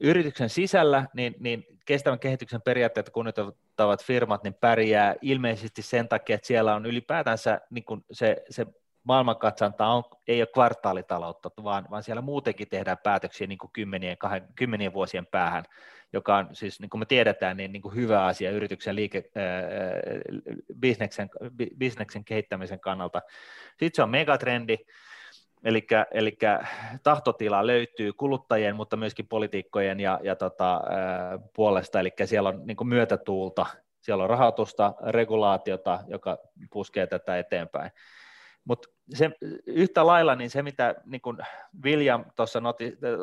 yrityksen sisällä niin, niin kestävän kehityksen periaatteet kunnioittavat firmat niin pärjää ilmeisesti sen takia, että siellä on ylipäätänsä niin kuin se, se maailmankatsanta on, ei ole kvartaalitaloutta, vaan, vaan siellä muutenkin tehdään päätöksiä niin kuin kymmenien, kahden, kymmenien vuosien päähän joka on siis, niin kuin me tiedetään, niin, niin kuin hyvä asia yrityksen liike, ää, bisneksen, bisneksen kehittämisen kannalta. Sitten se on megatrendi, eli, eli tahtotila löytyy kuluttajien, mutta myöskin politiikkojen ja, ja tota, ää, puolesta, eli siellä on niin myötätuulta, siellä on rahoitusta, regulaatiota, joka puskee tätä eteenpäin. Mutta se, yhtä lailla niin se, mitä niin kuin William tuossa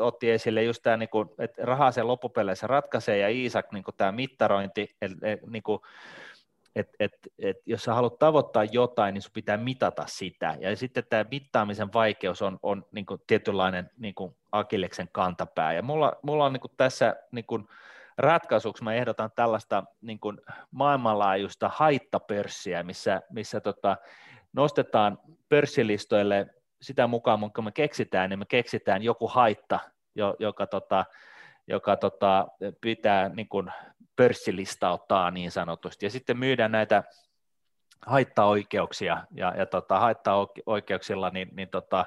otti, esille, just tämä, niin kuin, että rahaa sen loppupeleissä ratkaisee, ja Iisak niin kuin tämä mittarointi, niin kuin, et, et, et, jos sä haluat tavoittaa jotain, niin sun pitää mitata sitä. Ja sitten tämä mittaamisen vaikeus on, on niin kuin tietynlainen niin kuin Akileksen kantapää. Ja mulla, mulla on niin kuin tässä niin kuin ratkaisuksi, mä ehdotan tällaista niin kuin maailmanlaajuista haittapörssiä, missä, missä tota, nostetaan pörssilistoille sitä mukaan, kun me keksitään, niin me keksitään joku haitta, joka, tota, joka tota, pitää niin kuin pörssilistauttaa niin sanotusti, ja sitten myydään näitä haittaoikeuksia, ja, ja tota, haittaoikeuksilla niin, niin tota,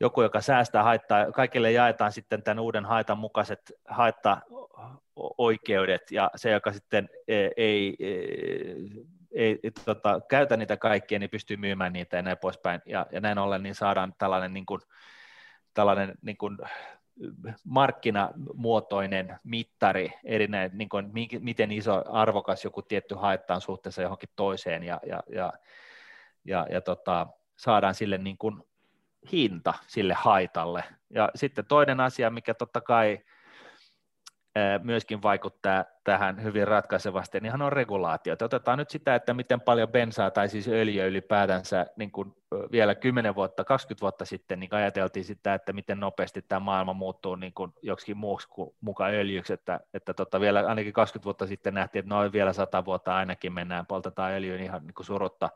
joku, joka säästää haittaa, kaikille jaetaan sitten tämän uuden haitan mukaiset haittaoikeudet, ja se, joka sitten ei, ei, ei tota, käytä niitä kaikkia, niin pystyy myymään niitä ja näin poispäin, ja, ja näin ollen niin saadaan tällainen, niin kuin, tällainen niin kuin, markkinamuotoinen mittari, eri näin, niin kuin, miten iso arvokas joku tietty haitta on suhteessa johonkin toiseen, ja, ja, ja, ja, ja tota, saadaan sille niin kuin hinta sille haitalle. Ja sitten toinen asia, mikä totta kai myöskin vaikuttaa tähän hyvin ratkaisevasti, niin ihan on regulaatiot. Otetaan nyt sitä, että miten paljon bensaa tai siis öljyä ylipäätänsä niin kuin vielä 10 vuotta, 20 vuotta sitten niin ajateltiin sitä, että miten nopeasti tämä maailma muuttuu niin kuin joksikin muuksi kuin mukaan öljyksi, että, että tota vielä ainakin 20 vuotta sitten nähtiin, että noin vielä 100 vuotta ainakin mennään, poltetaan öljyä ihan niin kuin surutta.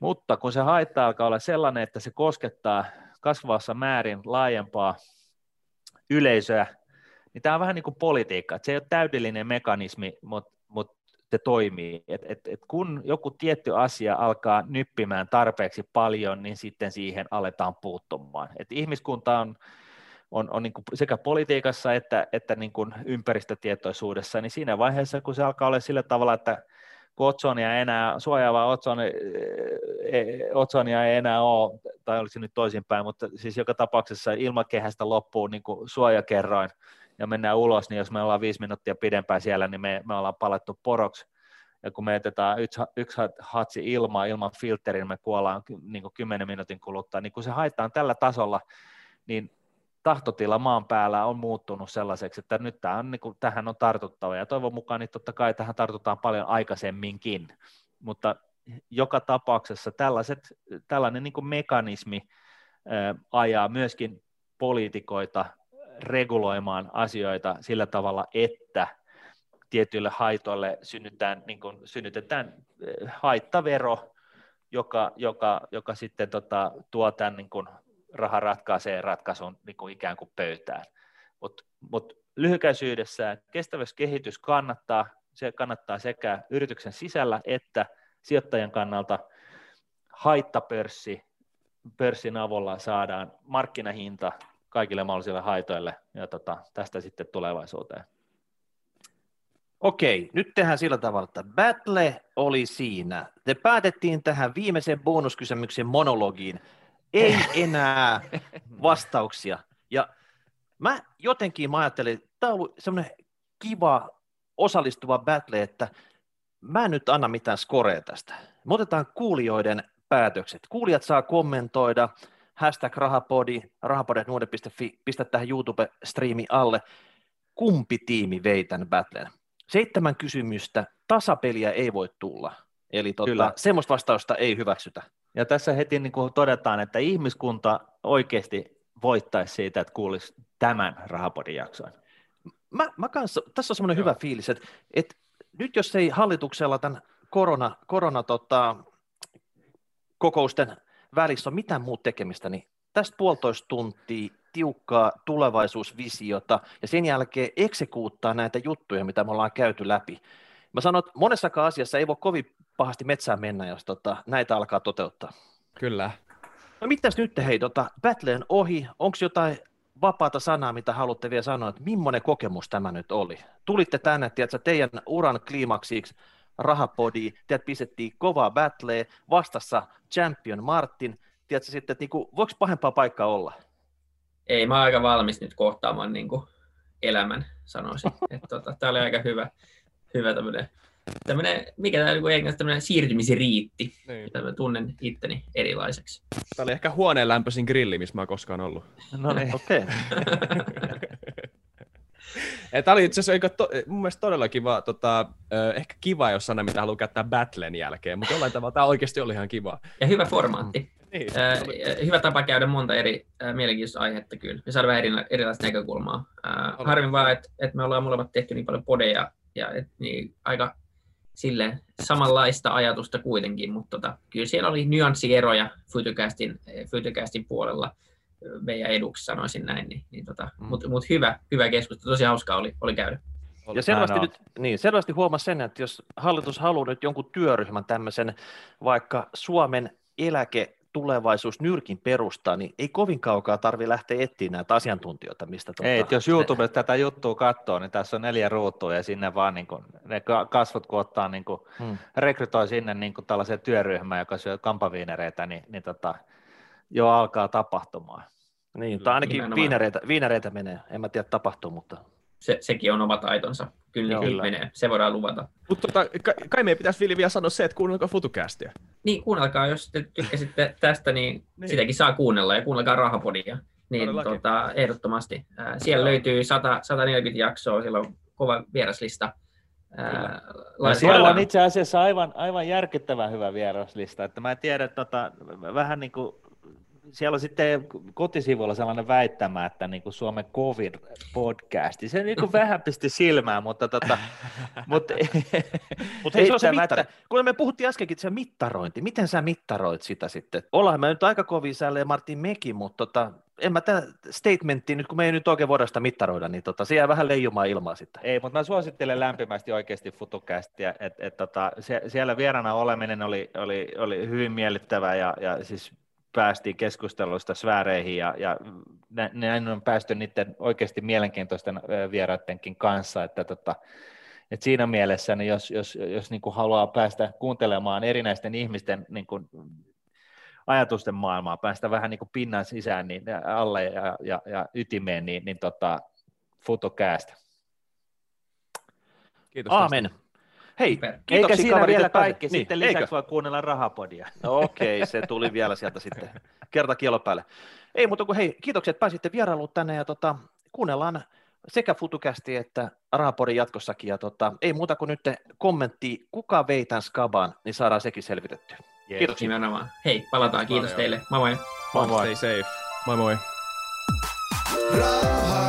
Mutta kun se haitta alkaa olla sellainen, että se koskettaa kasvavassa määrin laajempaa yleisöä, niin tämä on vähän niin kuin politiikka, että se ei ole täydellinen mekanismi, mutta, mutta se toimii. Et, et, et kun joku tietty asia alkaa nyppimään tarpeeksi paljon, niin sitten siihen aletaan puuttumaan. Et ihmiskunta on, on, on niin kuin sekä politiikassa että, että niin kuin ympäristötietoisuudessa, niin siinä vaiheessa, kun se alkaa olla sillä tavalla, että kun otsonia enää, suojaavaa otsoni, e, otsonia ei enää ole, tai olisi nyt toisinpäin, mutta siis joka tapauksessa ilmakehästä loppuu niin kuin suojakerroin, ja mennään ulos, niin jos me ollaan viisi minuuttia pidempään siellä, niin me, me ollaan palettu poroksi, ja kun me jätetään yksi, yksi hatsi ilmaa ilman filterin, niin me kuollaan niin kuin 10 minuutin kuluttua, niin kun se haetaan tällä tasolla, niin tahtotila maan päällä on muuttunut sellaiseksi, että nyt tämä on, niin kuin, tähän on tartuttava, ja toivon mukaan niin totta kai tähän tartutaan paljon aikaisemminkin, mutta joka tapauksessa tällaiset, tällainen niin kuin mekanismi ää, ajaa myöskin poliitikoita reguloimaan asioita sillä tavalla, että tietyille haitoille synnytetään, niin kuin, synnytetään eh, haittavero, joka, joka, joka sitten tota, tuo tämän niin kuin, raha ratkaisee ratkaisun niin kuin ikään kuin pöytään. Mutta mut lyhykäisyydessä kestävyyskehitys kannattaa, se kannattaa sekä yrityksen sisällä että sijoittajan kannalta haittapörssi, pörssin avulla saadaan markkinahinta kaikille mahdollisille haitoille ja tota, tästä sitten tulevaisuuteen. Okei, nyt tehdään sillä tavalla, että battle oli siinä. Te päätettiin tähän viimeiseen bonuskysymyksen monologiin. Ei enää vastauksia. Ja mä jotenkin mä ajattelin, että tämä on ollut semmoinen kiva osallistuva battle, että mä en nyt anna mitään skorea tästä. Me otetaan kuulijoiden päätökset. Kuulijat saa kommentoida, hashtag rahapodi, rahapodi.nuode.fi, pistä tähän YouTube-striimi alle, kumpi tiimi vei tämän battlen. Seitsemän kysymystä, tasapeliä ei voi tulla. Eli tota, semmoista vastausta ei hyväksytä. Ja tässä heti niin kuin todetaan, että ihmiskunta oikeasti voittaisi siitä, että kuulisi tämän rahapodin jakson. Mä, mä kanssa, tässä on semmoinen hyvä fiilis, että, että nyt jos ei hallituksella tämän korona, korona tota, kokousten välissä on mitään muuta tekemistä, niin tästä puolitoista tuntia tiukkaa tulevaisuusvisiota ja sen jälkeen eksekuuttaa näitä juttuja, mitä me ollaan käyty läpi. Mä sanon, että monessakaan asiassa ei voi kovin pahasti metsään mennä, jos tota, näitä alkaa toteuttaa. Kyllä. No mitäs nyt hei, tota, Battleen ohi, onko jotain vapaata sanaa, mitä haluatte vielä sanoa, että millainen kokemus tämä nyt oli? Tulitte tänne, tiedätkö, teidän uran kliimaksiksi rahapodi, teidät pistettiin kovaa battlea, vastassa champion Martin, tiedätkö sitten, että niinku, voiko pahempaa paikkaa olla? Ei, mä oon aika valmis nyt kohtaamaan niin kuin elämän, sanoisin. että tota, tämä oli aika hyvä, hyvä tämmöinen, tämmöinen mikä tämä on englanniksi, tämmöinen siirtymisriitti, niin. mitä mä tunnen itteni erilaiseksi. Tämä oli ehkä huoneen lämpöisin grilli, missä mä oon koskaan ollut. No niin, okei. Tämä oli itse asiassa to, mun mielestä todella kiva, tota, ehkä kiva, jos sana, mitä haluaa käyttää battlen jälkeen, mutta jollain tavalla tämä oikeasti oli ihan kiva. Ja hyvä formaatti. Niin, oli... Hyvä tapa käydä monta eri mielenkiintoista aihetta kyllä. Me saadaan vähän erilaista näkökulmaa. Harvin vaan, että et me ollaan molemmat tehty niin paljon podeja ja et, niin, aika sille samanlaista ajatusta kuitenkin, mutta tota, kyllä siellä oli nyanssieroja Fytycastin, Fytycastin puolella meidän eduksi sanoisin näin, niin, niin tota, mm. mutta mut hyvä, hyvä keskustelu, tosi hauskaa oli, oli käydä. Ja selvästi, nyt, niin, selvästi huomasi sen, että jos hallitus haluaa nyt jonkun työryhmän tämmöisen vaikka Suomen eläke tulevaisuus nyrkin perustaa, niin ei kovin kaukaa tarvi lähteä etsiä näitä asiantuntijoita, mistä tuota, Ei, jos YouTube tätä juttua katsoo, niin tässä on neljä ruutua ja sinne vaan niin kuin, ne kasvot kun ottaa, niin kuin, hmm. rekrytoi sinne niin kuin tällaisen työryhmän, joka syö kampaviinereitä, niin, niin tota, jo alkaa tapahtumaan. Niin, tai ainakin viinereitä, viinereitä menee, en mä tiedä tapahtuu, mutta se, sekin on oma taitonsa. Kyllä, Joo, kyllä. menee, se voidaan luvata. Mutta tota, kai, kai meidän pitäisi Vili vielä sanoa se, että kuunnelkaa FutuCastia. Niin, kuunnelkaa, jos te tykkäsitte tästä, niin, niin. sitäkin saa kuunnella, ja kuunnelkaa Rahapodia. Niin, tota, ehdottomasti. Äh, siellä Joo. löytyy 100, 140 jaksoa, siellä on kova vieraslista. Äh, siellä on itse asiassa aivan, aivan järkyttävän hyvä vieraslista. Että mä tiedän, että tota, vähän niin kuin siellä on sitten kotisivuilla sellainen väittämä, että niin kuin Suomen COVID-podcasti, se niin kuin vähän pisti silmään, mutta tota, mutta, Mut hei, se on se mittari. Kun me puhuttiin äskenkin, se mittarointi, miten sä mittaroit sitä sitten? Ollaan me nyt aika kovin sälle Martin Mekin, mutta tota, en mä tämä statementti, nyt kun me ei nyt oikein voida sitä mittaroida, niin tota, se jää vähän leijumaan ilmaa sitten. Ei, mutta mä suosittelen lämpimästi oikeasti FutuCastia, että et, tota, se, siellä vieraana oleminen oli, oli, oli hyvin miellyttävää ja, ja siis päästiin keskustelusta sfääreihin ja, ja näin on päästy niiden oikeasti mielenkiintoisten vieraidenkin kanssa, että tota, et siinä mielessä, niin jos, jos, jos niin kuin haluaa päästä kuuntelemaan erinäisten ihmisten niin kuin ajatusten maailmaa, päästä vähän niin kuin pinnan sisään niin alle ja, ja, ja ytimeen, niin, niin tota, Futocast. Kiitos. Aamen. Tästä. Hei, Eikä siinä kaverit, vielä kaikki, niin, sitten lisäksi eikö? voi kuunnella rahapodia. No, okei, okay, se tuli vielä sieltä sitten kerta kielo päälle. Ei, mutta kun hei, kiitokset, että pääsitte vierailuun tänne ja tota, kuunnellaan sekä Futukästi että Rahapodin jatkossakin. Ja tota, ei muuta kuin nyt kommentti, kuka vei tämän skaban, niin saadaan sekin selvitettyä. Yes. Kiitoksia. Nimenomaan. Hei, palataan. Kiitos teille. Moi moi. Moi moi. Stay safe. Moi moi. Raha.